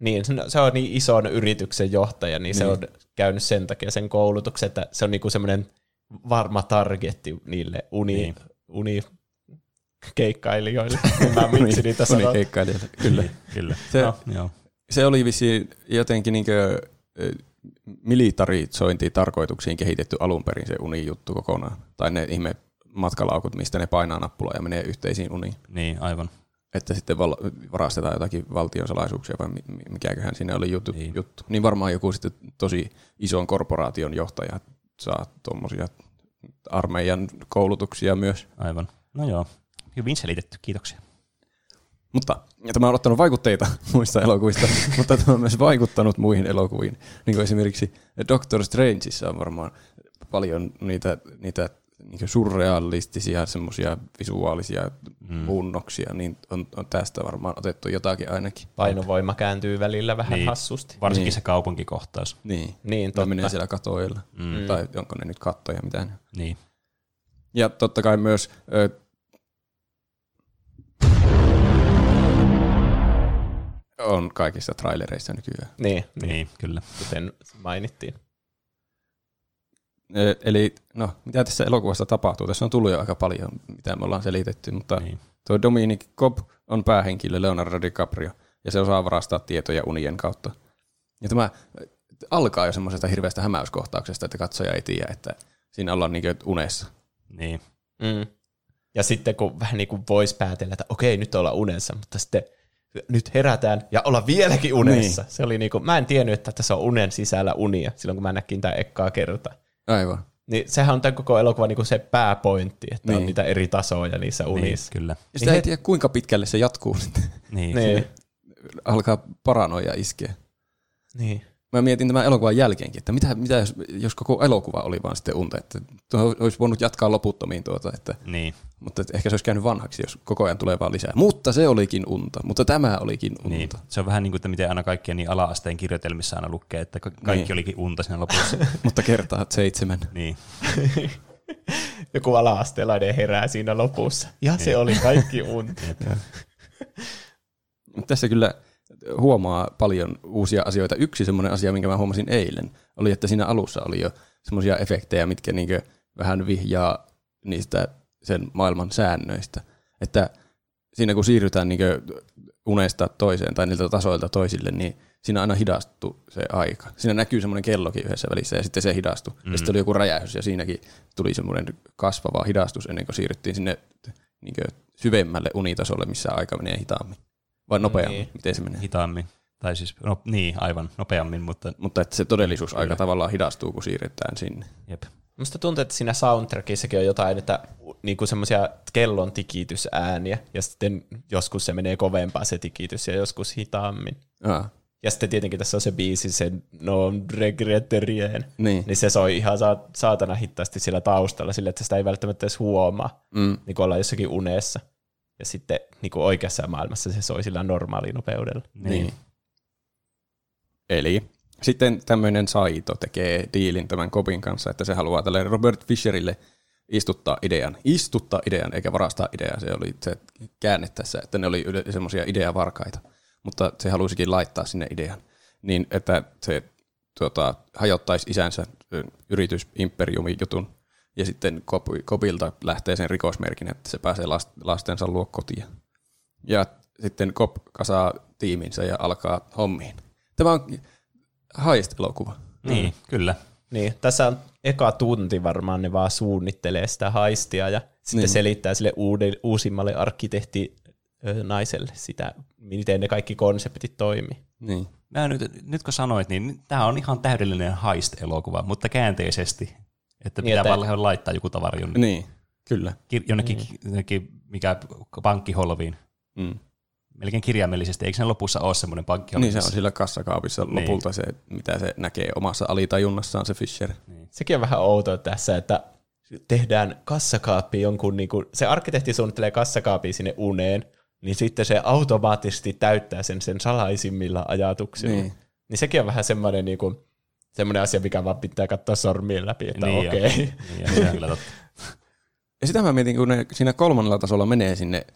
Niin, se- se on niin ison yrityksen johtaja, niin, se Niin. on käynyt sen takia sen koulutuksen, että se on niinku semmoinen varma targetti niille uni, Niin. niin. uni keikkailijoille. Mä miksi niitä sanoo. Unikeikkailijoille, kyllä. Kyllä. Se- no, joo. Se oli vissiin jotenkin niinkö ö, militarisointi tarkoituksiin kehitetty alun perin se unijuttu kokonaan. Tai ne ihme matkalaukut, mistä ne painaa nappulaa ja menee yhteisiin uniin. Niin, aivan. että sitten val- varastetaan jotakin valtion salaisuuksia vai mi- mi- mikäköhän siinä oli juttu, niin. juttu. Niin varmaan joku sitten tosi ison korporaation johtaja saa tuommoisia armeijan koulutuksia myös. Aivan. No joo, hyvin selitetty, kiitoksia. Mutta ja tämä on ottanut vaikutteita muista elokuvista, mutta tämä on myös vaikuttanut muihin elokuviin. Niin kuin esimerkiksi Doctor Strangeissa on varmaan paljon niitä, niitä niin surrealistisia semmoisia visuaalisia mm. muunnoksia, niin on, on tästä varmaan otettu jotakin ainakin. Painovoima kääntyy välillä vähän Niin. hassusti. Varsinkin Niin. se kaupunkikohtaus. Niin, Niin, ne totta. menee siellä katoilla. Mm. Tai onko ne nyt kattoja mitään. Niin. Ja totta kai myös ö, on kaikissa trailereissa nykyään. Niin, Niin, niin kyllä. kuten mainittiin. Eli no, mitä tässä elokuvassa tapahtuu? Tässä on tullut jo aika paljon, mitä me ollaan selitetty, mutta Niin. tuo Dominic Cobb on päähenkilö Leonardo DiCaprio, ja se osaa varastaa tietoja unien kautta. Ja tämä alkaa jo semmoisesta hirveästä hämäyskohtauksesta, että katsoja ei tiedä, että siinä ollaan niin unessa. Niin. Mm. Ja sitten kun vähän niin kuin voisi päätellä, että okei, nyt ollaan unessa, mutta sitten nyt herätään ja olla vieläkin unessa. Niin. Se oli niin kuin, mä en tiennyt, että tässä on unen sisällä unia, silloin kun mä näkin tämän ekkaa kertaa. Aivan. Niin sehän on tämän koko elokuva niin kuin se pääpointti, että niin. on Niin. niitä eri tasoja niissä niin, unissa. kyllä. Ja sitä Niin ei tiedä, kuinka pitkälle se jatkuu sitten. Niin. Niin. niin. Alkaa paranoja iskeä. niin. Mä mietin tämän elokuvan jälkeenkin, että mitä, mitä jos, jos koko elokuva oli vaan sitten unta, että tuo olisi voinut jatkaa loputtomiin tuota, että, Niin. mutta että ehkä se olisi käynyt vanhaksi, jos koko ajan tulee vaan lisää. Mutta se olikin unta, mutta tämä olikin unta. Niin. Se on vähän niin kuin, että miten aina kaikkien niin ala-asteen kirjoitelmissa aina lukee, että ka- kaikki Niin. olikin unta siinä lopussa. mutta kertaa seitsemän. niin. Joku ala-asteelainen herää siinä lopussa. Ja se oli kaikki unta. Tässä kyllä huomaa paljon uusia asioita. Yksi semmoinen asia, minkä mä huomasin eilen, oli, että siinä alussa oli jo semmoisia efektejä, mitkä niinkö vähän vihjaa niistä sen maailman säännöistä. Että siinä kun siirrytään niinkö unesta toiseen tai niiltä tasoilta toisille, niin siinä aina hidastuu se aika. Siinä näkyy semmoinen kellokin yhdessä välissä ja sitten se hidastui. Mm. Ja sitten oli joku räjähdys ja siinäkin tuli semmoinen kasvava hidastus ennen kuin siirryttiin sinne niinkö syvemmälle unitasolle, missä aika menee hitaammin. Vai nopeammin, Niin. miten se menee. Hitaammin. Tai siis, no, niin, aivan, nopeammin, mutta Mutta että se todellisuus aika Kyllä. tavallaan hidastuu, kun siirrytään sinne. jep. Musta tuntuu, että siinä soundtrackissakin on jotain, että niinku semmoisia kellon tikitysääniä, ja sitten joskus se menee kovempaa se tikitys, ja joskus hitaammin. Aa, Ja sitten tietenkin tässä on se biisi, se No Regretterien, niin. niin se soi ihan sa- saatana hittaasti sillä taustalla, sillä että sitä ei välttämättä edes huomaa, Mm. niin kuin ollaan jossakin unessa. Ja sitten niin kuin oikeassa maailmassa se soi sillä normaalinopeudella. Niin. niin. Eli sitten tämmöinen Saito tekee diilin tämän Kobin kanssa, että se haluaa tälle Robert Fisherille istuttaa idean. Istuttaa idean, eikä varastaa ideaa. Se oli se käänne tässä, että ne oli semmoisia ideavarkaita. Mutta se halusikin laittaa sinne idean. Niin, että se tuota, hajottaisi isänsä ö, yritysimperiumin jutun. Ja sitten Kobilta lähtee sen rikosmerkin, että se pääsee last- lastensa luo kotiin. Ja sitten Kob kasaa tiiminsä ja alkaa hommiin. Tämä on Heist-elokuva. Niin, kyllä. Niin, tässä on eka tunti varmaan ne vaan suunnittelee sitä haistia ja sitten Niin. selittää sille uude, uusimmalle arkkitehti ö, naiselle sitä, miten ne kaikki konseptit toimii. Niin. Mä nyt, nyt kun sanoit, niin tämä on ihan täydellinen heist-elokuva, mutta käänteisesti. Että Niin, pitää että- vaan laittaa joku tavara jonnekin, Niin, kyllä. kir- jonnekin, jonnekin mikä pankkiholviin. Mm. Melkein kirjaimellisesti. Eikö sen lopussa ole semmoinen pankkiholvi? Niin se on sillä kassakaapissa Niin. lopulta se, mitä se näkee omassa alitajunnassaan se Fisher. Sekin on vähän outoa tässä, että tehdään kassakaappi jonkun, niin kuin, se arkkitehti suunnittelee kassakaapia sinne uneen, niin sitten se automaattisesti täyttää sen sen salaisimmilla ajatuksilla. Niin. Niin, niin sekin on vähän semmoinen, niin kuin, semmoinen asia, mikä vaan pitää katsoa sormien läpi, että Niin okei. Okay. Niin, ja se on kyllä totta. Ja sitä mä mietin, kun ne siinä kolmannella tasolla menee sinne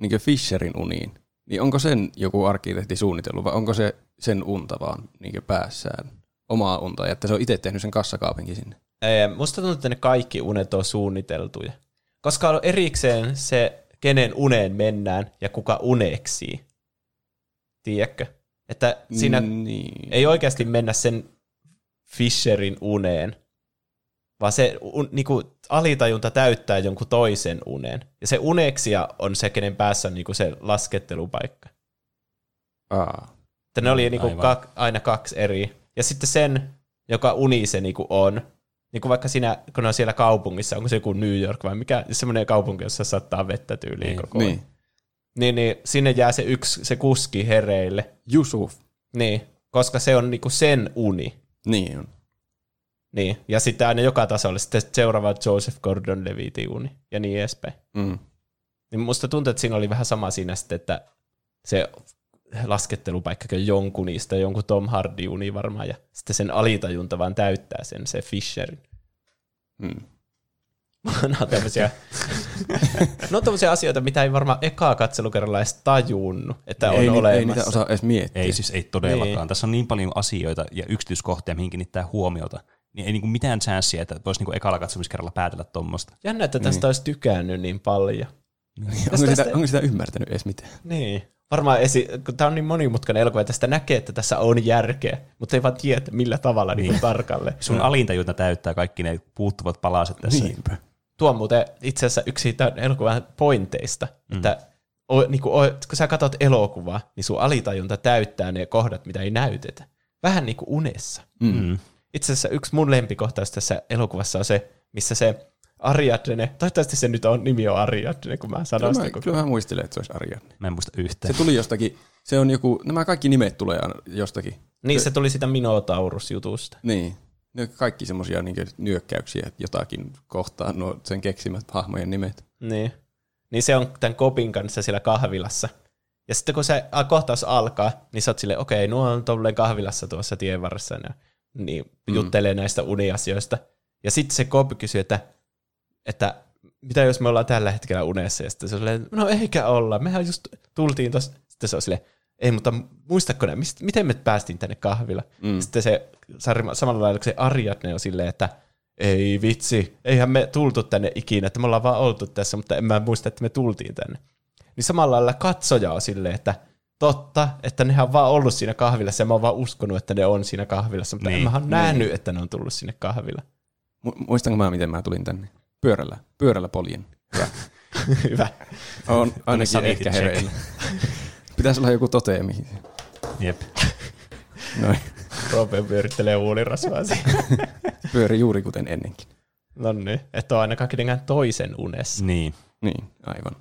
niin Fisherin uniin, niin onko sen joku arkkitehti suunnitellut vai onko se sen unta vaan niin päässään? Omaa unta, ja että se on itse tehnyt sen kassakaapinkin sinne. Ee, Musta tuntuu, että ne kaikki unet on suunniteltuja. Koska on erikseen se, kenen uneen mennään ja kuka uneksii. Tiedätkö? Että siinä niin. ei oikeasti mennä sen Fisherin uneen, vaan se un, niinku, alitajunta täyttää jonkun toisen unen. Ja se uneksia on se, kenen päässä on niinku se laskettelupaikka. Aa. Että ne oli niinku Aivan. kak, aina kaksi eri. Ja sitten sen, joka uni se niinku on, niin kuin vaikka siinä, kun ne on siellä kaupungissa, onko se joku New York vai mikä, semmoinen kaupunki, jossa sattaa vettä tyyliin Niin, koko ajan. Niin. Niin, niin sinne jää se yksi, se kuski hereille. Yusuf. Niin, koska se on niinku sen uni. Niin on. Niin, ja sitten aina joka tasolla sitten seuraava Joseph Gordon-Levitin uni ja niin edespäin. Mm. Niin musta tuntuu, että siinä oli vähän sama siinä sitten, että se laskettelupaikka on jonkun niistä, jonkun Tom Hardy uni varmaan, ja sitten sen alitajunta vaan täyttää sen, se Fisherin. Mm. Nämä on tämmöisiä, no on tämmöisiä asioita, mitä ei varmaan ekaa katselukerralla edes tajunnut, että on ei, ni- olemassa. ei niitä osaa edes miettiä. Ei siis ei todellakaan. Niin. Niin. Tässä on niin paljon asioita ja yksityiskohtia, mihin kiinnittää huomiota. Niin ei niinku mitään chanssiä, että voisi niinku ekalla katsomiskerralla päätellä tuommoista. Jännä, että tästä Niin. olisi tykännyt niin paljon. onko, Tästä- sitä, onko sitä ymmärtänyt edes mitään? Niin. Varmaan esi- kun tämä on niin monimutkainen elokuva, että tästä näkee, että tässä on järkeä, mutta ei vaan tiedä, millä tavalla niin. niin tarkalleen. Sun alintajunta täyttää kaikki ne puuttuvat palaset tässä. Niinpä. Tuo on muuten itse asiassa yksi tämän elokuvan pointeista, mm. että o, niin kuin, o, kun sä katsot elokuvaa, niin sun alitajunta täyttää ne kohdat, mitä ei näytetä. Vähän niin kuin unessa. Mm. Itse asiassa yksi mun lempikohtaus tässä elokuvassa on se, missä se Ariadne, toivottavasti se nyt on, nimi on Ariadne, kun mä sanon Kyllä sitä mä, koko kyllä mä muistelen, että se olisi Ariadne. Mä en muista yhtään. Se tuli jostakin, se on joku, nämä kaikki nimet tulee jostakin. Niin, se tuli sitä Minotaurus-jutusta. Niin. Ne kaikki semmoisia niin nyökkäyksiä jotakin kohtaan, nuo sen keksimät hahmojen nimet. Niin. Niin se on tämän kopin kanssa siellä kahvilassa. Ja sitten kun se kohtaus alkaa, niin sä oot silleen, okei, nuo on tolleen kahvilassa tuossa tien varressa. Ja, niin juttelee näistä uniasioista. Ja sitten se kopi kysyy, että, että mitä jos me ollaan tällä hetkellä unessa? Ja sitten se on silleen, no eikä olla, mehän just tultiin tuossa. Sitten se on silleen, ei, mutta muistatko ne, mist, miten me päästiin tänne kahvilla? Mm. Sitten se samalla lailla, se Ariadne on silleen, että ei vitsi, eihän me tultu tänne ikinä, että me ollaan vaan oltu tässä, mutta en mä muista, että me tultiin tänne. Niin samalla lailla katsoja on silleen, että totta, että nehän on vaan ollut siinä kahvilassa ja mä oon vaan uskonut, että ne on siinä kahvilassa, mutta niin, Niin, en mä oon nähnyt, että ne on tullut sinne kahvilla. Mu- Muistanko mä, miten mä tulin tänne? Pyörällä. Pyörällä poljen. Hyvä. Hyvä. On ainakin ehkä hereillä. Pitäisi olla joku toteemi. Jep. Noin. Roope pyörittelee uulirasvaa Pyöri juuri kuten ennenkin. No niin, että on ainakaan kenenkään toisen unessa. Niin. Niin, aivan.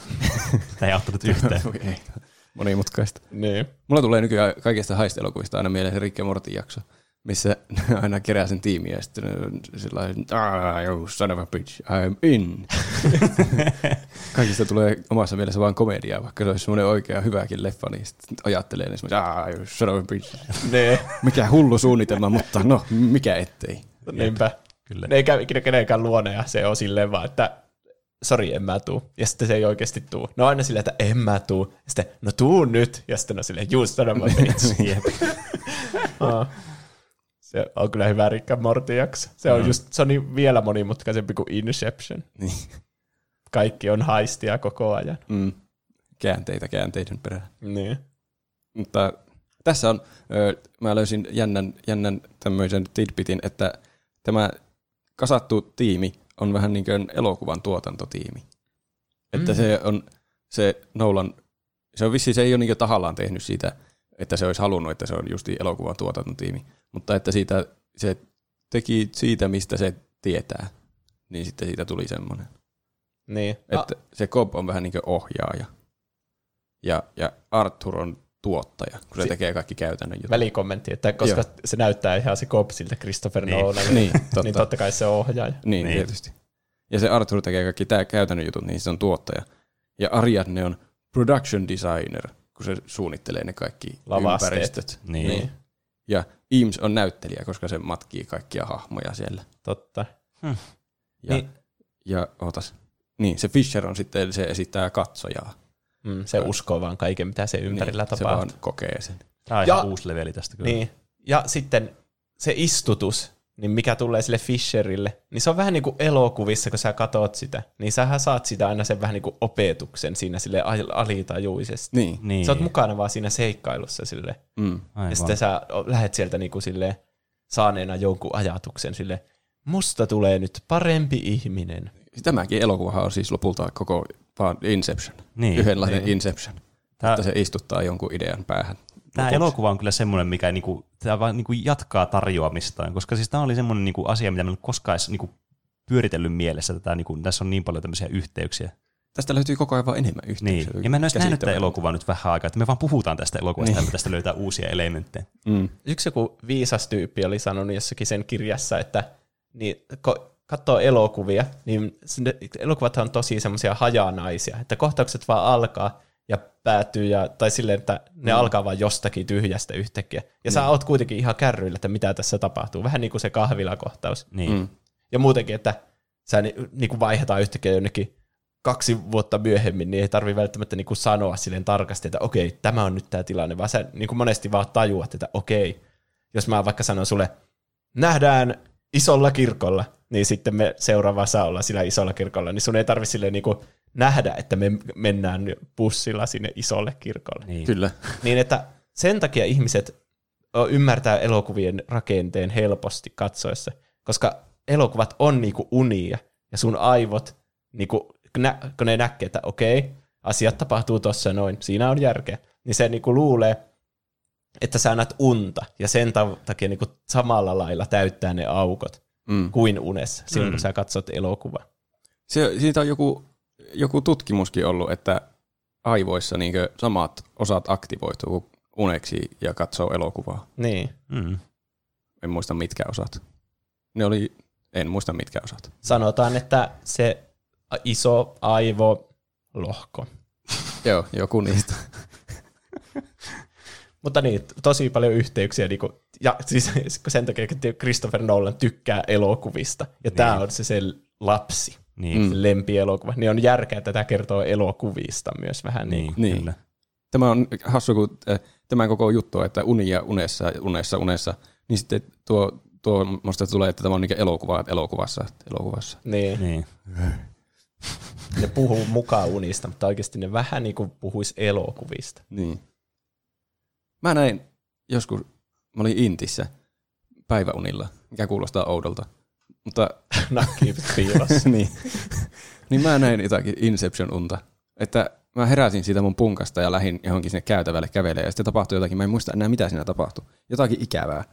Tämä ei auttanut yhtään. Ei. Monimutkaista. Niin. Mulla tulee nykyään kaikista haistelokuvista aina mieleen se Rick ja Morty jakso, missä aina kerää sen tiimiä ja sitten sillä ah, you son of a bitch, I'm in. Kaikista tulee omassa mielessä vaan komediaa, vaikka se olisi semmoinen oikea hyväkin leffa, niin sitten ajattelee ne semmoisen, ah, you son of a bitch. Niin. Mikä hullu suunnitelma, mutta no, mikä ettei. Niinpä. Kyllä. Ne ei käy ikinä kenenkään luona ja se on silleen vaan, että sori, en mä tuu. Ja sitten se ei oikeasti tuu. No aina silleen, että en mä tuu. Ja sitten, no tuu nyt. Ja sitten on silleen, just son of a bitch. Se on kyllä hyvä Rick Morty jakso. Se on, just, se on niin vielä monimutkaisempi kuin Inception. Niin. Kaikki on haistia koko ajan. Mm. Käänteitä käänteiden perään. Niin. Mutta tässä on, ö, mä löysin jännän, jännän tämmöisen tidbitin, että tämä kasattu tiimi on vähän niin kuin elokuvan tuotantotiimi. Että Mm. se on se Nolan, se on vissi, se ei ole niin tahallaan tehnyt siitä, että se olisi halunnut, että se on justi elokuvan tuotantotiimi, mutta että siitä, se teki siitä, mistä se tietää, niin sitten siitä tuli semmoinen. Niin. Että se Cobb on vähän niin kuin ohjaaja ja, ja Arthur on tuottaja, kun se Si- tekee kaikki käytännön jutut. välikommentti, että koska Joo. se näyttää ihan se kopsilta Christopher Niin. Nolan, Niin, totta. niin totta kai se on ohjaaja. Niin, niin, Niin. tietysti. Ja se Arthur tekee kaikki tää käytännön jutut, niin se on tuottaja. Ja Ariadne on production designer, kun se suunnittelee ne kaikki Lavasteet. ympäristöt. Niin. Niin. Ja Eames on näyttelijä, koska se matkii kaikkia hahmoja siellä. Totta. Ja, Niin. ja ootas. Niin, se Fisher on sitten, se esittää katsojaa. Mm, se uskoo vaan kaiken, mitä se ympärillä niin, Se tapahtuu. vaan kokee sen. Tämä on Ja- ihan uusi leveli tästä kyllä. Niin. Ja sitten se istutus, niin mikä tulee sille Fisherille, niin se on vähän niin kuin elokuvissa, kun sä katot sitä, niin sähän saat sitä aina sen vähän niin kuin opetuksen siinä sille al- alitajuisesti. Niin. Niin. Sä oot mukana vaan siinä seikkailussa sille. Mm. Aivan. Ja sitten sä lähet sieltä niin kuin sille saaneena jonkun ajatuksen sille, musta tulee nyt parempi ihminen. Tämäkin elokuvahan on siis lopulta koko vaan Inception. Niin, Yhdenlainen niin. Inception. Tää- Että se istuttaa jonkun idean päähän. Tämä elokuva on kyllä semmoinen, mikä niinku, tää vaan niinku jatkaa tarjoamistaan, koska siis tämä oli semmoinen niinku asia, mitä mä en ole koskaan edes niinku pyöritellyt mielessä. Tätä, niinku, tässä on niin paljon tämmöisiä yhteyksiä. Tästä löytyy koko ajan vaan enemmän yhteyksiä. Niin. Ja mä en olisi nähnyt tätä elokuvaa nyt vähän aikaa, että me vaan puhutaan tästä elokuvasta niin. tästä löytää uusia elementtejä. Mm. Yksi joku viisas tyyppi oli sanonut jossakin sen kirjassa, että niin, ko- katsoo elokuvia, niin ne elokuvat on tosi semmoisia hajanaisia, että kohtaukset vaan alkaa ja päättyy, ja, tai silleen, että ne mm. alkaa vaan jostakin tyhjästä yhtäkkiä. Ja mm. sä oot kuitenkin ihan kärryillä, että mitä tässä tapahtuu. Vähän niin kuin se kahvilakohtaus. Niin. Mm. Ja muutenkin, että sä ni, niin kuin vaihdetaan yhtäkkiä jonnekin kaksi vuotta myöhemmin, niin ei tarvi välttämättä niin kuin sanoa silleen tarkasti, että okei, tämä on nyt tämä tilanne, vaan sä niin kuin monesti vaan tajuat, että okei, jos mä vaikka sanon sulle, nähdään isolla kirkolla, niin sitten me seuraavassa ollaan sillä isolla kirkolla, niin sun ei tarvi silleen niin kuin nähdä, että me mennään bussilla sinne isolle kirkolle. Niin. Kyllä. Niin, että sen takia ihmiset ymmärtää elokuvien rakenteen helposti katsoessa, koska elokuvat on niinku unia, ja sun aivot, niinku, nä, kun ne näkee, että okei, asiat tapahtuu tossa noin, siinä on järkeä, niin se niinku luulee, että sä näet unta, ja sen ta- takia niinku samalla lailla täyttää ne aukot Mm. kuin unessa, silloin kun sä katsot elokuvaa. Se, siitä on joku, joku tutkimuskin ollut, että aivoissa niin samat osat aktivoituu kun uneksi ja katsoo elokuvaa. Niin. Mm. En muista mitkä osat. Ne oli, en muista mitkä osat. Sanotaan, että se iso aivolohko Joo, joku niistä. Mutta niin, tosi paljon yhteyksiä. Niin kuin, ja siis sen takia, että Christopher Nolan tykkää elokuvista. Ja niin. tämä on se, se lapsi, Niin. mm. lempielokuva. Niin on järkeä, että tämä kertoo elokuvista myös vähän. Niin. Niin. Niin. Kyllä. Tämä on hassu, kun äh, tämä koko juttu, että uni ja unessa, unessa, unessa, niin sitten tuo, tuo musta tulee, että tämä on niin elokuva, elokuvassa, elokuvassa. Niin. Niin. Ne puhuu mukaan unista, mutta oikeasti ne vähän niin kuin puhuisi elokuvista. Niin. Mä näin joskus, mä olin Intissä päiväunilla, mikä kuulostaa oudolta, mutta Nakki piilossa. niin. niin mä näin jotakin Inception-unta, että mä heräsin siitä mun punkasta ja lähdin johonkin sinne käytävälle kävelemään ja sitten tapahtui jotakin, mä en muista enää mitä siinä tapahtui, jotakin ikävää.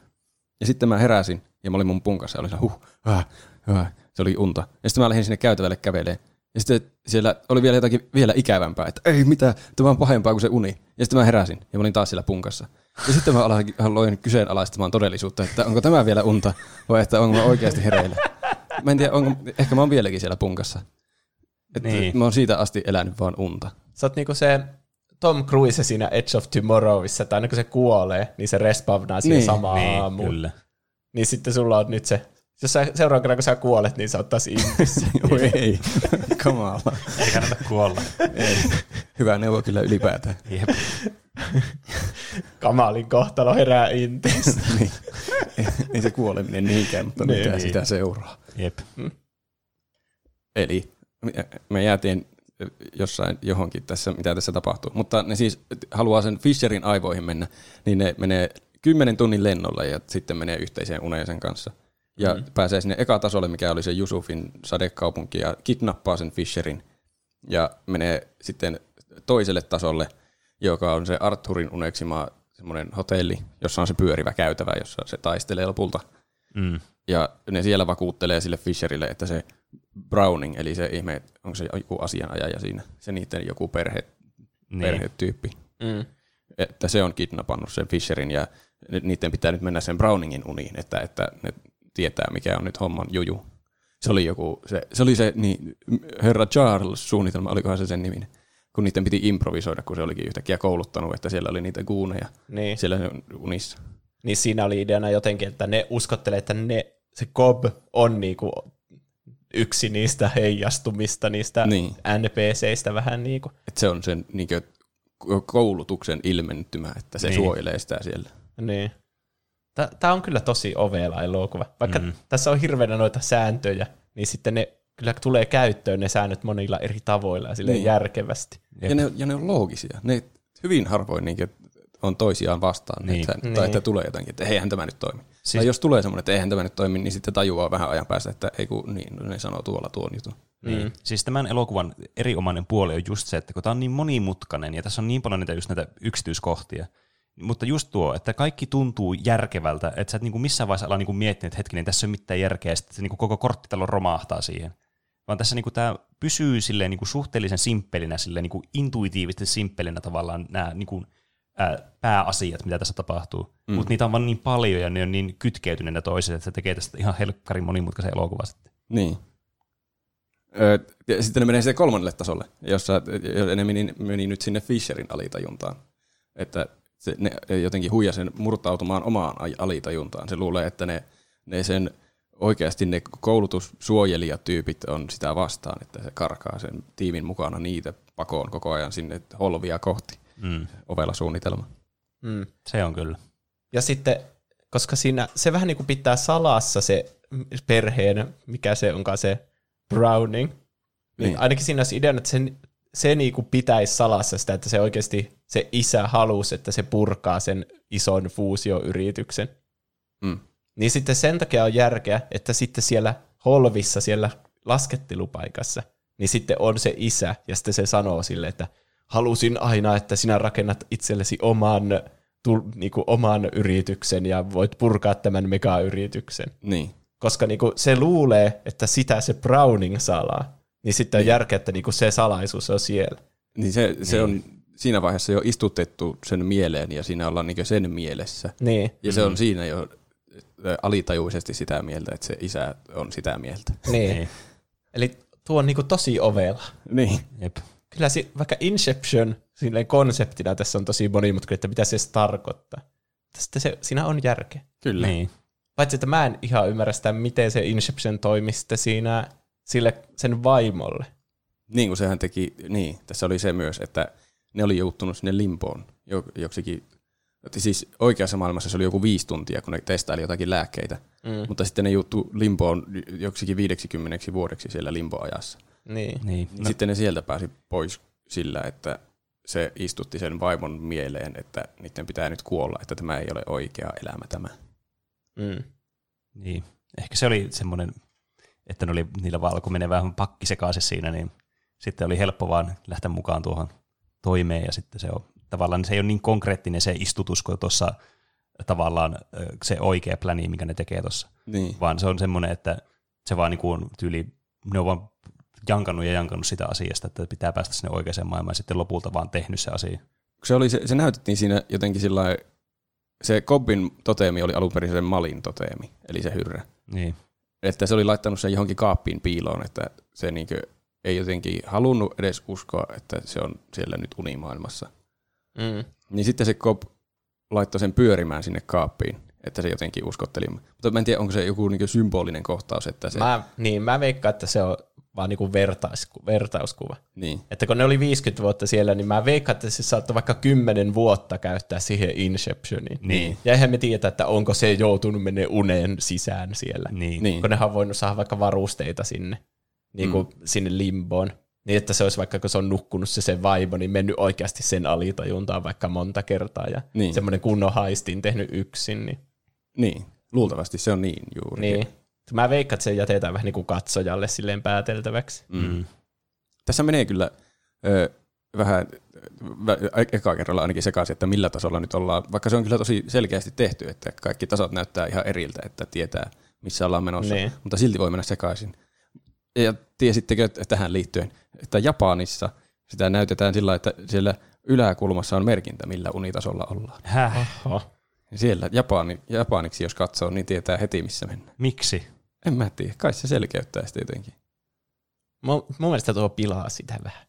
Ja sitten mä heräsin ja mä olin mun punkassa ja olin huh, ah, ah, se oli unta. Ja sitten mä lähdin sinne käytävälle kävelemään. Ja sitten siellä oli vielä jotakin vielä ikävämpää, että ei mitä, tämä on pahempaa kuin se uni. Ja sitten mä heräsin ja mä olin taas siellä punkassa. Ja sitten mä aloin- aloin kyseenalaistamaan todellisuutta, että onko tämä vielä unta vai että onko mä oikeasti hereillä. Mä en tiedä, onko, ehkä mä oon vieläkin siellä punkassa. Että Niin. Mä oon siitä asti elänyt vaan unta. Sä oot niinku se Tom Cruise siinä Edge of Tomorrowissa, että aina kun se kuolee, niin se respawnaa siihen Niin, samaan Niin, aamuun. kyllä. Niin sitten sulla on nyt se, jos sä seuraavan kerran kun sä kuolet, niin sä oot taas intissä. Oi ei, kamala. Ei kannata kuolla. Ei. Hyvä neuvo kyllä ylipäätään. Jep. Kamalin kohtalo herää intissä. niin. ei, ei se kuoleminen niinkään, mutta Niin. mitä Niin. sitä seuraa. Jep. Eli me- me jäätiin jossain johonkin tässä, mitä tässä tapahtuu. Mutta ne siis haluaa sen Fisherin aivoihin mennä, niin ne menee kymmenen tunnin lennolla ja sitten menee yhteiseen uneen sen kanssa. Ja mm. pääsee sinne eka tasolle, mikä oli se Yusufin sadekaupunki, ja kidnappaa sen Fisherin. Ja menee sitten toiselle tasolle, joka on se Arthurin uneksima semmoinen hotelli, jossa on se pyörivä käytävä, jossa se taistelee lopulta. Mm. Ja ne siellä vakuuttelee sille Fisherille, että se Browning, eli se ihme, onko se joku asianajaja siinä, se niiden joku perhe, Niin. perhetyyppi, Mm. että se on kidnappannut sen Fisherin ja niiden pitää nyt mennä sen Browningin uniin, että, että ne tietää, mikä on nyt homman juju. Se oli joku, se, se oli se niin, herra Charles-suunnitelma, olikohan se sen niminen, kun niiden piti improvisoida, kun se olikin yhtäkkiä kouluttanut, että siellä oli niitä kuuneja Niin. siellä unissa. niin siinä oli ideana jotenkin, että ne uskottelee, että ne, se Cobb on niinku yksi niistä heijastumista, niistä Niin. NPCistä vähän niin kuin. Että se on sen niin koulutuksen ilmentymä, että se niin. suojelee sitä siellä. Niin. Tämä on kyllä tosi ovela elokuva. Vaikka mm. tässä on hirveänä noita sääntöjä, niin sitten ne kyllä tulee käyttöön ne säännöt monilla eri tavoilla ja silleen Niin. järkevästi. Ja ne, ja ne on loogisia. Ne hyvin harvoin niin on toisiaan vastaan, Niin. Että, Niin. tai että tulee jotakin, että eihän tämä nyt toimi. Siis, tai jos tulee semmoinen, että eihän tämä nyt toimi, niin sitten tajuaa vähän ajan päästä, että ei kun niin, no ne sanoo tuolla tuon jutun. Niin. Siis tämän elokuvan erinomainen puoli on just se, että kun tämä on niin monimutkainen ja tässä on niin paljon niitä just näitä yksityiskohtia, mutta just tuo, että kaikki tuntuu järkevältä, että sä et niinku missään vaiheessa ala niinku miettiä, että hetkinen, tässä ei ole mitään järkeä, ja sitten se niinku koko korttitalo romahtaa siihen. Vaan tässä niinku tämä pysyy silleen niinku suhteellisen simppelinä, silleen niinku intuitiivisesti simppelinä tavallaan nämä niinku, ää, pääasiat, mitä tässä tapahtuu. Mm. Mutta niitä on vaan niin paljon ja ne on niin kytkeytyneitä toiseen, että se tekee tästä ihan helkkarin monimutkaisen elokuvan sitten. Niin. Öö, sitten ne menee kolmannelle tasolle, jossa ne meni, meni nyt sinne Fisherin alitajuntaan. Että se, ne jotenkin huijasen murtautumaan omaan alitajuntaan. Se luulee, että ne, ne sen oikeasti ne koulutussuojelijatyypit on sitä vastaan, että se karkaa sen tiimin mukana niitä pakoon koko ajan sinne holvia kohti Mm. ovella suunnitelma. Mm. Se on kyllä. Ja sitten, koska siinä se vähän niin kuin pitää salassa se perheen, mikä se onkaan se Browning, niin, Niin. ainakin siinä olisi ideana, että sen, se niin kuin pitäisi salassa sitä, että se oikeasti se isä halusi, että se purkaa sen ison fuusioyrityksen. Mm. Niin sitten sen takia on järkeä, että sitten siellä holvissa, siellä laskettelupaikassa, niin sitten on se isä, ja sitten se sanoo sille, että halusin aina, että sinä rakennat itsellesi oman, tul, niin kuin oman yrityksen ja voit purkaa tämän megayrityksen. Niin. Koska niin kuin se luulee, että sitä se Browning salaa, niin sitten on järkeä, että niin kuin se salaisuus on siellä. Niin se, se on siinä vaiheessa jo istutettu sen mieleen ja siinä ollaan niin sen mielessä. Niin, Ja se on siinä jo alitajuisesti sitä mieltä, että se isä on sitä mieltä. niin. Niin. Eli tuo on niin kuin tosi ovela. Niin. Jep. Kyllä si- vaikka Inception silleen konseptina tässä on tosi monimutkainen, että mitä se edes tarkoittaa. Tästä se, siinä on järkeä. Kyllä. Niin. Paitsi, että mä en ihan ymmärrä sitä, miten se Inception toimi sitten siinä sille, sen vaimolle. Niin kuin sehän teki, niin, tässä oli se myös, että ne oli joutunut sinne limpoon jo, joksikin, että siis oikeassa maailmassa se oli joku viisi tuntia, kun ne testaili jotakin lääkkeitä, mm. mutta sitten ne juttu limpoon joksikin 50 vuodeksi siellä limpoajassa. Niin. Niin. No. Sitten ne sieltä pääsi pois sillä, että se istutti sen vaimon mieleen, että niiden pitää nyt kuolla, että tämä ei ole oikea elämä tämä. Mm. Niin. Ehkä se oli semmoinen, että ne oli, niillä vaan alkoi menee vähän pakki sekaisin siinä, niin sitten oli helppo vaan lähteä mukaan tuohon toimeen ja sitten se on tavallaan se ei ole niin konkreettinen se istutus kuin tuossa tavallaan se oikea pläni, mikä ne tekee tuossa, Niin. vaan se on semmoinen, että se vaan niin kuin tyyli, ne on vaan jankannut ja jankannut sitä asiasta, että pitää päästä sinne oikeaan maailmaan ja sitten lopulta vaan tehnyt se asia. Se, oli, se, se näytettiin siinä jotenkin sillä se Kobbin toteemi oli alun perin se Malin toteemi, eli se hyrrä. Niin. Että se oli laittanut sen johonkin kaappiin piiloon, että se niinkö ei jotenkin halunnut edes uskoa, että se on siellä nyt unimaailmassa. Mm. Niin sitten se Cobb laittoi sen pyörimään sinne kaappiin, että se jotenkin uskotteli. Mutta mä en tiedä, onko se joku niin symbolinen kohtaus, että se... Mä, niin, mä veikkaan, että se on vaan niinku vertaisku, vertauskuva. Niin, Että kun ne oli 50 vuotta siellä, niin mä veikkaan, että se saattoi vaikka 10 vuotta käyttää siihen Inceptioniin. Niin. Ja eihän me tiedä, että onko se joutunut menee uneen sisään siellä. Niin. niin. Kun nehän on voinut saada vaikka varusteita sinne, niin kuin mm. sinne limboon. Niin, että se olisi vaikka, kun se on nukkunut se sen vaimo, niin mennyt oikeasti sen alitajuntaan vaikka monta kertaa. Ja Niin. semmoinen kunnon haistin tehnyt yksin. Niin, niin. Luultavasti se on niin juuri. niin. Mä veikkaan, että se jätetään vähän niin kuin katsojalle silleen pääteltäväksi. Mm. Tässä menee kyllä ö, vähän vä, eka kerralla ainakin sekaisin, että millä tasolla nyt ollaan, vaikka se on kyllä tosi selkeästi tehty, että kaikki tasot näyttää ihan eriltä, että tietää, missä ollaan menossa, Niin. mutta silti voi mennä sekaisin. Ja tiesittekö että tähän liittyen, että Japanissa sitä näytetään sillä, että siellä yläkulmassa on merkintä, millä unitasolla ollaan. Häh? Oho. Siellä Japani, japaniksi, jos katsoo, niin tietää heti, missä mennään. Miksi? En mä tiedä, kai se selkeyttää sitä jotenkin. Mun, mun mielestä tuo pilaa sitä vähän.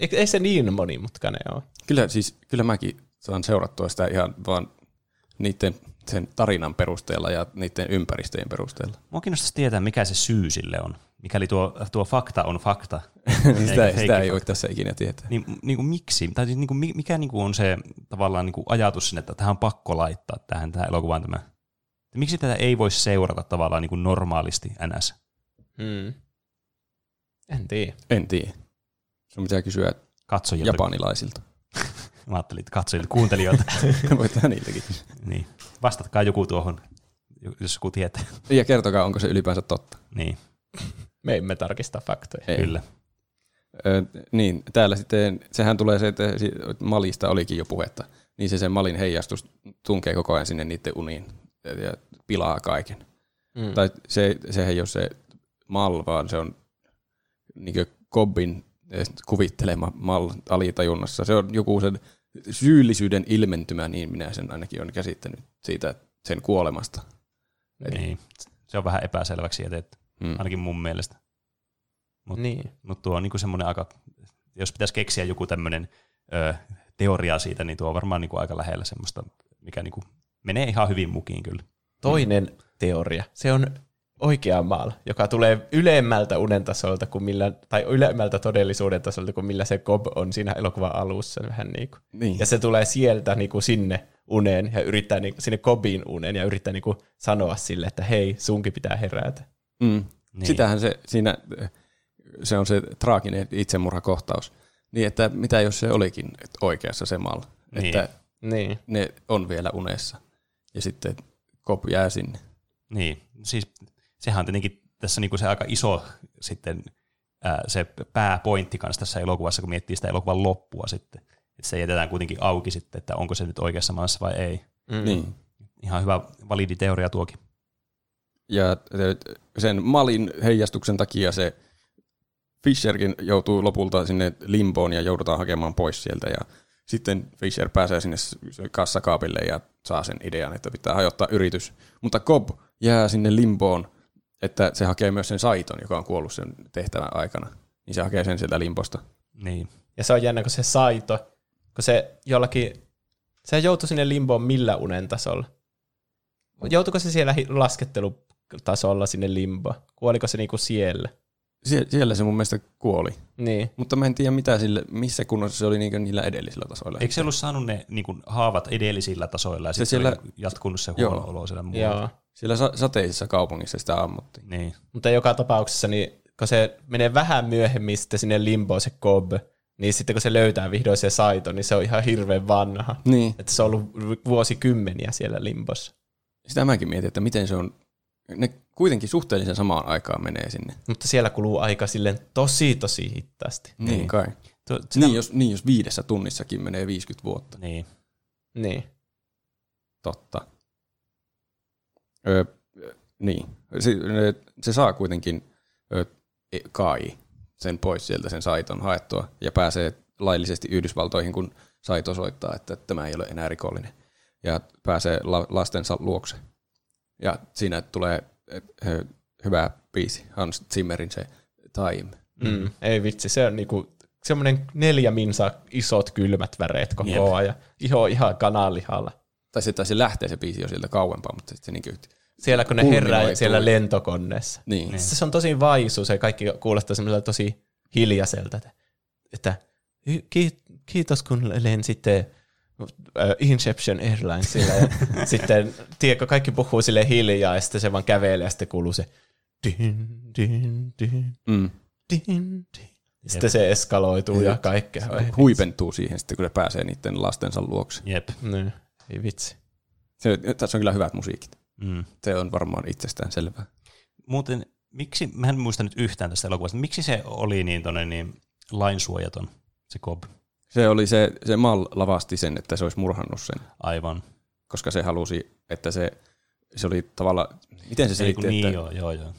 Ei, ei se niin monimutkainen ole. Kyllä, siis, kyllä mäkin saan seurattua sitä ihan vaan niiden sen tarinan perusteella ja niiden ympäristöjen perusteella. Mua kiinnostaisi tietää, mikä se syy sille on. Mikäli tuo, tuo fakta on fakta. sitä, Eikä sitä fake ei voi tässä ikinä tietää. Niin, niin kuin miksi? Tai siis niin kuin, mi- mikä niin kuin on se tavallaan niin kuin ajatus sinne, että tähän on pakko laittaa tähän, tähän elokuvaan tämä? Miksi tätä ei voi seurata tavallaan niin kuin normaalisti NS? Hmm. En tiedä. En tiedä. Sun pitää kysyä Katsojilta. japanilaisilta. Mä ajattelin, että katsojilta, kuuntelijoilta. Voit niiltäkin niin. Vastatkaa joku tuohon jos joku tietää. Ja kertokaa, onko se ylipäänsä totta. Niin, Me emme tarkista faktoja. Ei. kyllä. Ö, niin, täällä sitten, sehän tulee se, että Malista olikin jo puhetta, niin se sen Malin heijastus tunkee koko ajan sinne niiden uniin ja, ja pilaa kaiken. Mm. Tai se, sehän ei ole se Mal, vaan se on niin Kobbin eh, kuvittelema Mal alitajunnassa. Se on joku sen syyllisyyden ilmentymä, niin minä sen ainakin olen käsittänyt siitä sen kuolemasta. Niin. Se on vähän epäselväksi jätetty, Mm. ainakin mun mielestä. Mut- Niin. Mutta tuo on niinku semmoinen aika, jos pitäisi keksiä joku tämmöinen teoria siitä, niin tuo on varmaan niinku aika lähellä semmoista, mikä niinku menee ihan hyvin mukiin kyllä. Toinen teoria, se on oikea maal, joka tulee ylemmältä unen tasolta kuin millä, tai ylemmältä todellisuuden tasolta kuin millä se Cobb on siinä elokuvan alussa. Vähän niin kuin. Niin. Ja se tulee sieltä niin kuin sinne uneen ja yrittää niin, sinne Cobbin uneen ja yrittää niin kuin sanoa sille, että hei, sunkin pitää herätä. Mm. Niin. Sitähän se siinä, se on se traaginen itsemurhakohtaus. Niin, että mitä jos se olikin oikeassa se mal, Niin. että Niin. ne on vielä unessa ja sitten Kop jää sinne. Niin, siis sehän on tietenkin tässä niinku se aika iso sitten ää, se pääpointti kanssa tässä elokuvassa, kun miettii sitä elokuvan loppua sitten. Että se jätetään kuitenkin auki sitten, että onko se nyt oikeassa maassa vai ei. Mm. Niin. Ihan hyvä validi teoria tuokin. Ja sen malin heijastuksen takia se Fisherkin joutuu lopulta sinne limboon ja joudutaan hakemaan pois sieltä. Ja sitten Fisher pääsee sinne kassakaapille ja saa sen idean, että pitää hajottaa yritys. Mutta Cobb jää sinne limboon, että se hakee myös sen Saiton, joka on kuollut sen tehtävän aikana. Niin se hakee sen sieltä limposta. Niin. Ja se on jännä, kun se saito, kun se jollakin, se joutui sinne limboon millä unen tasolla? Joutuiko se siellä hi- laskettelutasolla sinne limboon? Kuoliko se niinku siellä? Sie- siellä se mun mielestä kuoli. Niin. Mutta mä en tiedä, mitä sille, missä kunnossa se oli niinku niillä edellisillä tasoilla. Eikö se ollut saanut ne niin kuin, haavat edellisillä tasoilla ja Se sitten siellä... oli jatkunut se Joo. huono olo siellä muualla? Joo. Siellä sa- sateisessa kaupungissa sitä ammuttiin. Niin. Mutta joka tapauksessa, niin kun se menee vähän myöhemmin sitten sinne limboon se Cobb, niin sitten kun se löytää vihdoin se saito, niin se on ihan hirveän vanha. Niin. Että se on ollut vuosikymmeniä siellä limbossa. Sitä mäkin mietin, että miten se on, ne kuitenkin suhteellisen samaan aikaan menee sinne. Mutta siellä kuluu aika silleen tosi tosi hitaasti. Niin, niin kai. Tuo, sitä, Niin jos, niin jos viidessä tunnissakin menee 50 vuotta. niin. Niin. Totta. Öö, niin. Se, se saa kuitenkin öö, Kai sen pois sieltä sen saiton haettua ja pääsee laillisesti Yhdysvaltoihin, kun saito osoittaa, että tämä ei ole enää rikollinen. Ja pääsee la- lastensa luokse. Ja siinä tulee hyvä biisi, Hans Zimmerin se Time. Mm. Ei vitsi, se on niinku semmoinen neljä minsa isot kylmät väreet koko Jep. ajan. Iho ihan kananlihalla. Tai se, tai se lähtee se biisi jo sieltä kauempaa, mutta sitten se niin kuin, Siellä kun ne herää siellä lentokoneessa. niin. Sitten se on tosi vaisu, se kaikki kuulostaa semmoiselta tosi hiljaiselta. Että, että "Ki- kiitos kun lensitte Inception Airlinesilla. Ja sitten, tiedätkö, kaikki puhuu sille hiljaa ja sitten se vaan kävelee ja sitten kuuluu se din, din, din, Mm. din, din. Sitten se eskaloituu ja kaikkea. Ei Huipentuu siihen sitten, kun se pääsee niiden lastensa luokse. Jep. Niin, ei vitsi. Se, tässä on kyllä hyvät musiikit. Mm. Se on varmaan itsestään selvää. Muuten, miksi, mä en muista nyt yhtään tästä elokuvasta, miksi se oli niin, tonne, niin lainsuojaton, se Cobb? Se oli se, se Mal lavasti sen, että se olisi murhannut sen, Aivan. koska se halusi, että se, se oli tavallaan, miten se Se selitti, niin että joo, joo, joo.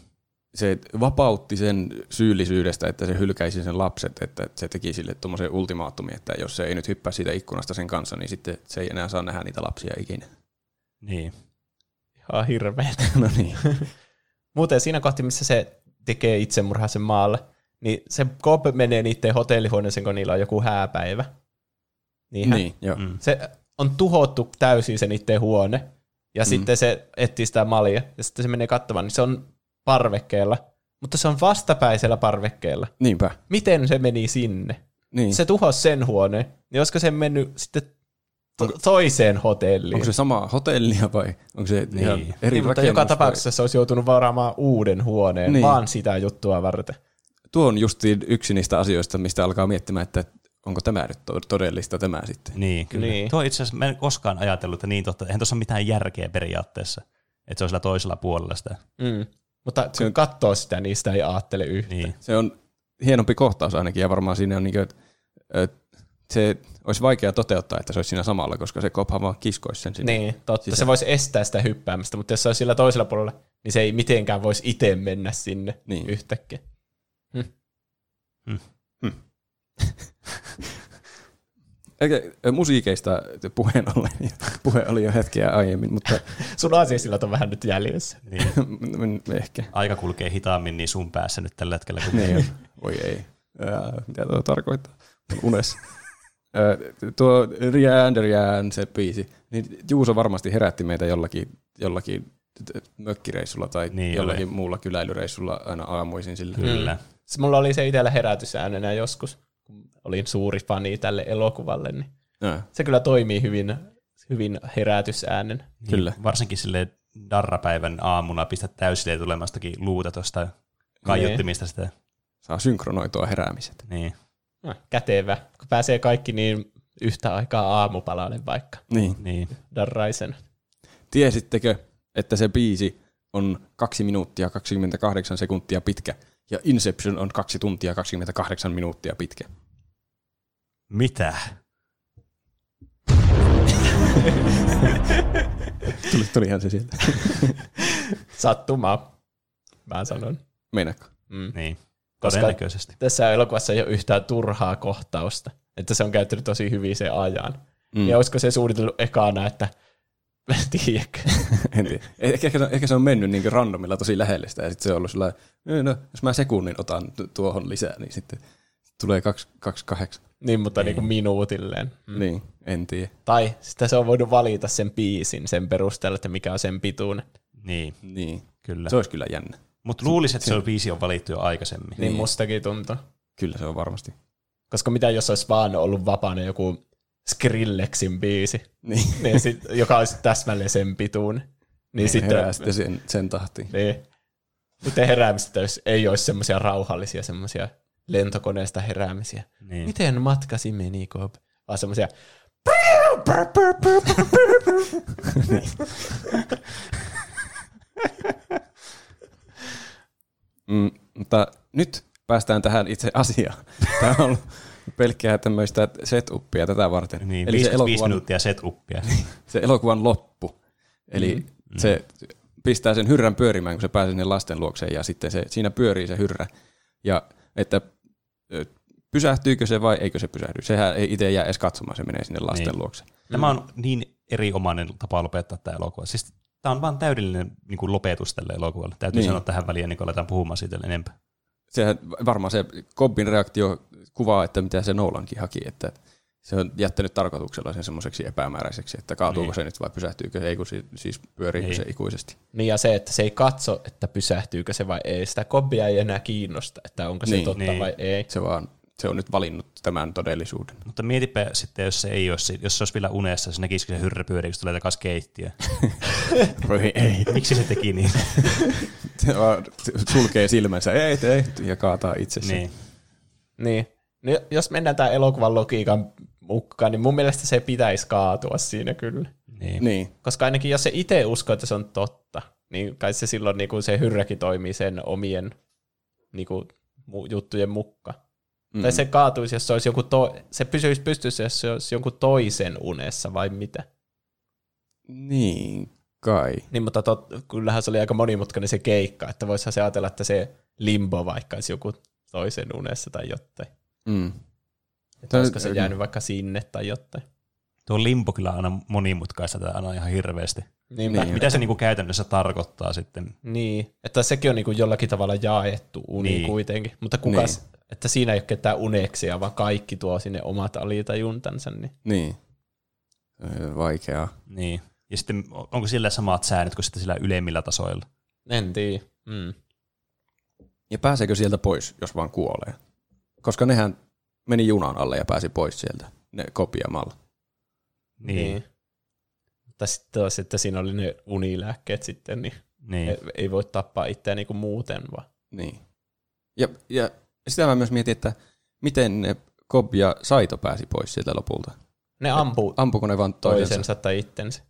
se vapautti sen syyllisyydestä, että se hylkäisi sen lapset, että se teki sille tuommoisen ultimaattumin, että jos se ei nyt hyppää siitä ikkunasta sen kanssa, niin sitten se ei enää saa nähdä niitä lapsia ikinä. Niin. Ihan hirveetä. No niin. Muuten siinä kohti, missä se tekee itsemurhaa sen maalle, niin se Cobb menee niiden hotellihuoneeseen, kun niillä on joku hääpäivä. Niinhän? niin, joo. Mm. Se on tuhottu täysin se niiden huone, ja mm. sitten se etsii sitä malia, ja sitten se menee katsomaan, niin se on parvekkeella, mutta se on vastapäisellä parvekkeella. Niinpä. Miten se meni sinne? Niin. Se tuhosi sen huoneen, niin olisiko se mennyt sitten to- toiseen hotelliin? Onko se sama hotellia vai onko se niin. ihan eri niin, mutta rakennus joka vai- tapauksessa se olisi joutunut varaamaan uuden huoneen, niin. vaan sitä juttua varten. Tuo on justiin yksi niistä asioista, mistä alkaa miettimään, että onko tämä nyt to- todellista tämä sitten. Niin, kyllä. Niin. Tuo itse asiassa, mä en koskaan ajatellut, että niin totta, eihän tuossa ole mitään järkeä periaatteessa. Että se on sillä toisella puolella sitä. Mm. Mutta kun katsoo sitä, niin sitä ei ajattele yhtään. Niin. Se on hienompi kohtaus ainakin, ja varmaan siinä on niin kuin, että, että se olisi vaikea toteuttaa, että se olisi siinä samalla, koska se kopha vaan kiskoisi sen sinne. Niin, totta. Siis se voisi estää sitä hyppäämistä, mutta jos se olisi sillä toisella puolella, niin se ei mitenkään voisi itse mennä sinne Niin. yhtäkkiä. Eikä, ö, musiikeista puheen ollen, puhe oli jo hetkeä aiemmin, mutta Sun aasiasillat on vähän nyt jäljessä. Niin. ehkä. Aika kulkee hitaammin niin sun päässä nyt tällä hetkellä kuin Niin, voi ei. Ää, mitä tuo tarkoittaa? Unessa. Ää, tuo Rianderian se biisi, niin Juuso varmasti herätti meitä jollakin, jollakin mökkireissulla tai Niin niin jollakin muulla kyläilyreissulla aina aamuisin sillä. Kyllä. Se mulla oli se itsellä herätysäänenä joskus, kun olin suuri fani tälle elokuvalle, niin Ää, se kyllä toimii hyvin, hyvin herätysäänen. Kyllä. Niin, varsinkin sille darrapäivän aamuna pistät täysille tulemastakin luuta tuosta kaiuttimista sitä. saa synkronoitua heräämiset. Niin. No, kätevä, kun pääsee kaikki niin yhtä aikaa aamupalalle vaikka Niin. niin. darraisen. Tiesittekö, että se biisi on 2 minuuttia 28 sekuntia pitkä ja Inception on 2 tuntia 28 minuuttia pitkä? Mitä? Tuli, tulihan se sieltä. Sattumaa, mä sanon. Meinaatko? Mm. Niin. Koska- Todennäköisesti. Tässä elokuvassa ei ole yhtään turhaa kohtausta, että se on käyttänyt tosi hyvin sen ajan. Mm. Ja olisiko se suunnitellut ekana, että tiedätkö, En tiedä. Ehkä, ehkä, se on- ehkä se on mennyt niin randomilla tosi lähelle sitä, ja sitten se on ollut sellainen, "Ei, no, jos mä sekunnin otan tu- tuohon lisää, niin sitten tulee 28. niin mutta niin kuin minuutilleen. Mm. Niin, en tiedä. Tai sitten se on voinut valita sen biisin sen perusteella, että mikä on sen pituinen. Niin, Niin. kyllä. Se olisi kyllä jännä. Mutta luulisin, että se on viisi on valittu jo aikaisemmin. Niin, niin mustakin tuntuu. Kyllä se on varmasti. Koska mitä jos olisi vaan ollut vapaana joku Skrillexin biisi, Niin. niin sit, joka olisi täsmälleen sen pituinen. Niin sitten, Herää sitten sen, sen tahtiin. niin, sitten heräämistä jos ei olisi semmoisia rauhallisia semmoisia lentokoneesta heräämisiä. Niin. Miten matkasi meni, Kob? Vaan semmoisia Mm, mutta nyt päästään tähän itse asiaan. Tämä on ollut pelkkää tämmöistä setupia tätä varten. Niin, Eli viisi, se viisi elokuvan, minuuttia setupia. se elokuvan loppu. Eli mm. se pistää sen hyrrän pyörimään, kun se pääsee sinne lasten luokseen, ja sitten se, siinä pyörii se hyrrä. Ja että pysähtyykö se vai eikö se pysähdy. Sehän ei itse jää edes katsomaan, se menee sinne lasten Niin. luokse. Tämä on niin erinomainen tapa lopettaa tämä elokuva. Siis tämä on vaan täydellinen niin kuin lopetus tälle elokuvalle. Täytyy Niin. niin. sanoa tähän väliin, niin kun aletaan puhumaan siitä enempää. Sehän varmaan se Cobbin reaktio kuvaa, että mitä se Nolankin haki, että se on jättänyt tarkoituksella sen semmoiseksi epämääräiseksi, että kaatuuko Niin. se nyt vai pysähtyykö, ei kun si- siis pyöriikö Niin. se ikuisesti. Niin ja se, että se ei katso, että pysähtyykö se vai ei. Sitä kobbia ei enää kiinnosta, että onko se Niin, totta niin. vai ei. Se vaan, se on nyt valinnut tämän todellisuuden. Mutta mietipä sitten, jos se ei olisi, jos se olisi vielä unessa, se näkisikö se hyrrä pyörii, kun se tulee takaisin keittiöön. Voi ei. Miksi se teki niin? Se vaan sulkee silmänsä, ei, ei, ja kaataa itsensä. niin. Niin. Niin. jos mennään tämän elokuvan logiikan mukaan, niin mun mielestä se pitäisi kaatua siinä kyllä. Niin. Niin. Koska ainakin jos se itse uskoo, että se on totta, niin kai se silloin niin kuin se hyrräkin toimii sen omien niin kuin, juttujen mukka. Mm. Tai se kaatuisi, jos se olisi joku to- se pysyisi pystyssä, jos se olisi jonkun toisen unessa vai mitä. Niin, kai. Niin, mutta tot, kyllähän se oli aika monimutkainen se keikka, että voisihan se ajatella, että se limbo vaikka olisi joku toisen unessa tai jotain. Mm. Että olisiko se jäänyt vaikka sinne tai jotain. Tuo limbo kyllä aina monimutkaista tätä aina ihan hirveästi. Niinpä. Niin. Mitä se niinku käytännössä tarkoittaa sitten? Niin, että sekin on niinku jollakin tavalla jaettu uni niin. Niin. kuitenkin. Mutta kuka, Niin. niin. että siinä ei ole ketään uneksia, vaan kaikki tuo sinne omat alitajuntansa. Niin. Niin. Vaikeaa. Niin. Ja sitten onko sillä samat säännöt kuin sitten sillä ylemmillä tasoilla? En tiedä. Mm. Ja pääseekö sieltä pois, jos vaan kuolee? Koska nehän meni junan alle ja pääsi pois sieltä, ne kopiamalla. Niin. niin. Mutta sitten taas, että siinä oli ne unilääkkeet sitten, niin, niin. ei, ei voi tappaa itseään niinku muuten vaan. Niin. Ja, ja sitä mä myös mietin, että miten ne Cobb ja Saito pääsi pois sieltä lopulta. Ne ampuu Ampuko ne vaan toisensa? toisensa tai itsensä.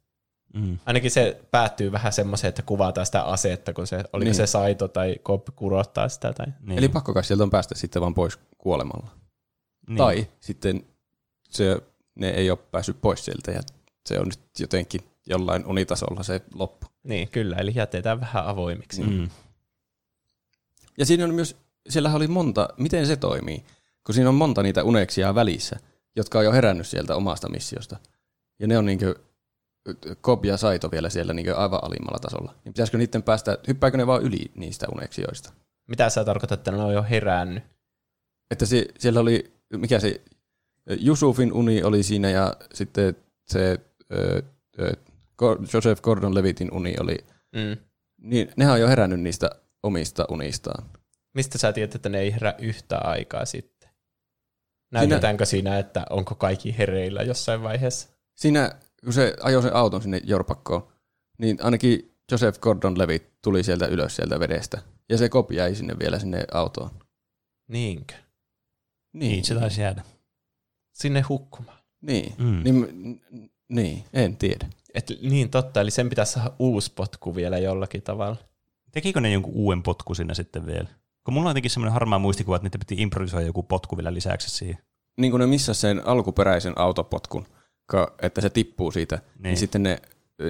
Mm. Ainakin se päättyy vähän semmoiseen, että kuvataan sitä asetta, kun se, oliko Niin. se Saito tai Cobb kurottaa sitä. Tai... Niin. Eli pakko kai sieltä on päästä sitten vaan pois kuolemalla. niin. Tai sitten se, ne ei ole päässyt pois sieltä ja se on nyt jotenkin jollain unitasolla se loppu. Niin, kyllä, eli jätetään vähän avoimiksi. Mm. Ja siinä on myös, siellähän oli monta, miten se toimii, kun siinä on monta niitä uneksia välissä, jotka on jo herännyt sieltä omasta missiosta. Ja ne on niinkö, Kob ja Saito vielä siellä niinkö aivan alimmalla tasolla. Niin pitäisikö niiden päästä, hyppääkö ne vaan yli niistä uneksioista? Mitä sä tarkoitat, että ne on jo herännyt? Että se, siellä oli, mikä se, Jusufin uni oli siinä ja sitten se ö, ö, Joseph Gordon-Levitin uni oli, Mm. niin nehän on jo herännyt niistä omista unistaan. Mistä sä tiedät, että ne ei herää yhtä aikaa sitten? Näytetäänkö siinä, että onko kaikki hereillä jossain vaiheessa? Siinä, kun se ajoi sen auton sinne Jorpakkoon, niin ainakin Joseph Gordon-Levitt tuli sieltä ylös sieltä vedestä. Ja se kopi jäi sinne vielä sinne autoon. Niinkö? Niin, se taisi jäädä. Sinne hukkumaan. Niin, mm. niin, niin, en tiedä. Et, niin totta, eli sen pitäisi saada uusi potku vielä jollakin tavalla. Tekikö ne jonkun uuden potku sinne sitten vielä? Kun mulla on jotenkin semmoinen harmaa muistikuva, että niitä piti improvisoida joku potku vielä lisäksi siihen. Niin kuin ne missä sen alkuperäisen autopotkun, ka- että se tippuu siitä, niin, Niin. sitten ne,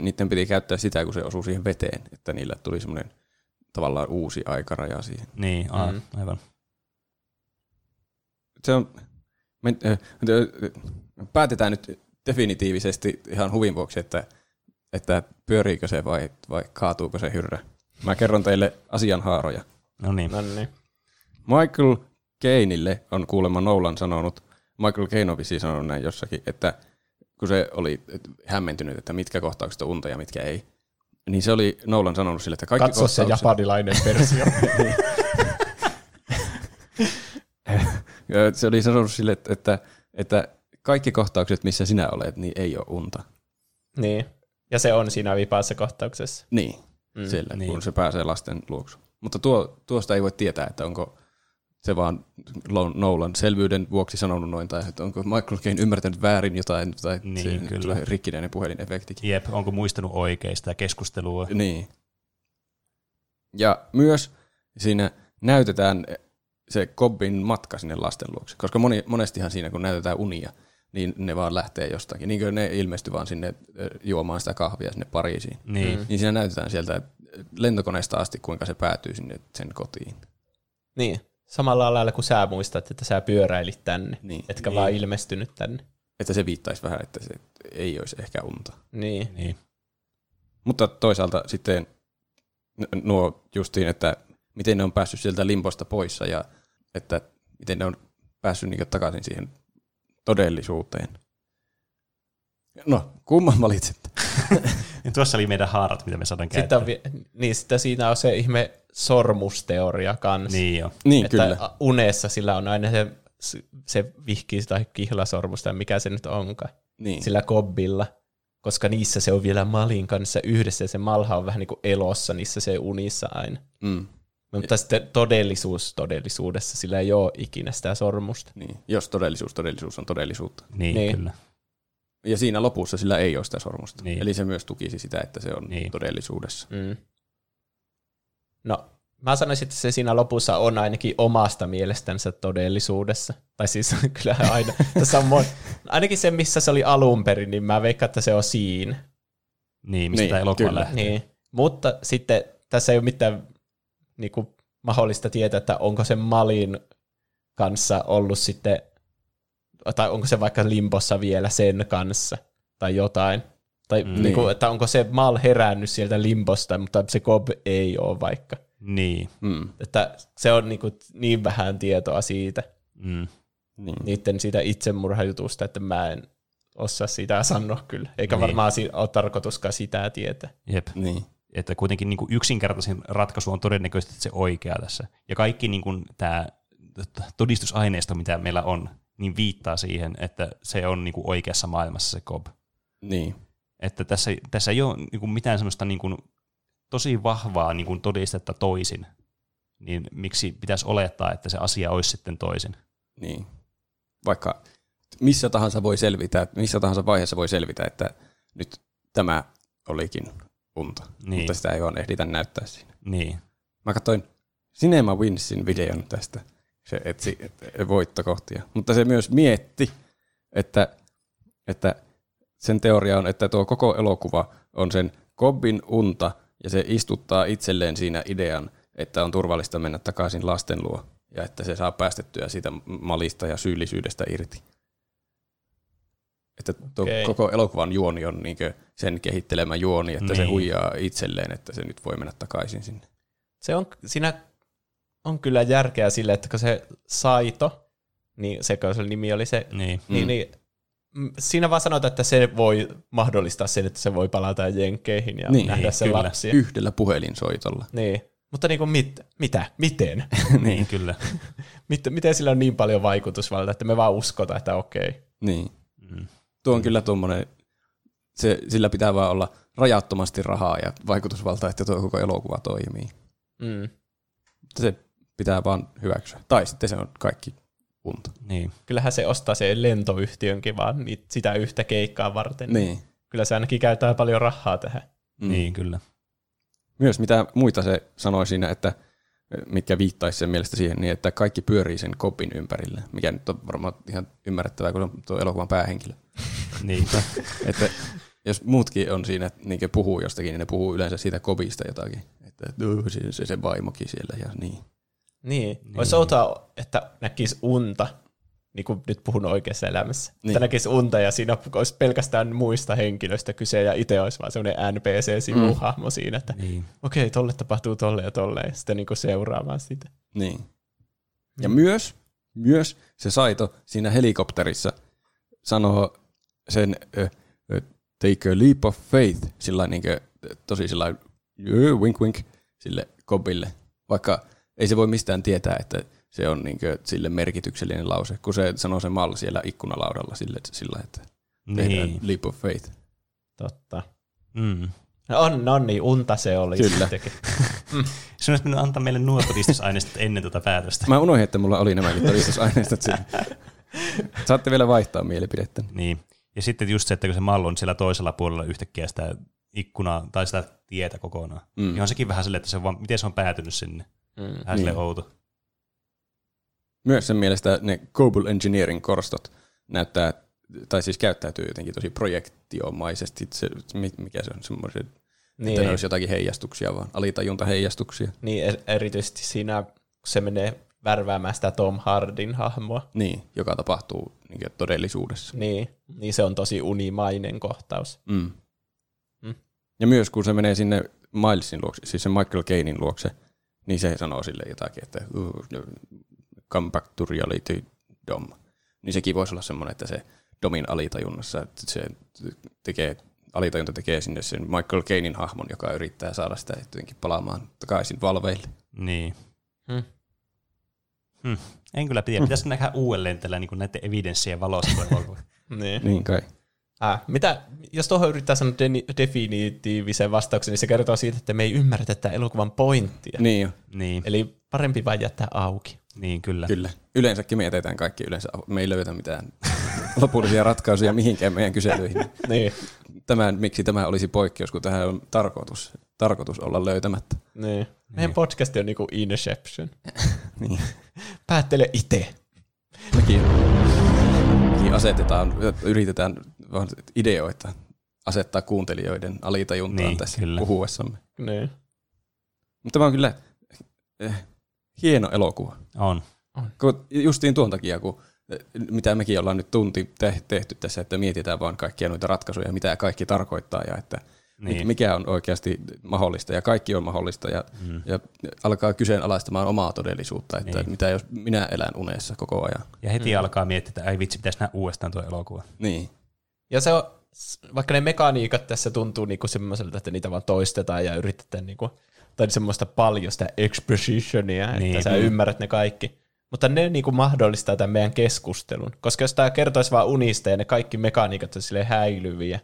niiden piti käyttää sitä, kun se osuu siihen veteen, että niillä tuli semmoinen tavallaan uusi aikaraja siihen. Niin, aa, Mm. mm. aivan. Se on, me, äh, äh, päätetään nyt definitiivisesti ihan huvin vuoksi, että, että pyöriikö se vai, vai kaatuuko se hyrrä. Mä kerron teille asian haaroja. No niin. No niin. Michael Keinille on kuulemma Nolan sanonut, Michael Caine on sanonut näin jossakin, että kun se oli hämmentynyt, että mitkä kohtaukset on unta ja mitkä ei, niin se oli Nolan sanonut sille, että kaikki Katso se kohtaukset... japanilainen versio. Ja Se oli sanonut sille, että, että, kaikki kohtaukset, missä sinä olet, niin ei ole unta. niin. Ja se on siinä vipaassa kohtauksessa. Niin, Mm. siellä, Niin. niin. kun se pääsee lasten luoksu. Mutta tuo, tuosta ei voi tietää, että onko se vaan Nolan selvyyden vuoksi sanonut noin, tai että onko Michael Caine ymmärtänyt väärin jotain, tai Niin, kyllä. tulee rikkinäinen puhelinefektikin. Jep, onko muistanut oikein sitä keskustelua? Niin. Ja myös siinä näytetään se Kobbin matka sinne lasten luokse, koska moni, monestihan siinä, kun näytetään unia, niin ne vaan lähtee jostakin. Niin kuin ne ilmestyy vaan sinne juomaan sitä kahvia sinne Pariisiin. Niin. Mm. Niin siinä näytetään sieltä lentokoneesta asti, kuinka se päätyy sinne sen kotiin. Niin. Samalla lailla kuin sä muistat, että sä pyöräilit tänne, Niin. etkä Niin. vaan ilmestynyt tänne. Että se viittaisi vähän, että se ei olisi ehkä unta. Niin. Niin. Mutta toisaalta sitten nuo justiin, että miten ne on päässyt sieltä limposta poissa ja että miten ne on päässyt niin takaisin siihen todellisuuteen. No, kumman valitset? Niin tuossa oli meidän haarat, mitä me saadaan Sitten, käyttää. on, vi- niin, sitten siinä on se ihme sormusteoria kanssa. Niin jo. Niin, että kyllä. unessa sillä on aina se, se vihki tai kihlasormus tai mikä se nyt onkaan. Niin. Sillä kobbilla. Koska niissä se on vielä Malin kanssa yhdessä ja se Malha on vähän niin kuin elossa niissä se unissa aina. Mm. Mutta sitten todellisuus todellisuudessa sillä ei ole ikinä sitä sormusta. Niin. Jos todellisuus, todellisuus on todellisuutta. Niin, Niin. kyllä. Ja siinä lopussa sillä ei ole sitä sormusta. Niin. Eli se myös tukisi sitä, että se on niin. todellisuudessa. Mm. No, mä sanoisin, että se siinä lopussa on ainakin omasta mielestänsä todellisuudessa. Tai siis kyllähän aina, tässä on mon... ainakin se, missä se oli alun perin, niin mä veikkaan, että se on siinä. Niin, mistä Niin, tämä elokuva kyllä. lähtee. Niin. Mutta sitten tässä ei ole mitään niin kuin, mahdollista tietää, että onko se Malin kanssa ollut sitten, tai onko se vaikka limpossa vielä sen kanssa, tai jotain. Tai Mm. mm. niin kuin, että onko se Mal herännyt sieltä limposta, mutta se Cobb ei ole vaikka. Niin. Mm. Että se on niin, kuin, niin vähän tietoa siitä, Mm. Niin. niiden siitä itsemurhajutusta, että mä en osaa sitä sanoa kyllä. Eikä Niin. varmaan si- ole tarkoituskaan sitä tietää. Jep. Niin. Että kuitenkin niin kuin yksinkertaisin ratkaisu on todennäköisesti se oikea tässä. Ja kaikki niin kuin tämä todistusaineisto, mitä meillä on, niin viittaa siihen, että se on niin kuin oikeassa maailmassa se Cobb. Niin. Että tässä, tässä ei ole niin kuin mitään semmoista niin kuin tosi vahvaa niin kuin todistetta toisin, niin miksi pitäisi olettaa, että se asia olisi sitten toisin? Niin. Vaikka missä tahansa voi selvitä, missä tahansa vaiheessa voi selvitä, että nyt tämä olikin unta. Niin. Mutta sitä ei vaan ehditä näyttää siinä. Niin. Mä katsoin Cinema Winsin videon tästä. Se etsi voittokohtia. Mutta se myös mietti, että, että sen teoria on, että tuo koko elokuva on sen Kobbin unta ja se istuttaa itselleen siinä idean, että on turvallista mennä takaisin lasten luo ja että se saa päästettyä siitä malista ja syyllisyydestä irti. Että tuo Okei. koko elokuvan juoni on niinkö sen kehittelemä juoni, että se Niin. huijaa itselleen, että se nyt voi mennä takaisin sinne. Se on, siinä on kyllä järkeä sille, että kun se Saito, niin se, kun se nimi oli se, Niin. niin, niin mm, siinä vaan sanotaan, että se voi mahdollistaa sen, että se voi palata jenkkeihin ja Niin, nähdä sen kyllä. lapsia. Yhdellä puhelinsoitolla. Niin. Mutta niin kuin mit, mitä? Miten? niin, kyllä. miten? Miten sillä on niin paljon vaikutusvaltaa, että me vaan uskotaan, että okei. Niin. Mm. Tuo on kyllä tuommoinen, se, sillä pitää vaan olla rajattomasti rahaa ja vaikutusvaltaa, että tuo koko elokuva toimii. Mm. Se pitää vaan hyväksyä. Tai sitten se on kaikki unta. Niin. Kyllähän se ostaa se lentoyhtiönkin vaan sitä yhtä keikkaa varten. Niin. Kyllä se ainakin käyttää paljon rahaa tähän. Mm. Niin, kyllä. Myös mitä muita se sanoi siinä, että mitkä viittaisi sen mielestä siihen, niin että kaikki pyörii sen kopin ympärille, mikä nyt on varmaan ihan ymmärrettävää, kun on tuo elokuvan päähenkilö. Niin. että jos muutkin on siinä, niin puhuu jostakin, niin ne puhuu yleensä siitä kopista jotakin. Että "Öö, se, se, se vaimokin siellä ja niin. Niin. niin. Olisi outoa, että näkisi unta, niin kuin nyt puhun oikeassa elämässä. Niin. Että näkisi unta ja siinä olisi pelkästään muista henkilöistä kyse ja itse olisi vaan semmoinen NPC-sivuhahmo mm. siinä, että niin. okei, tolle tapahtuu tolle ja tolle ja sitten niin seuraamaan sitä. Niin. Ja myös, myös se Saito siinä helikopterissa sanoo sen ö, ö, take a leap of faith, sillä niin tosi sillä wink wink sille kobille, vaikka ei se voi mistään tietää, että se on niin sille merkityksellinen lause, kun se sanoo se mal siellä ikkunalaudalla sille, sillä, että Niin. leap of faith. Totta. Mm. No on, on niin, unta se oli Kyllä. Sun olisi pitänyt antaa meille nuo todistusaineistot ennen tuota päätöstä. Mä unohdin, että mulla oli nämäkin todistusaineistot siinä. Saatte vielä vaihtaa mielipidettä. Niin. Ja sitten just se, että kun se mallo on siellä toisella puolella yhtäkkiä sitä ikkunaa tai sitä tietä kokonaan, mm. niin on sekin vähän silleen, että se on vaan, miten se on päätynyt sinne. Mm. Vähän niin. outo. Myös sen mielestä ne Cobble Engineering korstot näyttää, tai siis käyttäytyy jotenkin tosi projektiomaisesti. Se, mi- mikä se on semmoiset, niin. että ne olisi jotakin heijastuksia vaan, alitajuntaheijastuksia. niin er- erityisesti siinä, kun se menee värväämään sitä Tom Hardin hahmoa, Niin, joka tapahtuu niin todellisuudessa. niin, niin se on tosi unimainen kohtaus. Mm. Mm. Ja myös kun se menee sinne Milesin luokse, siis sen Michael Cainin luokse, niin se sanoo sille jotakin, että uh, come back to reality, Dom. Niin sekin voisi olla semmoinen, että se Domin alitajunnassa, että se tekee, alitajunta tekee sinne sen Michael Cainin hahmon, joka yrittää saada sitä jotenkin palaamaan takaisin valveille. Niin. Hmm. Hmm. En kyllä tiedä. Pitäisi nähdä uudelleen tällä niin näiden evidenssien valossa. Niin. Niin kai. Äh, mitä, jos tuohon yrittää sanoa de- definitiivisen vastauksen, niin se kertoo siitä, että me ei ymmärretä tätä elokuvan pointtia. Niin jo, niin, Eli parempi vain jättää auki. niin kyllä. kyllä. Yleensäkin me jätetään kaikki yleensä, me ei löydetä mitään lopullisia ratkaisuja mihinkään meidän kyselyihin. Niin. Tämän, miksi tämä olisi poikkeus, kun tähän on tarkoitus, tarkoitus olla löytämättä. niin. Meidän podcast on niinku Inception. Niin. Päättele itse. Mekin, mekin asetetaan, yritetään vaan ideoita asettaa kuuntelijoiden alitajuntaan Niin, tässä kyllä. puhuessamme. Niin. Mutta tämä on kyllä eh, hieno elokuva. On. Kun justiin tuon takia, kun eh, mitä mekin ollaan nyt tunti te- tehty tässä, että mietitään vaan kaikkia noita ratkaisuja, mitä kaikki tarkoittaa ja että Niin. mikä on oikeasti mahdollista ja kaikki on mahdollista ja, mm. ja alkaa kyseenalaistamaan omaa todellisuutta, että Niin. mitä jos minä elän unessa koko ajan. Ja heti mm. alkaa miettiä, että ei vitsi, pitäisi nähdä uudestaan tuo elokuva. Niin, Ja se on, vaikka ne mekaniikat tässä tuntuu niinku semmoiselta, että niitä vaan toistetaan ja yritetään niinku, tai semmoista paljon sitä expositionia, että Niin. sä ymmärrät ne kaikki. Mutta ne niinku mahdollistaa tämän meidän keskustelun. Koska jos tämä kertoisi vaan unista ja ne kaikki mekaniikat on sille häilyviä,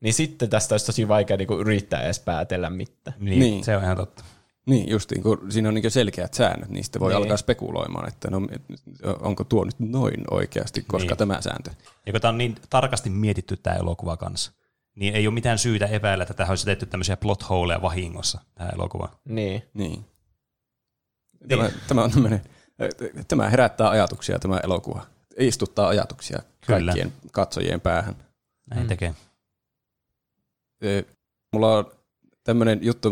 niin sitten tästä olisi tosi vaikea niinku yrittää edes päätellä mitään. Niin, niin. Niin. se on ihan totta. niin justiin, kun siinä on niin selkeät säännöt, niin sitten voi Niin. niin. alkaa spekuloimaan, että no, onko tuo nyt noin oikeasti, koska Niin. niin. tämä sääntö. Ja kun tämä on niin tarkasti mietitty tämä elokuva kanssa, niin ei ole mitään syytä epäillä, että tähän olisi tehty tämmöisiä plot holeja vahingossa, tähän elokuvaan. Niin. Niin. Tämä, tämä, on tämmöinen, tämä herättää ajatuksia, tämä elokuva. Istuttaa ajatuksia Kyllä. kaikkien katsojien päähän. Näin mm. tekee. Mulla on tämmöinen juttu,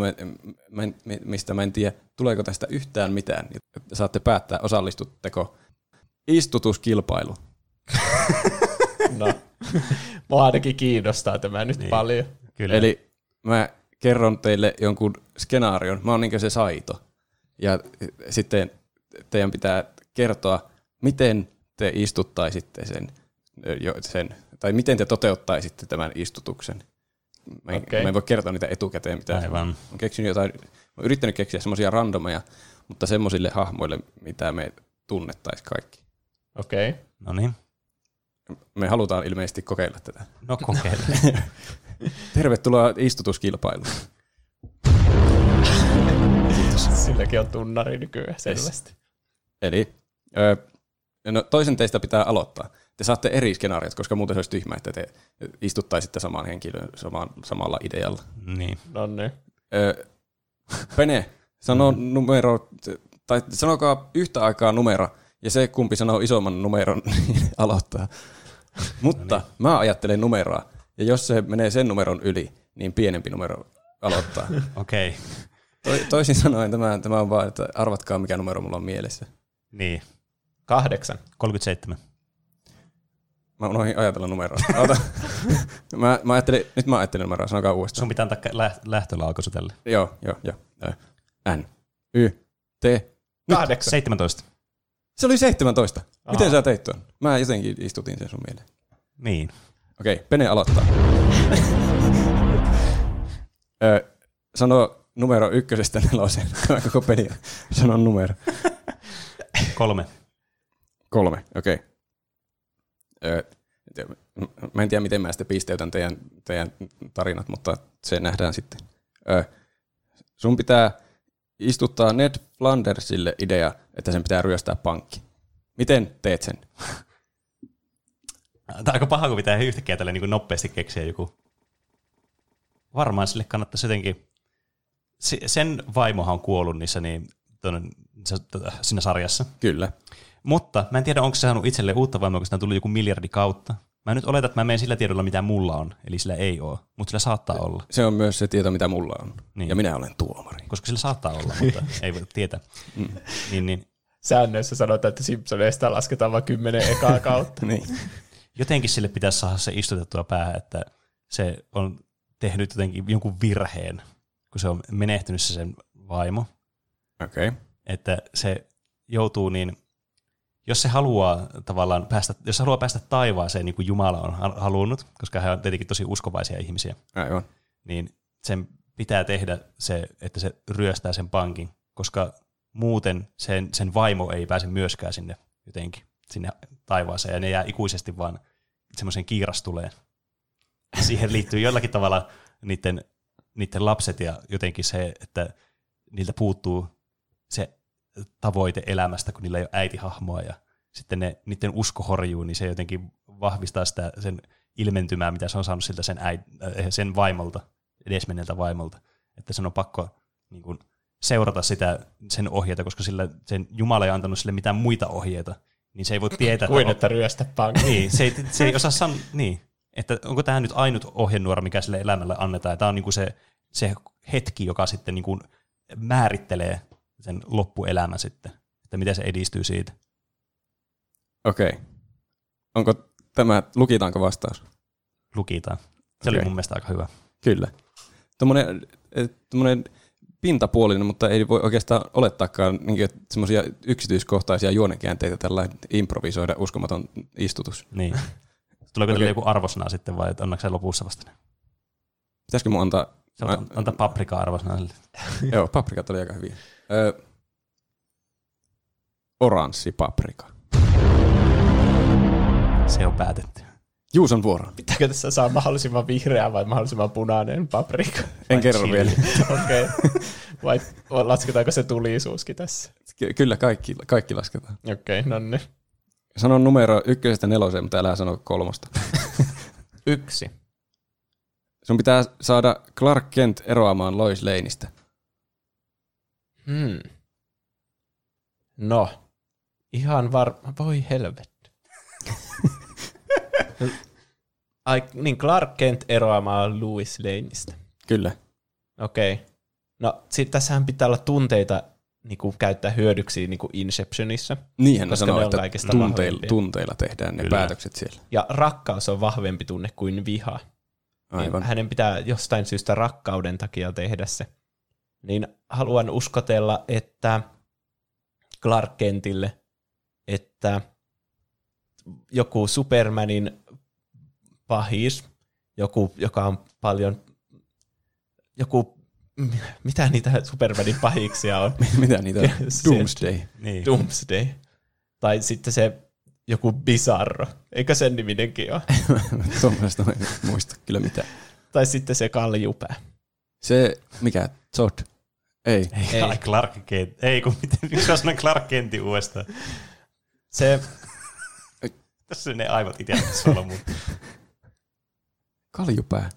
mistä mä en tiedä, tuleeko tästä yhtään mitään. Että Saatte päättää, osallistutteko istutuskilpailu. No. Mua ainakin kiinnostaa tämä nyt Niin. paljon. Kyllä. Eli mä kerron teille jonkun skenaarion. Mä oon niin se saito. Ja sitten teidän pitää kertoa, miten te istuttaisitte sen, sen tai miten te toteuttaisitte tämän istutuksen. Mä en, Okei. mä en voi kertoa niitä etukäteen mitään. Aivan. Mä keksinyt jotain, mä oon yrittänyt keksiä semmoisia randomeja, mutta semmoisille hahmoille, mitä me tunnettaisiin kaikki. Okei. Okay. No niin. Me halutaan ilmeisesti kokeilla tätä. No kokeile. Tervetuloa istutuskilpailuun. Silläkin on tunnari nykyään selvästi. Eli no, toisen teistä pitää aloittaa. Te saatte eri skenaariot, koska muuten se olisi tyhmä, että te istuttaisitte saman henkilön saman, samalla idealla. niin. No niin. Ö, Pene, sano numero, tai sanokaa yhtä aikaa numero, ja se kumpi sanoo isomman numeron, niin aloittaa. Mutta mä ajattelen numeroa, ja jos se menee sen numeron yli, niin pienempi numero aloittaa. Okei. Okay. To, toisin sanoen tämä, tämä on vaan, että arvatkaa mikä numero mulla on mielessä. Niin. Kahdeksan. 37. Mä unohdin ajatella numeroa. Ota. mä, mä ajattelin, nyt mä ajattelin numeroa, sanokaa uudestaan. Sun pitää antaa lä- lähtölaukasu tälle. Joo, joo, joo. N, Y, T. Kahdeksan. 17. Se oli 17. Miten Aha. sä teit tuon? Mä jotenkin istutin sen sun mieleen. Niin. Okei, Pene aloittaa. Ö, sano numero ykkösestä neloseen. Koko peli. Sano numero. Kolme. Kolme, okei. Ö, Mä en tiedä, miten mä sitten pisteytän teidän, teidän tarinat, mutta se nähdään sitten. Sun pitää istuttaa Ned Flandersille idea, että sen pitää ryöstää pankki. Miten teet sen? Tämä on aika paha, kun pitää yhtäkkiä tälle niin nopeasti keksiä joku. Varmaan sille kannattaisi jotenkin... Sen vaimohan on kuollut niissä niin, tuonne, tota, siinä sarjassa. Kyllä. Mutta mä en tiedä, onko se saanut itselleen uutta vaimoa, koska tullut joku miljardi kautta. Mä nyt oletan, että mä menen sillä tiedolla, mitä mulla on. Eli sillä ei ole, mutta sillä saattaa olla. Se on myös se tieto, mitä mulla on. Niin. Ja minä olen tuomari. Koska sillä saattaa olla, mutta ei voi tietää. Niin, niin. Säännöissä sanotaan, että Simpsoneista lasketaan vain kymmenen ekaa kautta. niin. Jotenkin sille pitäisi saada se istutettua päähän, että se on tehnyt jotenkin jonkun virheen, kun se on menehtynyt se sen vaimo. Okei. Okay. Että se joutuu niin, jos se haluaa tavallaan päästä, jos haluaa päästä taivaaseen niin kuin Jumala on hal- halunnut, koska he on tietenkin tosi uskovaisia ihmisiä, Aivan. niin sen pitää tehdä se, että se ryöstää sen pankin, koska muuten sen, sen vaimo ei pääse myöskään sinne jotenkin, sinne taivaaseen, ja ne jää ikuisesti vaan semmoisen kiirastuleen. Siihen liittyy jollakin tavalla niiden, niiden lapset ja jotenkin se, että niiltä puuttuu tavoite elämästä, kun niillä ei ole äitihahmoa ja sitten ne, niiden usko horjuu, niin se jotenkin vahvistaa sitä sen ilmentymää, mitä se on saanut siltä sen, äid, äh, sen vaimolta, edesmenneeltä vaimolta. Että sen on pakko niin kuin, seurata sitä, sen ohjeita, koska sillä, sen Jumala ei antanut sille mitään muita ohjeita, niin se ei voi tietää. Kuin että ryöstä pankki. Niin, se ei, se ei osaa san, niin, että onko tämä nyt ainut ohjenuora, mikä sille elämälle annetaan. Tämä on niin kuin se, se hetki, joka sitten niin kuin määrittelee sen loppuelämän sitten, että miten se edistyy siitä. Okei. Okay. Onko tämä, lukitaanko vastaus? Lukitaan. Se oli Okei. mun mielestä aika hyvä. Kyllä. Tuommoinen, eh, tuommoinen pintapuolinen, mutta ei voi oikeastaan olettaakaan niin semmoisia yksityiskohtaisia juonenkäänteitä tällä improvisoida uskomaton istutus. Niin. Tuleeko okay. joku arvosana sitten vai onko se lopussa vasta? Pitäisikö mun antaa... Se on, antaa paprika arvosana sille. Joo, paprikat oli aika hyviä. Ö, oranssi paprika. Se on päätetty. Juuson vuoro. Pitääkö tässä saa mahdollisimman vihreä vai mahdollisimman punainen paprika? En kerro chili. vielä. Okei. Vai vai lasketaanko se tulisuuskin tässä? Ky- Kyllä kaikki, kaikki lasketaan. Okei, no niin. Sano numero ykkösestä neloseen, mutta älä sano kolmosta. Yksi. Sun pitää saada Clark Kent eroamaan Lois Laneista. Hmm. No, ihan varma. Voi helvetti. Ai, niin Clark Kent eroamaan Louis Laneista. Kyllä. Okei. Okay. No, sit tässähän pitää olla tunteita niin kuin, käyttää hyödyksi niin kuin Inceptionissa. Niinhän Koska sanoo, että tunteilla, vahvempia. tunteilla tehdään ne Kyllä. päätökset siellä. Ja rakkaus on vahvempi tunne kuin viha. Aivan. Niin hänen pitää jostain syystä rakkauden takia tehdä se. Niin haluan uskotella, että Clark Kentille, että joku Supermanin pahis, joku, joka on paljon, joku, mitä niitä Supermanin pahiksia on? Mitä niitä on? Doomsday. Niin. Doomsday. Tai sitten se joku Bizarro. Eikö sen niminenkin ole? Tuommoista mä en muista kyllä mitään. tai sitten se Kaljupää. Se, mikä, Zod? Ei. Ei, Ei. Clark Kent. Ei, kun miten, miksi mä sanoin Clark Kentin uudestaan? Se, Tässä ne aivot itse suolla mun. Kaljupää.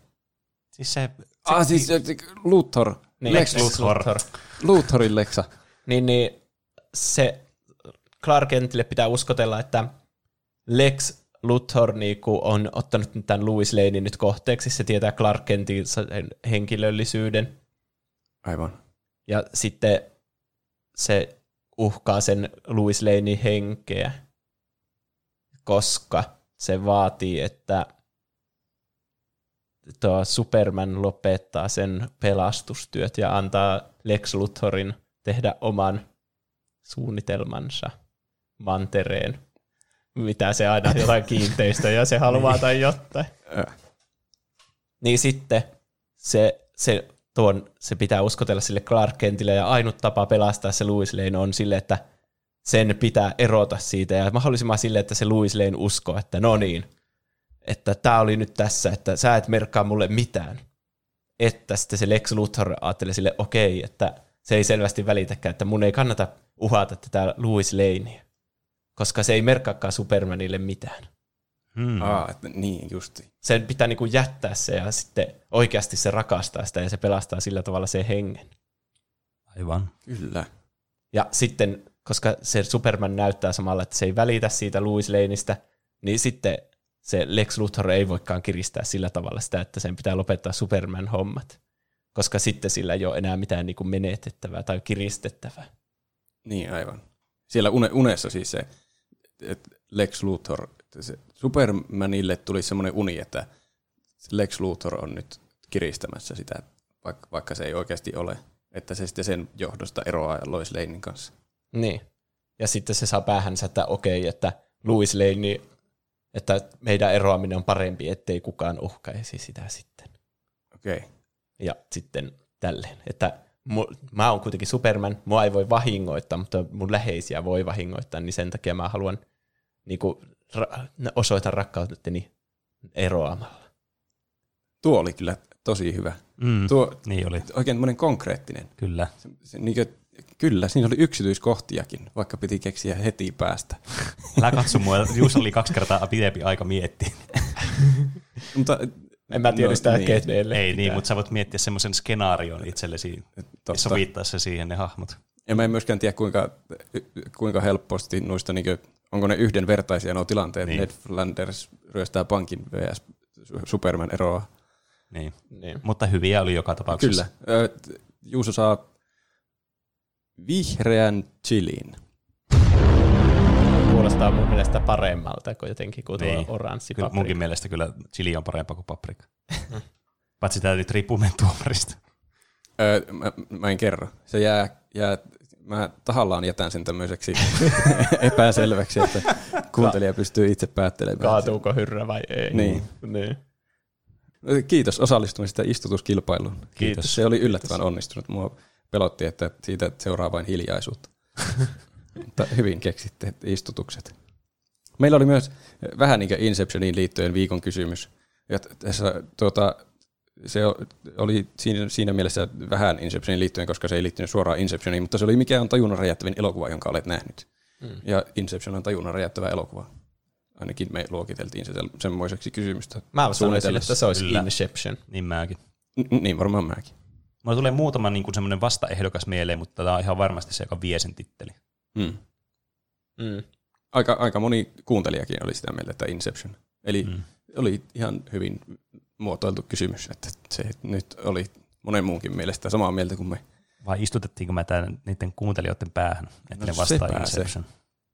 Siis se, Ah, siis se- se- Luthor. niin, Lex Luthor. Luthorin Lexa. Niin, niin se Clark Kentille pitää uskotella, että Lex Luthor niinku on ottanut tämän Louis Lanein nyt kohteeksi. Se tietää Clark Kentin henkilöllisyyden. Aivan. Ja sitten se uhkaa sen Louis Lanein henkeä, koska se vaatii, että tuo Superman lopettaa sen pelastustyöt ja antaa Lex Luthorin tehdä oman suunnitelmansa mantereen. Mitä se aina jotain kiinteistöjä se haluaa tai jotain. Äh. Niin sitten se, se, tuon, se pitää uskotella sille Clark Kentille ja ainut tapa pelastaa se Louis Lane on sille, että sen pitää erota siitä ja mahdollisimman sille, että se Louis Lane uskoo, että no niin, että tämä oli nyt tässä, että sä et merkkaa mulle mitään. Että sitten se Lex Luthor ajattelee sille, okei, että se ei selvästi välitäkään, että mun ei kannata uhata tätä Louis Lanea, koska se ei merkkaakaan Supermanille mitään hmm. Ah, että, niin justi. sen pitää niinku jättää se ja sitten oikeasti se rakastaa sitä ja se pelastaa sillä tavalla sen hengen. aivan. Kyllä. Ja sitten, koska se Superman näyttää samalla, että se ei välitä siitä Louis Laneista, niin sitten se Lex Luthor ei voikaan kiristää sillä tavalla sitä, että sen pitää lopettaa Superman-hommat. Koska sitten sillä ei ole enää mitään niinku menetettävää tai kiristettävää. Niin, aivan. Siellä une, unessa siis se, että Lex Luthor, että se Supermanille tuli semmoinen uni, että Lex Luthor on nyt kiristämässä sitä, vaikka, vaikka se ei oikeasti ole. Että se sitten sen johdosta eroaa Lois Lanein kanssa. Niin. Ja sitten se saa päähänsä, että okei, että Louis Lane, että meidän eroaminen on parempi, ettei kukaan uhkaisi sitä sitten. Okei. Okay. ja sitten tälleen. Että mä oon kuitenkin Superman, mua ei voi vahingoittaa, mutta mun läheisiä voi vahingoittaa, niin sen takia mä haluan niin kuin, ra- osoita rakkauteni eroamalla. Tuo oli kyllä tosi hyvä. Mm. Tuo Niin oli, oikein tämmöinen konkreettinen. kyllä. Se, se, niin kuin, kyllä, siinä oli yksityiskohtiakin, vaikka piti keksiä heti päästä. Älä katso mua, Juuso oli kaksi kertaa pidempi aika miettiä. Mutta, En mä tiedä no, sitä niin. Ei niin, mutta sä voit miettiä semmoisen skenaarion itsellesi ja totta. sovittaa se siihen ne hahmot. Ja mä en myöskään tiedä, kuinka, kuinka helposti noista, niin kuin, onko ne yhdenvertaisia nuo tilanteet. Niin. Ned Flanders ryöstää pankin vs. Superman eroa. Niin. Niin. Mutta hyviä oli joka tapauksessa. Kyllä. Juuso saa vihreän chilin. Kuulostaa mun mielestä paremmalta kuin jotenkin kuin tuo Niin. oranssi Kyllä, paprika. munkin mielestä kyllä chili on parempaa kuin paprika. Paitsi tämä nyt riippuu meidän tuomarista. Öö, mä, mä en kerro. Se jää, jää mä tahallaan jätän sen tämmöiseksi epäselväksi, että kuuntelija pystyy itse päättelemään. Kaatuuko hyrrä vai ei. Niin. niin. Kiitos osallistumisesta istutuskilpailuun. Kiitos. Se oli yllättävän onnistunut. Mua pelotti, että siitä seuraa vain hiljaisuutta. Mutta hyvin keksitte istutukset. Meillä oli myös vähän niin kuin Inceptioniin liittyen viikon kysymys. Ja tässä, tuota, se oli siinä, siinä mielessä vähän Inceptioniin liittyen, koska se ei liittynyt suoraan Inceptioniin, mutta se oli mikä on tajunnan räjähtävin elokuva, jonka olet nähnyt. Mm. Ja Inception on tajunnan räjähtävä elokuva. Ainakin me luokiteltiin se semmoiseksi kysymystä. Mä suunnitellessa. että se olisi Kyllä. Inception. Niin mäkin. N- niin varmaan mäkin. Mulla tulee muutama niin semmoinen vastaehdokas mieleen, mutta tämä on ihan varmasti se, joka vie sen titteli. Mm. Mm. Aika, aika moni kuuntelijakin oli sitä mieltä, että Inception. Eli mm. oli ihan hyvin muotoiltu kysymys, että se nyt oli monen muunkin mielestä samaa mieltä kuin me. Vai istutettiinko mä tämän niiden kuuntelijoiden päähän, että No ne vastaa. Inception?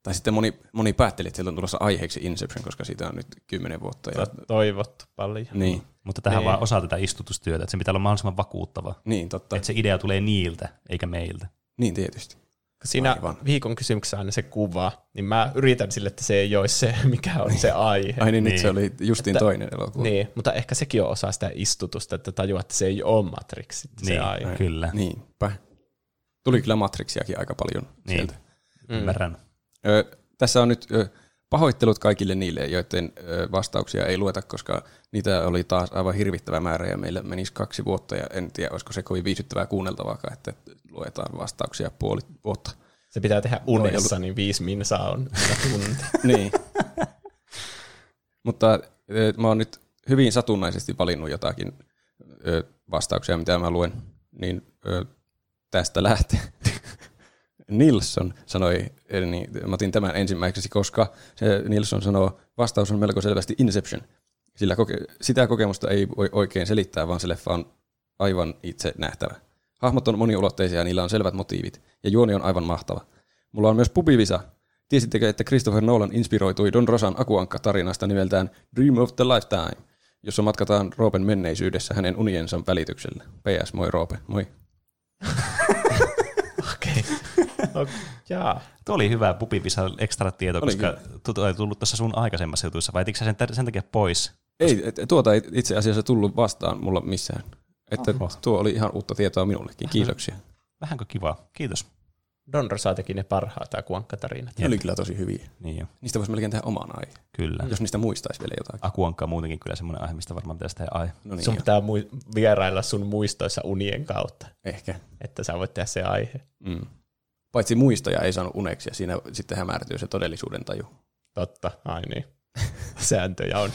Tai sitten moni, moni päätteli, että sieltä on tulossa aiheeksi Inception, koska siitä on nyt kymmenen vuotta. Ja, toivottu paljon. niin, Mutta tähän Niin. vaan osa tätä istutustyötä, että se pitää olla mahdollisimman vakuuttava. niin, totta. Että se idea tulee niiltä, eikä meiltä. Niin tietysti. Siinä Aivan. viikon kysymyksessä aina se kuva, niin mä yritän sille, että se ei olisi se, mikä on se aihe. Ai niin, nyt Niin. se oli justiin Että- toinen elokuva. Niin, mutta ehkä sekin on osa sitä istutusta, että tajuaa, että se ei ole Matrix sitten se Niin. aihe. Kyllä. Niinpä. Tuli kyllä Matrixiakin aika paljon Niin. sieltä. Mm. Ymmärrän. Ö, tässä on nyt ö, pahoittelut kaikille niille, joiden vastauksia ei lueta, koska niitä oli taas aivan hirvittävä määrä ja meillä menisi kaksi vuotta ja en tiedä, olisiko se kovin viihdyttävää kuunneltavaakaan, että luetaan vastauksia puoli vuotta. Se pitää tehdä unessa, niin viisi minsaa on tunti. niin. Mutta mä oon nyt hyvin satunnaisesti valinnut jotakin vastauksia, mitä mä luen, niin tästä lähtee. Nilsson sanoi, niin, mä otin tämän ensimmäiseksi, koska se Nilsson sanoo, vastaus on melko selvästi Inception. Sillä koke- sitä kokemusta ei voi oikein selittää, vaan se leffa on aivan itse nähtävä. Hahmot on moniulotteisia ja niillä on selvät motiivit, ja juoni on aivan mahtava. Mulla on myös pubivisa. Tiesittekö, että Christopher Nolan inspiroitui Don Rosan akuankka-tarinasta nimeltään Dream of the Lifetime, jossa matkataan Roopen menneisyydessä hänen uniensa välityksellä. PS, moi Roope, moi. No, jaa. Tuo oli hyvä pupivisa ekstra tieto, Oli koska tuo ei tullut tuossa sun aikaisemmassa jutussa, vai etikö sä sen, sen takia pois? Ei, et- tuota ei itse asiassa tullut vastaan mulla missään. Että Oho. tuo oli ihan uutta tietoa minullekin. Kiitoksia. Vähänkö kiva? Kiitos. Don Rosa teki ne parhaat akuankkatarinat. Ne oli kyllä tosi hyviä. Niin jo, Niistä voisi melkein tehdä oman aihe, kyllä. jos niistä muistaisi vielä jotakin. Akuankka on muutenkin kyllä semmoinen aihe, mistä varmaan pitäisi tehdä aihe. No niin, Sun jo. pitää mui- vierailla sun muistoissa unien kautta, ehkä. että sä voit tehdä se aihe. Mm. Paitsi muistoja ei saanut uneksi ja siinä sitten hämärtyy se todellisuuden taju. Totta, ai niin. Sääntöjä on.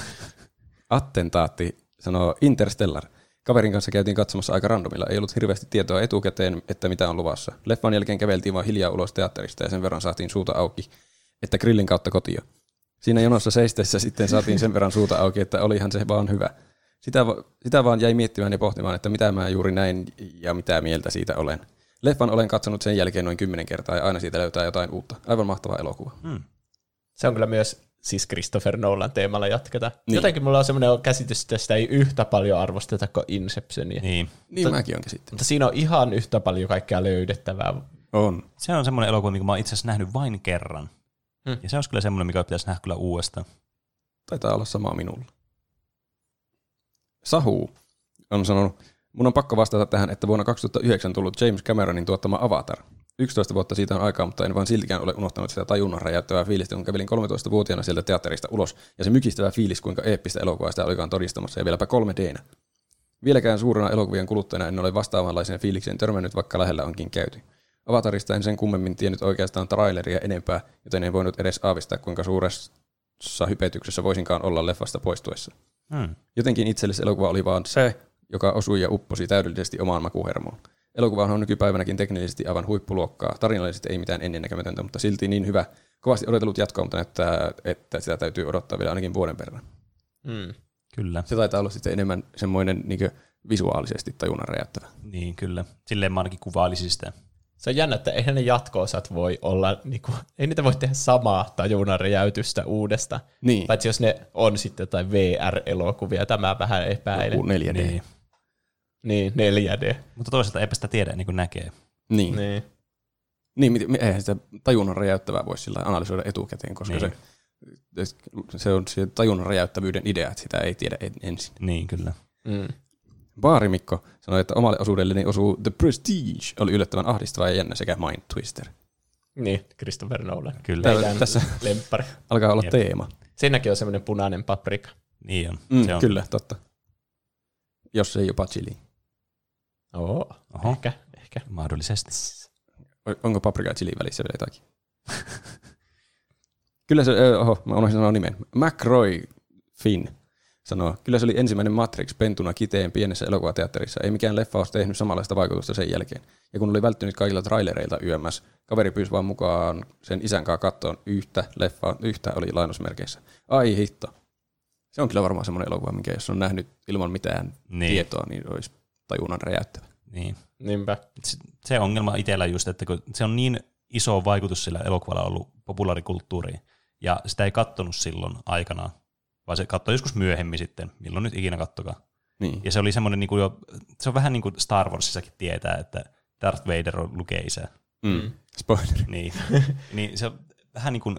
Attentaatti sanoo Interstellar. Kaverin kanssa käytiin katsomassa aika randomilla. Ei ollut hirveästi tietoa etukäteen, että mitä on luvassa. Leffan jälkeen käveltiin vaan hiljaa ulos teatterista ja sen verran saatiin suuta auki, että grillin kautta kotia. Siinä jonossa seistessä sitten saatiin sen verran suuta auki, että olihan se vaan hyvä. Sitä, sitä vaan jäi miettimään ja pohtimaan, että mitä mä juuri näin ja mitä mieltä siitä olen. Leffan olen katsonut sen jälkeen noin kymmenen kertaa ja aina siitä löytää jotain uutta. Aivan mahtava elokuva. Hmm. Se on kyllä myös siis Christopher Nolan teemalla jatketa. Niin. Jotenkin mulla on semmoinen käsitys, että sitä ei yhtä paljon arvosteta kuin Inceptionia. Niin. Niin. Niin Mutta- mäkin on käsittänyt. Mutta siinä on ihan yhtä paljon kaikkea löydettävää. On. Se on semmoinen elokuva, mikä mä oon itse asiassa nähnyt vain kerran. Hmm. Ja se olisi kyllä semmoinen, mikä pitäisi nähdä kyllä uudestaan. Taitaa olla sama minulla. Sahu on sanonut, mun on pakko vastata tähän, että vuonna 2009 tullut James Cameronin tuottama Avatar. 11 vuotta siitä on aikaa, mutta en vaan siltikään ole unohtanut sitä tajunnan räjäyttävää fiilistä, kun kävelin 13-vuotiaana sieltä teatterista ulos. Ja se mykistävä fiilis, kuinka eeppistä elokuvaa sitä olikaan todistamassa, ja vieläpä 3Dnä. Vieläkään suurena elokuvien kuluttajana en ole vastaavanlaiseen fiilikseen törmännyt, vaikka lähellä onkin käyty. Avatarista en sen kummemmin tiennyt oikeastaan traileria enempää, joten en voinut edes aavistaa, kuinka suuressa hypetyksessä voisinkaan olla leffasta poistuessa. Hmm. Jotenkin itselle se elokuva oli vaan se, joka osui ja upposi täydellisesti omaan makuhermoon. Elokuva on nykypäivänäkin teknisesti aivan huippuluokkaa. Tarinallisesti ei mitään ennennäkemätöntä, mutta silti niin hyvä. Kovasti odotellut jatkoa, mutta näyttää, että sitä täytyy odottaa vielä ainakin vuoden verran. Mm. Kyllä. Se taitaa olla sitten enemmän semmoinen niin visuaalisesti tajunnan räjäyttävä. Niin, kyllä. Silleen mä ainakin kuvailisin sitä. Se on jännä, että eihän ne jatko-osat voi olla, niin kuin, ei niitä voi tehdä samaa tajunnan räjäytystä uudesta. Niin, Paitsi jos ne on sitten jotain VR-elokuvia, tämä vähän epäilen. joku 4D. Niin. Niin, 4D. Mutta toisaalta eipä sitä tiedä ennen kuin näkee. Niin. Niin. Niin, mit- eihän sitä tajunnan räjäyttävää voi sillä analysoida etukäteen, koska Niin. se, se on se tajunnan räjäyttävyyden idea, että sitä ei tiedä en- ensin. Niin, kyllä. Mm. Baarimikko sanoi, että omalle osuudelleni osuu The Prestige, oli yllättävän ahdistava ja jännä sekä Mind Twister. Niin, Christopher Nolan. Kyllä. Täällä- tässä- lemppari. Alkaa olla Jep. teema. Siinäkin on semmoinen punainen paprika. Niin on. Mm, se on. Kyllä, totta. Jos ei jopa chili. Oo, Oho. ehkä, ehkä. Mahdollisesti. Onko paprika chili välissä vielä jotakin? Kyllä se, oho, mä unohdin sanoa nimen. McRoy Finn sanoo, kyllä se oli ensimmäinen Matrix pentuna kiteen pienessä elokuvateatterissa. Ei mikään leffa olisi tehnyt samanlaista vaikutusta sen jälkeen. Ja kun oli välttynyt kaikilla trailereilta YMS, kaveri pyysi vaan mukaan sen isän kanssa kattoon yhtä leffaa, yhtä oli lainausmerkeissä. Ai hitto. Se on kyllä varmaan semmoinen elokuva, minkä jos on nähnyt ilman mitään niin. tietoa, niin olisi tajunnan räjäyttävä. Niin. Niinpä. Se- ongelma itsellä just, että kun se on niin iso vaikutus sillä elokuvalla ollut populaarikulttuuriin, ja sitä ei kattonut silloin aikanaan, vaan se katsoi joskus myöhemmin sitten, milloin nyt ikinä kattokaa. Niin. Ja se oli semmoinen, niin kuin jo, se on vähän niin kuin Star Warsissakin tietää, että Darth Vader on lukee isä. Mm. Spoileri. Niin, niin se on vähän niin kuin,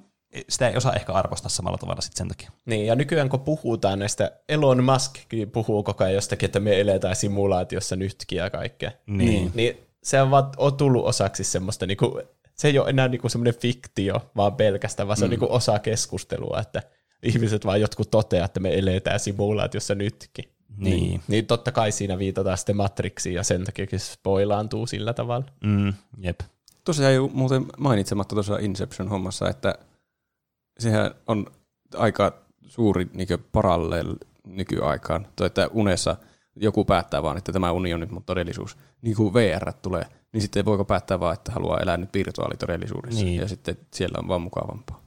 sitä ei osaa ehkä arvostaa samalla tavalla sitten sen takia. Niin, ja nykyään kun puhutaan näistä, Elon Musk puhuu koko ajan jostakin, että me eletään simulaatiossa nytkin ja kaikkea. Niin. Niin se on vaan on tullut osaksi semmoista, niinku, se ei ole enää niinku semmoinen fiktio, vaan pelkästään, vaan se on niinku osa keskustelua, että ihmiset vaan jotkut toteaa, että me eletään simulaatiossa nytkin. Niin. Niin totta kai siinä viitataan sitten Matrixiin ja sen takia spoilaantuu sillä tavalla. Mm, jep. Tuossa jäi muuten mainitsematta tuossa Inception-hommassa, että sehän on aika suuri niin parallel nykyaikaan. Tai että unessa joku päättää vaan, että tämä uni on nyt mun todellisuus. Niin kuin VR tulee, niin sitten voiko päättää vaan, että haluaa elää nyt virtuaalitodellisuudessa. Niin. Ja sitten siellä on vaan mukavampaa.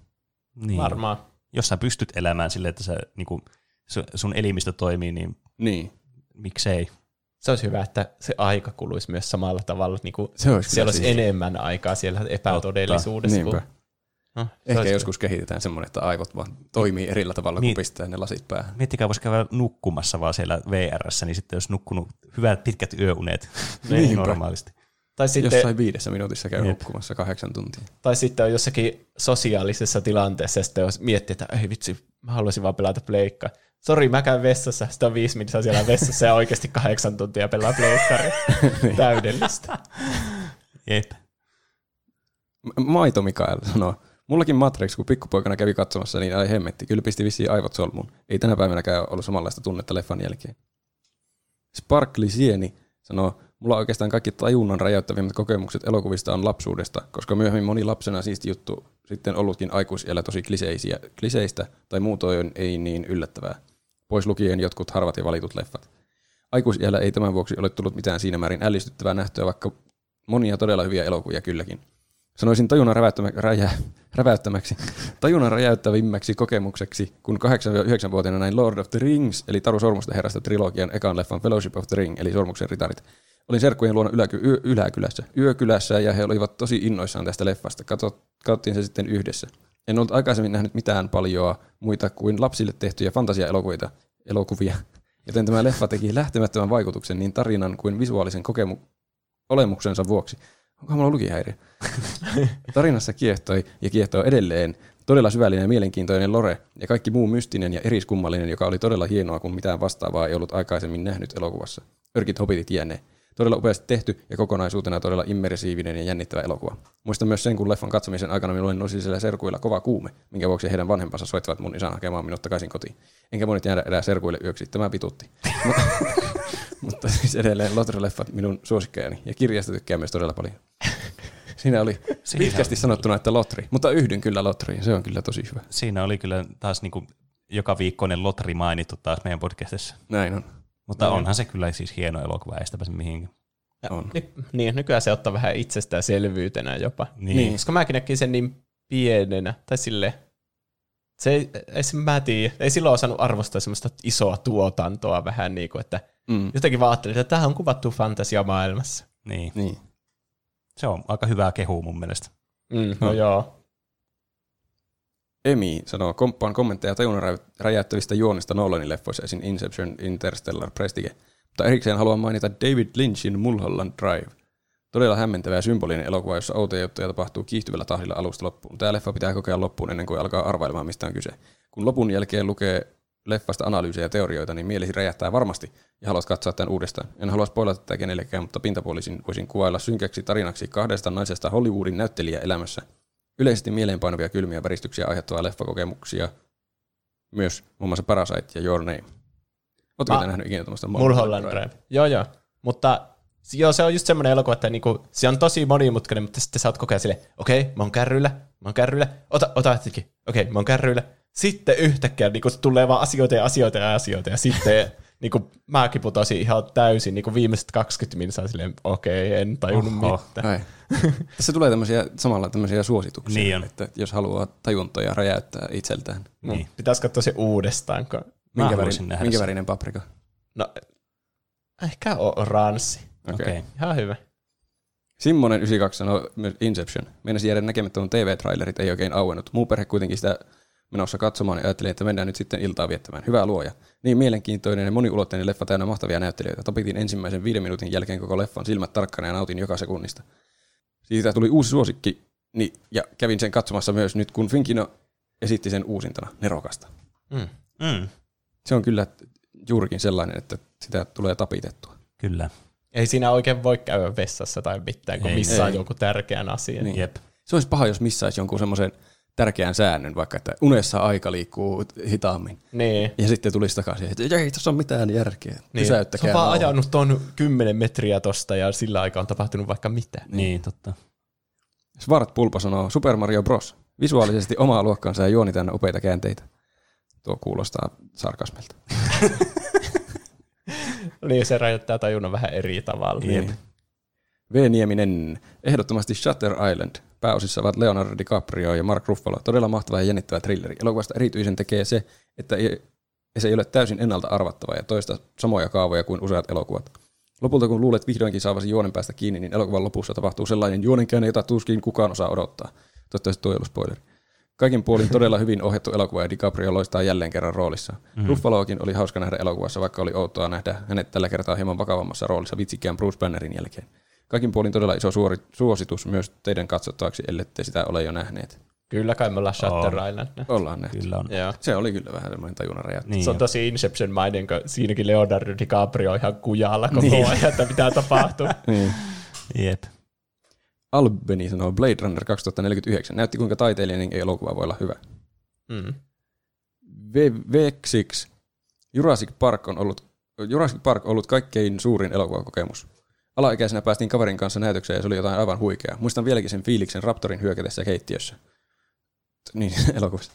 Niin. Varmaan. Jos sä pystyt elämään silleen, että sä, niin kuin, sun elimistö toimii, niin Niin. miksei. Se olisi hyvä, että se aika kuluisi myös samalla tavalla. Niin kuin Se olisi siellä olisi siistiä. enemmän aikaa siellä epätodellisuudessa. Niinpä. No, Ehkä olisi- joskus kehitetään semmoinen, että aivot vaan toimii eri tavalla, Niin. kun pistää ne lasit päähän. Miettikää, voisi käydä nukkumassa vaan siellä VRssä, niin sitten jos nukkunut hyvät pitkät yöunet Niinpä. normaalisti. Tai sitten, Jossain viidessä minuutissa käy Jep. nukkumassa kahdeksan tuntia. tai sitten on jossakin sosiaalisessa tilanteessa, ja sitten jos miettii, että ei vitsi, mä haluaisin vaan pelata pleikkaa. Sori, mä käyn vessassa, sitä on viisi minuuttia siellä vessassa ja oikeasti kahdeksan tuntia pelaa pleikkaria. Täydellistä. Jep. Maito Mikael sanoo, mullakin Matrix, kun pikkupoikana kävi katsomassa, niin ai hemmetti, kyllä pisti vissiin aivot solmuun. Ei tänä päivänäkään ollut samanlaista tunnetta leffan jälkeen. Sparkli Sieni sanoo, mulla oikeastaan kaikki tajunnan räjäyttävimmät kokemukset elokuvista on lapsuudesta, koska myöhemmin moni lapsena siisti juttu sitten ollutkin aikuisiellä tosi kliseisiä, kliseistä tai muutoin ei niin yllättävää. Pois lukien jotkut harvat ja valitut leffat. Aikuisiellä ei tämän vuoksi ole tullut mitään siinä määrin ällistyttävää nähtyä, vaikka monia todella hyviä elokuvia kylläkin. Sanoisin tajunnan räväyttämä, räjä, räväyttämäksi, tajunnan räjäyttävimmäksi kokemukseksi, kun 8-9-vuotiaana näin Lord of the Rings, eli Taru Sormusten herrasta trilogian ekan leffan Fellowship of the Ring, eli Sormuksen ritarit. Olin serkkujen luona yläky, yö, yläkylässä, yökylässä, ja he olivat tosi innoissaan tästä leffasta. Kato, katsottiin se sitten yhdessä. En ollut aikaisemmin nähnyt mitään paljoa muita kuin lapsille tehtyjä fantasiaelokuvia, elokuvia, joten tämä leffa teki lähtemättömän vaikutuksen niin tarinan kuin visuaalisen kokemu- olemuksensa vuoksi. Onkohan mulla lukihäiriö? Tarinassa kiehtoi ja kiehtoo edelleen todella syvällinen ja mielenkiintoinen lore ja kaikki muu mystinen ja eriskummallinen, joka oli todella hienoa, kun mitään vastaavaa ei ollut aikaisemmin nähnyt elokuvassa. Örkit hobitit jänne. Todella upeasti tehty ja kokonaisuutena todella immersiivinen ja jännittävä elokuva. Muistan myös sen, kun leffan katsomisen aikana minulle nousi siellä serkuilla kova kuume, minkä vuoksi heidän vanhempansa soittivat mun isän hakemaan minut takaisin kotiin. Enkä voinut jäädä enää serkuille yöksi, tämä pitutti. Mutta- siis edelleen Lotre-leffat minun suosikkejani ja kirjasta tykkään myös todella paljon. Siinä oli Siinä pitkästi oli- sanottuna, että Lotri, mutta yhdyn kyllä Lotriin, se on kyllä tosi hyvä. Siinä oli kyllä taas niinku joka viikkoinen lotri mainittu taas meidän podcastissa. Näin on. Mutta onhan se kyllä siis hieno elokuva, ei sitä pääse mihinkään. on. Ny- niin, nykyään se ottaa vähän itsestäänselvyytenä jopa. Niin. Niin. Koska mäkin näkin sen niin pienenä, tai sille se ei, ei se, mä tiedä, ei silloin osannut arvostaa semmoista isoa tuotantoa vähän niin kuin, että Mm. jotenkin vaan ajattelin, että tämä on kuvattu fantasiamaailmassa. niin. Niin. Se on aika hyvää kehua mun mielestä. Mm, no joo. Emi sanoo, komppaan kommentteja tajunnan rä- räjäyttävistä juonista Nolanin leffoissa esim. Inception, Interstellar, Prestige. Mutta erikseen haluan mainita David Lynchin Mulholland Drive. Todella hämmentävä ja symbolinen elokuva, jossa outoja juttuja tapahtuu kiihtyvällä tahdilla alusta loppuun. Tämä leffa pitää kokea loppuun ennen kuin alkaa arvailemaan, mistä on kyse. Kun lopun jälkeen lukee leffasta analyysejä ja teorioita, niin mielesi räjähtää varmasti ja haluat katsoa tämän uudestaan. En halua spoilata tätä kenellekään, mutta pintapuolisin voisin kuvailla synkäksi tarinaksi kahdesta naisesta Hollywoodin näyttelijäelämässä. Yleisesti mieleenpainuvia kylmiä väristyksiä aiheuttavia leffakokemuksia, myös muun muassa Parasite ja Your Name. Oletko te nähnyt ikinä tämmöistä Mulholland Drive. Joo, joo. Mutta Joo, se on just semmoinen elokuva, että niinku, se on tosi monimutkainen, mutta sitten sä oot koko ajan silleen, okei, okay, mä oon kärryillä, mä oon kärryillä, ota, ota hetki, okei, okay, mä oon kärryillä. Sitten yhtäkkiä niinku, tulee vaan asioita ja asioita ja asioita, ja sitten niinku, mäkin putosin ihan täysin, niinku viimeiset 20 minsaa silleen, okei, okay, en tajunnut Oho. mitään. Ai. Tässä tulee tämmöisiä, samalla tämmöisiä suosituksia, Niin on. että jos haluaa tajuntoja räjäyttää itseltään. Niin. Pitäisi katsoa se uudestaan, kun... Minkä, värin, nähdä minkä värinen paprika? No, ehkä oranssi. Okei. Okei. Okay. Ihan hyvä. Simmonen 92 sanoi myös Inception. Meinasi jäädä näkemättä, kun TV-trailerit ei oikein auennut. Muu perhe kuitenkin sitä menossa katsomaan ja ajattelin, että mennään nyt sitten iltaa viettämään. Hyvää luoja. Niin mielenkiintoinen ja moniulotteinen leffa täynnä mahtavia näyttelijöitä. Tapitin ensimmäisen viiden minuutin jälkeen koko leffan silmät tarkkana ja nautin joka sekunnista. Siitä tuli uusi suosikki niin, ja kävin sen katsomassa myös nyt, kun Finkino esitti sen uusintana. Nerokasta. Mm. Mm, Se on kyllä juurikin sellainen, että sitä tulee tapitettua. kyllä. Ei siinä oikein voi käydä vessassa tai mitään, kun Ei, missaa ei. jonkun tärkeän asian. Niin. Jep. Se olisi paha, jos missaisi jonkun semmoisen tärkeän säännön, vaikka että unessa aika liikkuu hitaammin. Niin. Ja sitten tulisi takaisin, että ei tässä ole mitään järkeä. Niin. Pysäyttäkää. Se on vaan ajanut tuon 10 metriä tosta ja sillä aikaa on tapahtunut vaikka mitä. Niin, totta. Svart Pulpa sanoo Super Mario Bros. Visuaalisesti omaa luokkaansa ja juoni täynnä upeita käänteitä. Tuo kuulostaa sarkasmelta. Niin se rajoittaa tajunnan vähän eri tavalla. Jep. V. Nieminen. Ehdottomasti Shutter Island. Pääosissa ovat Leonardo DiCaprio ja Mark Ruffalo. Todella mahtava ja jännittävä thrilleri. Elokuvasta erityisen tekee se, että se ei ole täysin ennalta arvattava ja toista samoja kaavoja kuin useat elokuvat. Lopulta kun luulet vihdoinkin saavasi juonen päästä kiinni, niin elokuvan lopussa tapahtuu sellainen juonenkäänne, jota tuskin kukaan osaa odottaa. Toivottavasti tuo ei ollut spoileri. Kaiken puolin todella hyvin ohjattu elokuva ja DiCaprio loistaa jälleen kerran roolissa. Mm. Ruffaloakin oli hauska nähdä elokuvassa, vaikka oli outoa nähdä hänet tällä kertaa hieman vakavammassa roolissa vitsikkään Bruce Bannerin jälkeen. Kaikin puolin todella iso suori, suositus myös teidän katsottavaksi, ellette sitä ole jo nähneet. Kyllä kai me ollaan Shutter On. Island. nähty. Ollaan nähty. Kyllä on. Joo. Se oli kyllä vähän semmoinen tajunnan räjäyttä. Niin Se on jo. tosi Inception-mainen, kun siinäkin Leonardo DiCaprio on ihan kujalla koko Niin. ajan, että mitä tapahtuu. Niin. Jep. Albeni sanoo Blade Runner 2049. Näytti kuinka taiteellinen elokuva voi olla hyvä. Mm. Vexix. Jurassic Park on ollut, Jurassic Park on ollut kaikkein suurin elokuvakokemus. Alaikäisenä päästiin kaverin kanssa näytökseen ja se oli jotain aivan huikeaa. Muistan vieläkin sen fiiliksen Raptorin hyökätessä keittiössä. Niin, elokuvassa.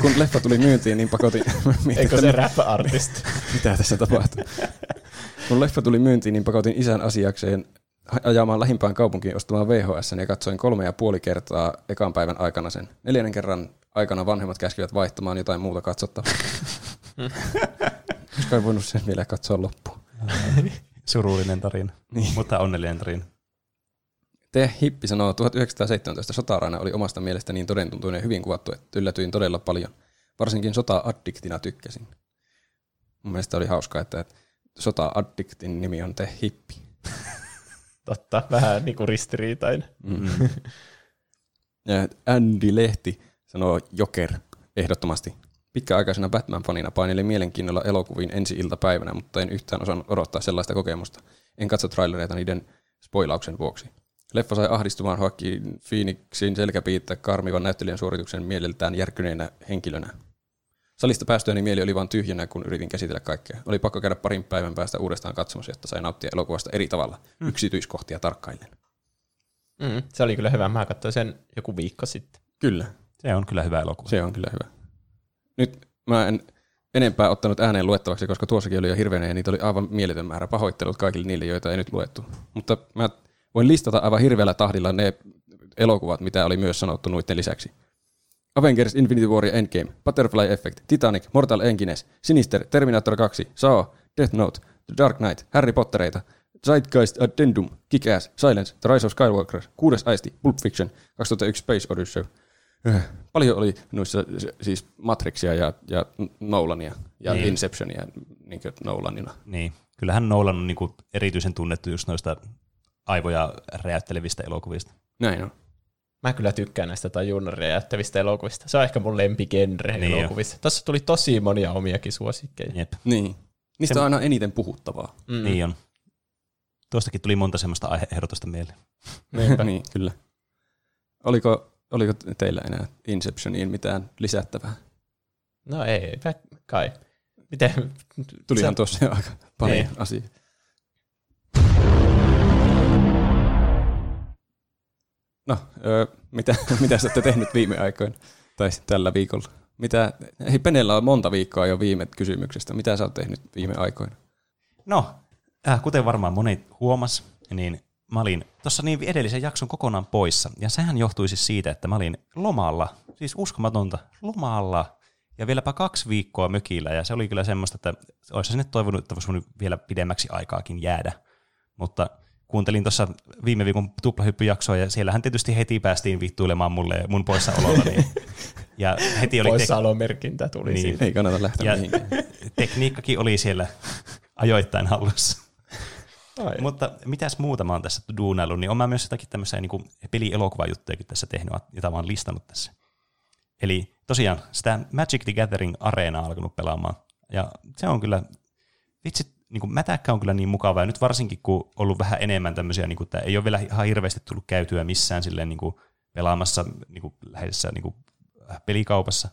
Kun leffa tuli myyntiin, niin pakotin... Eikö se rap-artist? Mitä tässä tapahtuu? Kun leffa tuli myyntiin, niin pakotin isän asiakseen ajamaan lähimpään kaupunkiin ostamaan VHS ja katsoin kolme ja puoli kertaa ekan päivän aikana sen. Neljännen kerran aikana vanhemmat käskivät vaihtamaan jotain muuta katsottavaa. Koska ei voinut sen vielä katsoa loppuun. Surullinen tarina, Niin. mutta onnellinen tarina. Te Hippi sanoo, 1917 sotaraina oli omasta mielestä niin todentuntuinen ja hyvin kuvattu, että yllätyin todella paljon. Varsinkin sota-addiktina tykkäsin. Mun mielestä oli hauskaa, että sota-addiktin nimi on Te Hippi. Totta, vähän niinku ristiriitainen. Mm. ja Andy Lehti sanoo Joker ehdottomasti. Pitkäaikaisena Batman-fanina painelin mielenkiinnolla elokuviin ensi iltapäivänä, mutta en yhtään osannut odottaa sellaista kokemusta. En katso trailereita niiden spoilauksen vuoksi. Leffa sai ahdistumaan Joaquin Phoenixin selkäpiittä karmivan näyttelijän suorituksen mieleltään järkyneenä henkilönä. Salista päästöäni mieli oli vain tyhjänä, kun yritin käsitellä kaikkea. Oli pakko käydä parin päivän päästä uudestaan katsomassa, jotta sai nauttia elokuvasta eri tavalla, hmm. yksityiskohtia tarkkaillen. Mm. Se oli kyllä hyvä. Mä katsoin sen joku viikko sitten. Kyllä, Se on kyllä hyvä elokuva. se on kyllä hyvä. Nyt mä en enempää ottanut ääneen luettavaksi, koska tuossakin oli jo hirveänä ja niitä oli aivan mieletön määrä. Pahoittelut kaikille niille, joita ei nyt luettu. Mutta mä voin listata aivan hirveällä tahdilla ne elokuvat, mitä oli myös sanottu noiden lisäksi. Avengers Infinity War ja Endgame, Butterfly Effect, Titanic, Mortal Engines, Sinister, Terminator 2, Saw, Death Note, The Dark Knight, Harry Pottereita, Zeitgeist Addendum, Kick-Ass, Silence, The Rise of Skywalker, Kuudes Aisti, Pulp Fiction, 2001 Space Odyssey. Äh, Paljon oli noissa siis Matrixia ja, ja Nolania ja Niin. niin. Inceptionia niin Nolanina. Niin. Kyllähän Nolan on niinku erityisen tunnettu just noista aivoja räjäyttelevistä elokuvista. Näin on. Mä kyllä tykkään näistä tajunnan räjäyttävistä elokuvista. Se on ehkä mun lempigenre Niin jo. elokuvissa. Tässä tuli tosi monia omiakin suosikkeja. Jep. Niin. Niistä Se- on aina eniten puhuttavaa. Mm. Mm. Niin on. Tuostakin tuli monta semmoista aiheehdotusta mieleen. Niinpä. niin, kyllä. Oliko, Oliko teillä enää Inceptioniin mitään lisättävää? No ei, kai. Miten? Tulihan Sä... tuossa aika paljon niin. asiaa. No, öö, mitä, mitä sä olette tehnyt viime aikoina tai tällä viikolla? Mitä, ei Penellä on monta viikkoa jo viime kysymyksestä. Mitä sä oot tehnyt viime aikoina? No, äh, kuten varmaan moni huomas, niin mä olin tuossa niin edellisen jakson kokonaan poissa. Ja sehän johtui siis siitä, että mä olin lomalla, siis uskomatonta, lomalla. Ja vieläpä kaksi viikkoa mökillä, ja se oli kyllä semmoista, että olisi sinne toivonut, että olisi vielä pidemmäksi aikaakin jäädä. Mutta kuuntelin tuossa viime viikon tuplahyppyjaksoa, ja siellähän tietysti heti päästiin vittuilemaan mulle mun poissaololla. Niin, ja heti oli tek- Poissaolomerkintä tuli Niin. siitä. Ei kannata lähteä ja mihinkään. tekniikkakin oli siellä ajoittain hallussa. Ai. Mutta mitäs muuta mä oon tässä duunaillut, niin on mä myös jotakin tämmöisiä niin peli-elokuvajuttujakin tässä tehnyt, jota mä oon listannut tässä. Eli tosiaan sitä Magic the Gathering Areenaa alkanut pelaamaan. Ja se on kyllä, vitsi, niin kuin mätäkkä on kyllä niin mukava, ja nyt varsinkin kun ollut vähän enemmän tämmöisiä, niin kuin, että ei ole vielä ihan hirveästi tullut käytyä missään silleen niin kuin pelaamassa niin kuin läheisessä niin kuin pelikaupassa,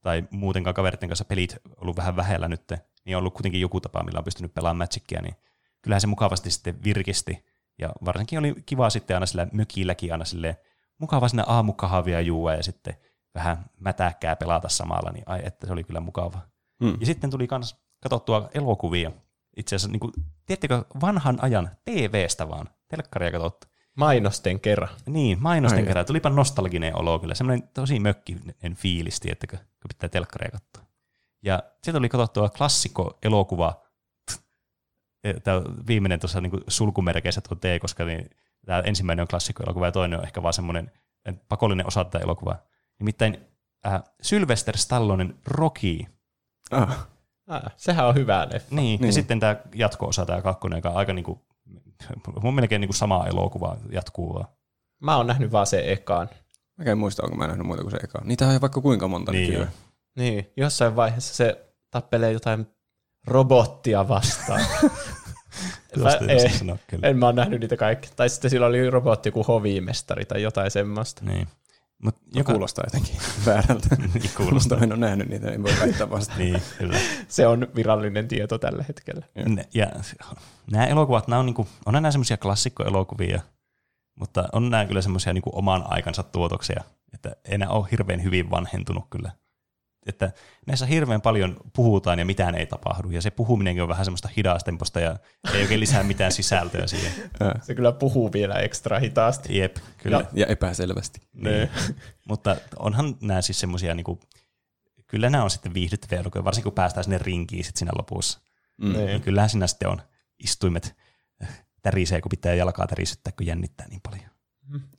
tai muutenkaan kaveritten kanssa pelit ollut vähän vähellä nyt, niin on ollut kuitenkin joku tapa, millä on pystynyt pelaamaan Magicia, niin kyllähän se mukavasti sitten virkisti. Ja varsinkin oli kiva sitten aina sillä mökilläkin aina sille mukava sinne aamukahvia juua ja sitten vähän mätäkkää pelata samalla, niin ai että se oli kyllä mukava. Hmm. Ja sitten tuli myös katsottua elokuvia. Itse asiassa, niin kuin, tiedättekö, vanhan ajan TV-stä vaan, telkkaria katsottu. Mainosten kerran. Niin, mainosten Ai. kerran. Tulipa nostalginen olo kyllä. Semmoinen tosi mökkinen fiilis, tiettäkö, kun pitää telkkaria katsoa. Ja sieltä tuli katsottua klassikko-elokuva. Tämä viimeinen tuossa niin sulkumerkeissä tuo T, koska niin, tämä ensimmäinen on klassikko-elokuva ja toinen on ehkä vaan semmoinen pakollinen osa tätä elokuvaa. Nimittäin äh, Sylvester Stallonen Rocky. Ah, Ah, sehän on hyvä leffa. Niin, niin. Ja sitten tämä jatko-osa, tämä kakkonen, joka on aika niin kuin, mun melkein niin kuin sama elokuva jatkuu vaan. Mä oon nähnyt vaan sen ekaan. mä en muista, onko mä nähnyt muuta kuin se eka. Niitä on vaikka kuinka monta Niin. Niin, jossain vaiheessa se tappelee jotain robottia vastaan. Mä- ei sanoa kyllä. en mä oon nähnyt niitä kaikki. Tai sitten sillä oli robotti joku hovimestari tai jotain semmoista. Niin. Mut Joka... joka, Kuulostaa jotenkin väärältä. niin Mutta kuulostaa. en ole nähnyt niitä, en voi väittää vasta. niin, kyllä. Se on virallinen tieto tällä hetkellä. Ne- Ja nämä elokuvat, nämä on, niinku, on nämä semmoisia klassikkoelokuvia, mutta on nämä kyllä semmoisia niinku oman aikansa tuotoksia, että ei nämä ole hirveän hyvin vanhentunut kyllä. Että näissä hirveän paljon puhutaan ja mitään ei tapahdu, ja se puhuminenkin on vähän semmoista hidastemposta ja ei oikein lisää mitään sisältöä siihen. Se kyllä puhuu vielä ekstra hitaasti. Jep, kyllä. Ja- Ja epäselvästi. Niin. Mutta onhan nämä siis semmoisia, niinku, kyllä nämä on sitten viihdyttäviä elokuvia, varsinkin kun päästään sinne rinkiin sit siinä lopussa. Mm. Niin Niin. kyllähän siinä sitten on istuimet tärisee, kun pitää jalkaa tärisyttää, kun jännittää niin paljon.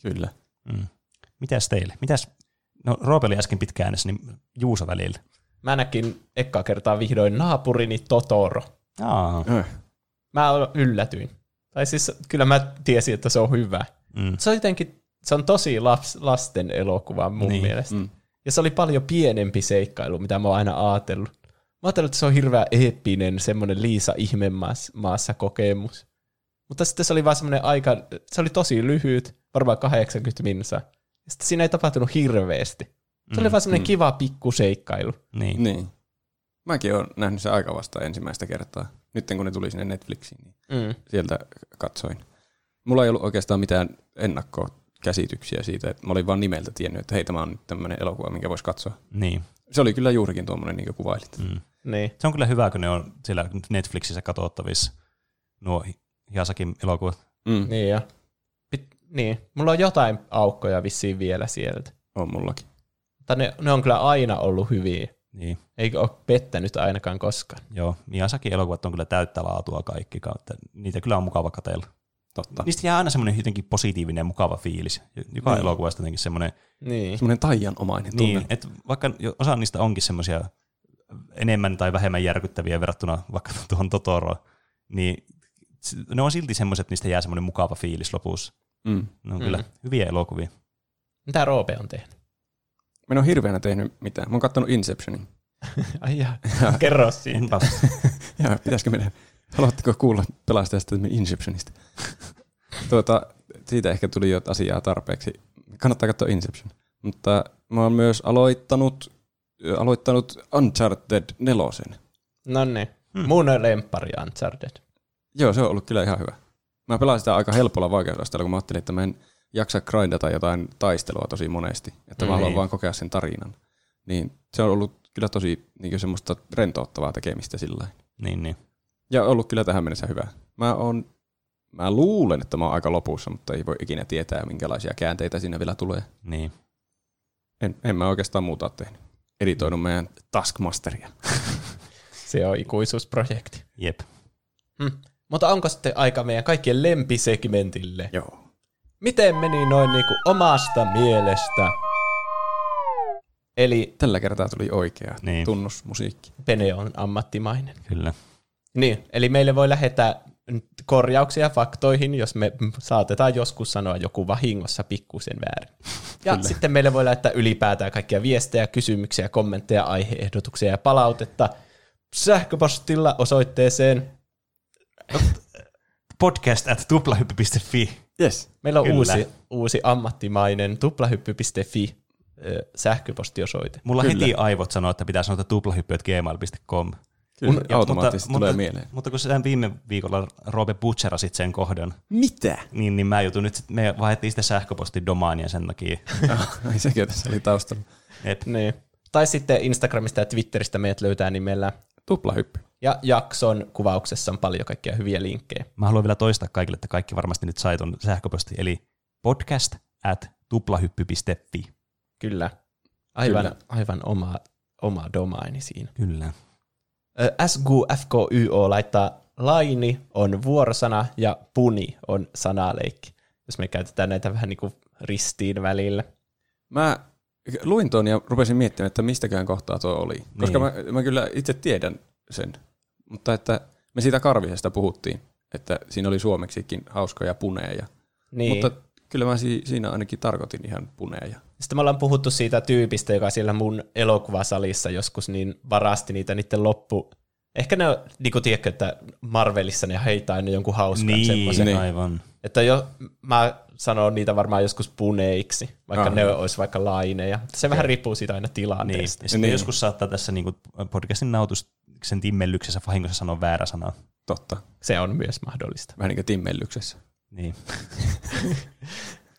Kyllä. Mm. Mitäs teille? Mitäs, no Roope oli äsken pitkä äänessä, niin Juuso välillä. Mä näkin ekkaa kertaa vihdoin naapurini Totoro. Aa, Äh. Mä yllätyin. Tai siis kyllä mä tiesin, että se on hyvä. mm. Se on jotenkin, se on tosi laps, lasten elokuva mun Niin. mielestä. Mm. Ja se oli paljon pienempi seikkailu, mitä mä oon aina ajatellut. Mä ajattelin, että se on hirveän eeppinen, semmoinen Liisa ihmemaassa kokemus. Mutta sitten se oli vaan semmoinen aika, se oli tosi lyhyt, varmaan 80 minsa. Sitten siinä ei tapahtunut hirveästi. Se oli Mm, vaan semmoinen mm. kiva pikkuseikkailu. Niin. Niin. Mäkin olen nähnyt sen aika vasta ensimmäistä kertaa. Nyt kun ne tuli sinne Netflixiin, niin Mm. sieltä katsoin. Mulla ei ollut oikeastaan mitään ennakkokäsityksiä siitä, että mä olin vaan nimeltä tiennyt, että hei, tämä on nyt tämmöinen elokuva, minkä voisi katsoa. niin. Se oli kyllä juurikin tuommoinen, niin kuin kuvailit. Mm. Niin. Se on kyllä hyvä, kun ne on siellä Netflixissä katsottavissa, nuo Hiasakin elokuvat. Mm. Niin ja. Niin. Mulla on jotain aukkoja vissiin vielä sieltä. On mullakin. Mutta ne, ne on kyllä aina ollut hyviä. Niin. Eikä ole pettänyt ainakaan koskaan. Joo, Miyazakin elokuvat on kyllä täyttä laatua kaikki kautta. Niitä kyllä on mukava katsella. Totta. Niistä jää aina semmoinen jotenkin positiivinen ja mukava fiilis. Joka Niin. elokuvasta jotenkin semmoinen, Niin. Semmoinen taijanomainen tunne. niin, että vaikka osa niistä onkin semmoisia enemmän tai vähemmän järkyttäviä verrattuna vaikka tuohon Totoroon, niin ne on silti semmoiset, että niistä jää semmoinen mukava fiilis lopussa. Mm. Ne on kyllä Mm. hyviä elokuvia. Mitä Roope on tehnyt? Mä en ole hirveänä tehnyt mitään. Mä oon kattonut Inceptionin. Ai jaa. Kerro siitä. Ja pitäisikö meidän, haluatteko kuulla pelastajasta Inceptionista? tuota, siitä ehkä tuli jo asiaa tarpeeksi. Kannattaa katsoa Inception. Mutta mä oon myös aloittanut, aloittanut Uncharted 4. No niin. Hmm. Mun lemppari Uncharted. Joo, se on ollut kyllä ihan hyvä. Mä pelasin sitä aika helpolla vaikeusasteella, kun mä ajattelin, että mä en jaksa grindata jotain taistelua tosi monesti, että mä haluan Niin. vaan kokea sen tarinan. Niin se on ollut kyllä tosi niin semmoista rentouttavaa tekemistä sillä. Niin, niin. Ja ollut kyllä tähän mennessä hyvä. Mä, on, mä luulen, että mä oon aika lopussa, mutta ei voi ikinä tietää, minkälaisia käänteitä siinä vielä tulee. niin. En, en mä oikeastaan muuta ole tehnyt. Editoinut meidän Taskmasteria. Se on ikuisuusprojekti. Jep. Hm. Mutta onko sitten aika meidän kaikkien lempisegmentille? Joo. Miten meni noin niinku omasta mielestä? Eli Tällä kertaa tuli oikea Niin. tunnusmusiikki. Pene on ammattimainen. Kyllä. Niin, eli meille voi lähettää korjauksia faktoihin, jos me saatetaan joskus sanoa joku vahingossa pikkusen väärin. Ja Kyllä. sitten meille voi lähettää ylipäätään kaikkia viestejä, kysymyksiä, kommentteja, aiheehdotuksia ja palautetta sähköpostilla osoitteeseen. Podcast at tuplahyppy.fi. Yes. Meillä on Kyllä. uusi, uusi ammattimainen tuplahyppy.fi sähköpostiosoite. Mulla Kyllä. heti aivot sanoo, että pitää sanoa tuplahyppy.gmail.com. Kyllä, Ja- automaattisesti mutta, tulee mutta, mieleen. Mutta kun sä viime viikolla Roope butcherasit sen kohdan, Mitä? niin, niin mä jutun nyt, sit- me vaihdettiin sitä sähköpostin domaania sen takia. Ai sekin tässä oli taustalla. Et, Niin. Tai sitten Instagramista ja Twitteristä meidät löytää nimellä. Tuplahyppy. Ja jakson kuvauksessa on paljon kaikkia hyviä linkkejä. mä haluan vielä toistaa kaikille, että kaikki varmasti nyt sai ton sähköposti, eli podcast at tuplahyppy.fi. Kyllä. Aivan, Kyllä. aivan oma, oma domaini siinä. Kyllä. Ö, SGFKYO laittaa laini on vuorosana ja puni on sanaleikki. Jos me käytetään näitä vähän niin kuin ristiin välillä. Mä luin tuon ja rupesin miettimään, että mistäkään kohtaa tuo oli. Koska Niin. mä, mä kyllä itse tiedän sen. Mutta että me siitä karvisesta puhuttiin, että siinä oli suomeksikin hauskoja puneja. Niin. Mutta kyllä mä si- siinä ainakin tarkoitin ihan puneja. Sitten me ollaan puhuttu siitä tyypistä, joka siellä mun elokuvasalissa joskus niin varasti niitä niiden loppu. Ehkä ne on, niin kuin tiedätkö, että Marvelissa ne heittää aina jonkun hauskan Niin, semmoisen. Niin. aivan. Että jo, mä sanon niitä varmaan joskus puneiksi, vaikka Aha. ne olisi vaikka laineja. Se vähän riippuu siitä aina Niin. tilanteesta. Ja sitten Niin. joskus saattaa tässä niinku podcastin nautuksen timmellyksessä vahingossa sanoa väärä sana. Totta. Se on myös mahdollista. Vähän niin kuin timmellyksessä. Niin.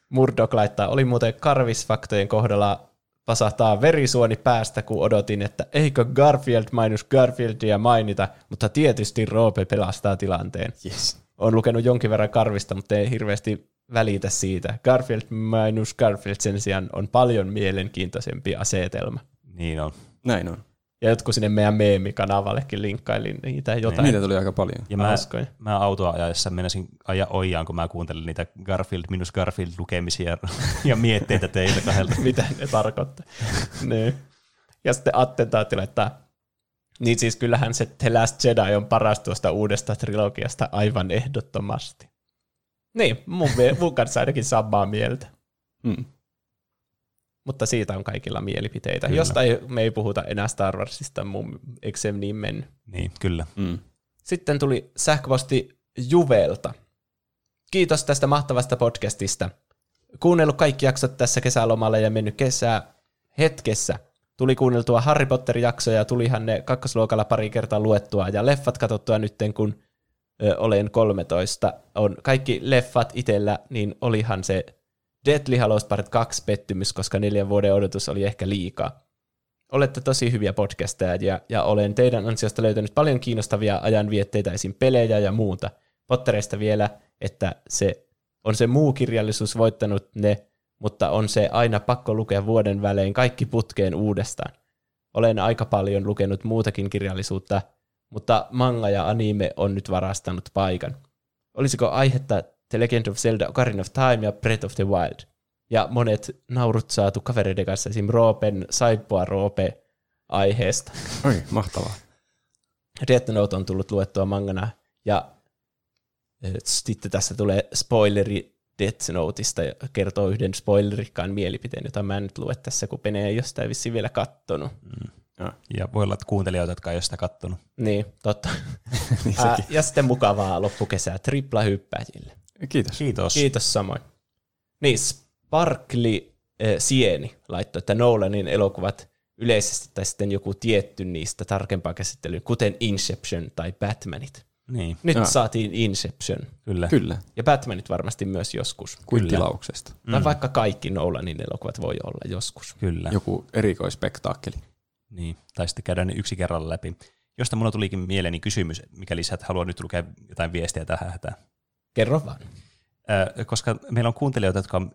Murdoch laittaa, oli muuten karvisfaktojen kohdalla pasahtaa verisuoni päästä, kun odotin, että eikö Garfield mainus Garfieldia mainita, mutta tietysti Roope pelastaa tilanteen. Yes. Olen lukenut jonkin verran karvista, mutta ei hirveästi välitä siitä. Garfield mainus Garfield sen sijaan on paljon mielenkiintoisempi asetelma. niin on. Näin on. Ja jotkut sinne meidän meemikanavallekin linkkailin niitä jotain Niitä tuli aika paljon. Ja mä, mä autoa ajaessa menisin ajaa ojaan, kun mä kuuntelin niitä Garfield minus Garfield lukemisia ja mietteitä teiltä kahdelta. mitä ne tarkoittaa. niin. Ja sitten attentaatti laittaa, niin siis kyllähän se The Last Jedi on paras tuosta uudesta trilogiasta aivan ehdottomasti. Niin, mun, mun kanssa ainakin samaa mieltä. Mm. Mutta siitä on kaikilla mielipiteitä. Kyllä. Jostain me ei puhuta enää Star Warsista, mun, eikö se niin mennyt? Niin, kyllä. Mm. Sitten tuli sähköposti Juvelta. Kiitos tästä mahtavasta podcastista. Kuunnellut kaikki jaksot tässä kesälomalla ja mennyt kesää hetkessä. Tuli kuunneltua Harry Potter-jaksoja, tulihan ne kakkosluokalla pari kertaa luettua ja leffat katsottua nytten, kun ö, olen 13. On kaikki leffat itellä, niin olihan se Deadly Hallows Part 2 pettymys, koska neljän vuoden odotus oli ehkä liikaa. Olette tosi hyviä podcasteja ja, ja olen teidän ansiosta löytänyt paljon kiinnostavia ajanvietteitä, esim. pelejä ja muuta. Pottereista vielä, että se on se muu kirjallisuus voittanut ne, mutta on se aina pakko lukea vuoden välein kaikki putkeen uudestaan. Olen aika paljon lukenut muutakin kirjallisuutta, mutta manga ja anime on nyt varastanut paikan. Olisiko aihetta The Legend of Zelda Ocarina of Time ja Breath of the Wild? Ja monet naurut saatu kavereiden kanssa, esim. Roopen Saippua Roope aiheesta. Oi, mahtavaa. Death Note on tullut luettua mangana, ja eh, sitten tässä tulee spoileri Death Noteista ja kertoo yhden spoilerikkaan mielipiteen, jota mä en nyt lue tässä, kun Pene ei sitä vissiin vielä kattonut. Ja voi olla, että kuuntelijoita, jotka ei ole sitä kattonut. Niin, totta. Niin ja sitten mukavaa loppukesää tripla hyppäjille. Kiitos. Kiitos. Kiitos samoin. Niin, Sparkli äh, Sieni laittoi, että Nolanin elokuvat yleisesti tai sitten joku tietty niistä tarkempaa käsittelyä, kuten Inception tai Batmanit. Niin, Nyt Joo. saatiin Inception. kyllä. Kyllä, Ja Batmanit varmasti myös joskus. kuin Kyllä. tilauksesta. Tai vaikka kaikki Nolanin elokuvat voi olla joskus. Kyllä. Joku erikoispektaakkeli. Niin, tai sitten käydään ne yksi kerralla läpi. Josta mulla tulikin mieleeni kysymys, mikäli sä et halua nyt lukea jotain viestiä tähän hätään. Kerro vaan. Koska meillä on kuuntelijoita, jotka on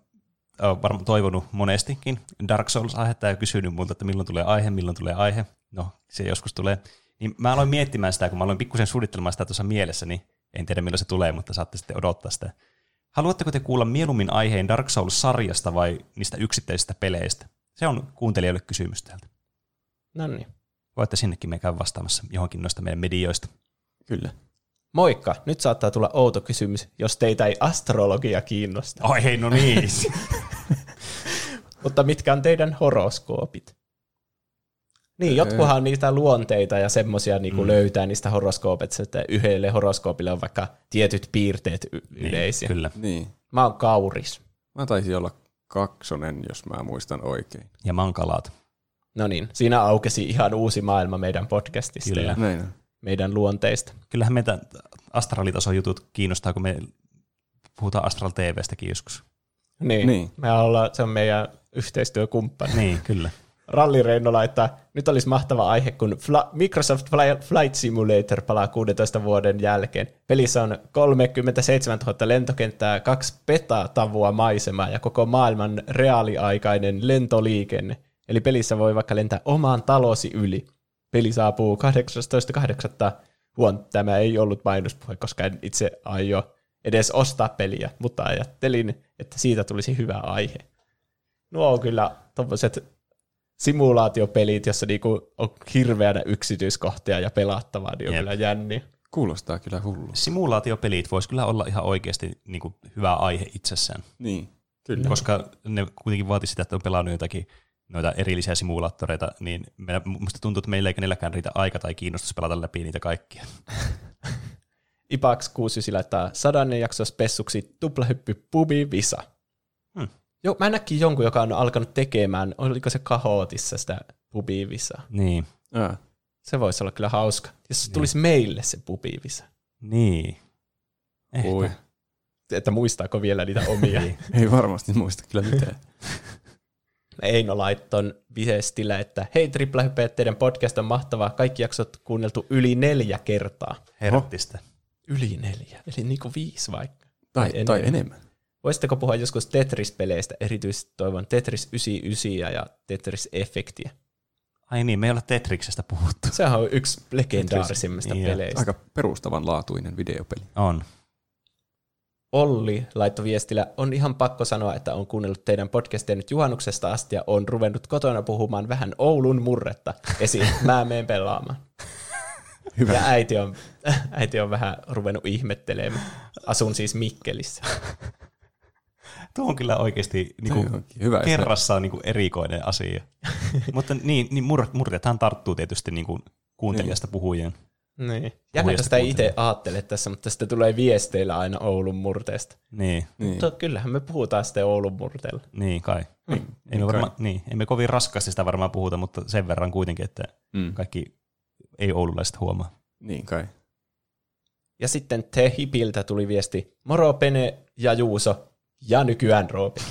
varmaan toivonut monestikin Dark Souls-aihetta ja kysynyt multa, että milloin tulee aihe, milloin tulee aihe. No, se joskus tulee. Niin mä aloin miettimään sitä, kun mä aloin pikkusen suunnittelemaan sitä tuossa mielessä, niin en tiedä milloin se tulee, mutta saatte sitten odottaa sitä. Haluatteko te kuulla mieluummin aiheen Dark Souls-sarjasta vai niistä yksittäisistä peleistä? Se on kuuntelijoille kysymys täältä. No niin. Voitte sinnekin me käydä vastaamassa johonkin noista meidän medioista. Kyllä. Moikka! Nyt saattaa tulla outo kysymys, jos teitä ei astrologia kiinnosta. Oi hei, no niin. Mutta mitkä on teidän horoskoopit? Niin, jotkuhan on niitä luonteita ja semmoisia niin mm. löytää niistä horoskoopista, että yhdelle horoskoopille on vaikka tietyt piirteet y- yleisiä. Niin, kyllä. Niin. Mä oon kauris. Mä taisin olla kaksonen, jos mä muistan oikein. Ja mankalat. No niin, siinä aukesi ihan uusi maailma meidän podcastista Kyllä. ja Näin on. Meidän luonteista. Kyllähän meitä astraalitason jutut kiinnostaa, kun me puhutaan Astral TVstäkin joskus. Niin, Niin. Me ollaan, se on meidän yhteistyökumppani. Niin, kyllä. Ralli Reino laittaa, nyt olisi mahtava aihe, kun Fla- Microsoft Fly- Flight Simulator palaa 16 vuoden jälkeen. Pelissä on 37 000 lentokenttää, kaksi petatavua maisemaa ja koko maailman reaaliaikainen lentoliikenne. Eli pelissä voi vaikka lentää omaan talosi yli. Peli saapuu 18.8. Huon, tämä ei ollut mainospuhe, koska en itse aio edes ostaa peliä, mutta ajattelin, että siitä tulisi hyvä aihe. Nuo on kyllä tommoset simulaatiopelit, jossa niinku on hirveänä yksityiskohtia ja pelattavaa, niin on Jep. kyllä jänniä. Kuulostaa kyllä hullu. Simulaatiopelit vois kyllä olla ihan oikeasti niin kuin, hyvä aihe itsessään, Niin, kyllä. koska ne kuitenkin vaati sitä, että on pelannut jotakin noita erillisiä simulaattoreita, niin meillä, musta tuntuu, että meillä ei kenelläkään riitä aika tai kiinnostus pelata läpi niitä kaikkia. Ipax 69 laittaa sadannen jakso spessuksi tuplahyppy pubi visa. Hmm. Joo, mä näkin jonkun, joka on alkanut tekemään, oliko se kahootissa sitä pubi visaa. Niin, Aa, Se voisi olla kyllä hauska, jos se tulisi meille se pubi visa. niin. Ehkä. oi. Että muistaako vielä niitä omia. Niin. Ei varmasti muista kyllä mitään. Eino laitton viestillä, että hei triplahyppeet, teidän podcast on mahtavaa. Kaikki jaksot kuunneltu yli neljä kertaa. Herättistä. Yli neljä, eli niinku viisi vaikka. Tai, Tai tai enemmän. enemmän. Voisitteko puhua joskus Tetris-peleistä, erityisesti toivon Tetris 99 ja Tetris Effectiä. Ai niin, me ei olla Tetriksestä puhuttu. Sehän on yksi legendaarisimmista Niin, peleistä. Aika perustavanlaatuinen videopeli. On. Olli laittoi viestillä, on ihan pakko sanoa, että on kuunnellut teidän podcastia nyt juhannuksesta asti ja on ruvennut kotona puhumaan vähän Oulun murretta. Esiin, mä meen pelaamaan. Hyvä. Ja äiti on, äiti on vähän ruvennut ihmettelemään. Asun siis Mikkelissä. Tuo on kyllä oikeasti niin kuin, hyvä, että- kerrassaan niin kuin erikoinen asia. Mutta niin, niin mur, murrethan tarttuu tietysti niin kuin kuuntelijasta puhujien. Niin. Jännä, sitä ei itse ajattele tässä, mutta sitten tulee viesteillä aina Oulun murteesta. Niin, Niin. Mutta kyllähän me puhutaan sitten Oulun murteella. niin kai. Niin, Ei me kai. varma, niin, emme kovin raskaasti sitä varmaan puhuta, mutta sen verran kuitenkin, että Mm. kaikki ei oululaiset huomaa. Niin kai. Ja sitten Te Hipiltä tuli viesti, moro Pene ja Juuso, ja nykyään Roopi.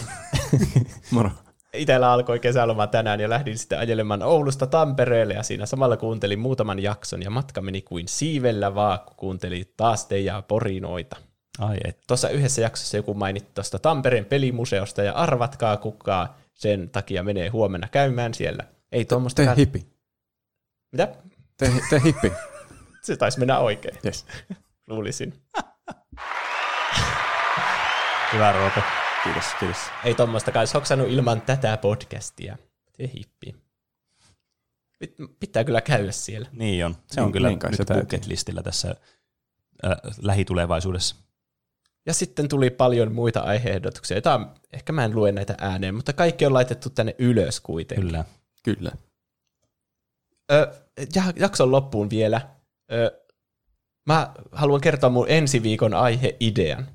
Moro. Itellä alkoi kesäloma tänään ja lähdin sitten ajelemaan Oulusta Tampereelle ja siinä samalla kuuntelin muutaman jakson ja matka meni kuin siivellä vaan, kun kuuntelin taas teidän porinoita. Ai et. Tuossa yhdessä jaksossa joku mainitti tuosta Tampereen pelimuseosta ja arvatkaa kukaan sen takia menee huomenna käymään siellä. Ei tuommoista... Tee hippi. Mitä? Tee, tee hippi. Se taisi mennä oikein, Yes. luulisin. Hyvä Roope. Kiitos, kiitos. Ei tuommoista kai hoksannut ilman tätä podcastia. Te hippi. Pit- Pitää kyllä käydä siellä. Niin on. Se on Niin- kyllä niin nyt se täytyy. bucket listillä tässä äh, lähitulevaisuudessa. Ja sitten tuli paljon muita aiheehdotuksia, joita on- ehkä mä en lue näitä ääneen, mutta kaikki on laitettu tänne ylös kuitenkin. Kyllä. Kyllä. Ö, ja- jakson loppuun vielä. Ö, mä haluan kertoa mun ensi viikon aiheidean.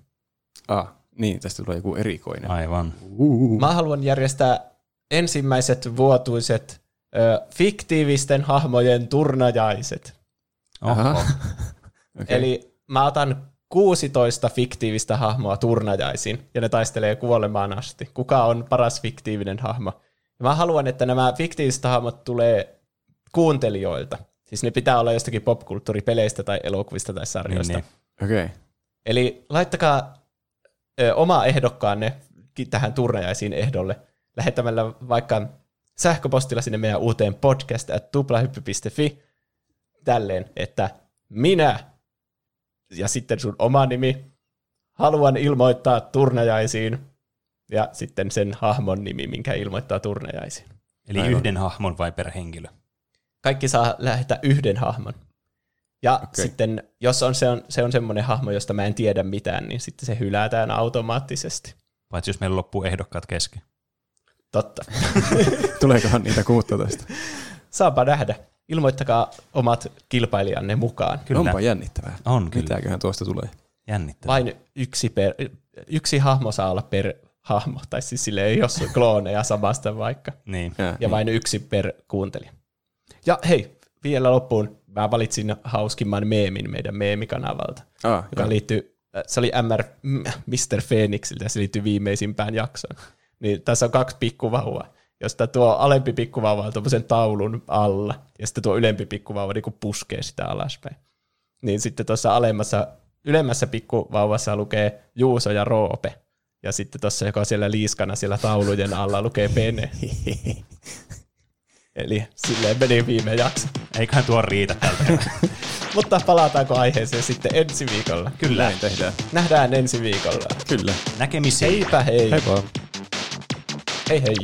Ah, niin, tästä tulee joku erikoinen. Aivan. Uh. Mä haluan järjestää ensimmäiset vuotuiset ö, fiktiivisten hahmojen turnajaiset. Oho. Aha. Okay. Eli mä otan 16 fiktiivistä hahmoa turnajaisiin, ja ne taistelee kuolemaan asti. Kuka on paras fiktiivinen hahmo? Ja mä haluan, että nämä fiktiiviset hahmot tulee kuuntelijoilta. Siis ne pitää olla jostakin popkulttuuripeleistä tai elokuvista tai sarjoista. Niin, niin. Okei. Okay. Eli laittakaa ö, oma ehdokkaanne tähän turnajaisiin ehdolle lähettämällä vaikka sähköpostilla sinne meidän uuteen podcast at tuplahyppy.fi tälleen, että minä ja sitten sun oma nimi haluan ilmoittaa turnajaisiin ja sitten sen hahmon nimi, minkä ilmoittaa turnajaisiin. Eli Aivan. yhden hahmon vai per henkilö? Kaikki saa lähettää yhden hahmon. Ja okay. Sitten, jos on, se, on, se on semmoinen hahmo, josta mä en tiedä mitään, niin sitten se hylätään automaattisesti. Paitsi jos meillä loppuu ehdokkaat kesken. Totta. Tuleekohan niitä 16? Saapa nähdä. Ilmoittakaa omat kilpailijanne mukaan. Kyllä. Onpa jännittävää. On kyllä. Mitäköhän tuosta tulee? Jännittävää. Vain yksi, per, yksi hahmo saa olla per hahmo, tai siis sille ei ole klooneja samasta vaikka. Niin. Ja, Ja vain yksi per kuuntelija. Ja hei, vielä loppuun. Mä valitsin hauskimman meemin meidän meemikanavalta, Ah, joka joo. liittyy, äh, se oli MR, Mr. Phoenixiltä, se liittyy viimeisimpään jaksoon. Niin tässä on kaksi pikkuvauvaa, josta tuo alempi pikkuvauva on tuommoisen taulun alla, ja sitten tuo ylempi pikkuvauva niin kuin puskee sitä alaspäin. Niin sitten tuossa alemmassa, ylemmässä pikkuvauvassa lukee Juuso ja Roope, ja sitten tuossa, joka on siellä liiskana siellä taulujen alla, lukee Pene. Eli silleen meni viime jakso. Eiköhän tuo riitä tältä. Mutta palataanko aiheeseen sitten ensi viikolla? Kyllä. Näin tehdään. Nähdään ensi viikolla. Kyllä. Näkemisiin. Heipä hei. Hei vaan. Hei hei.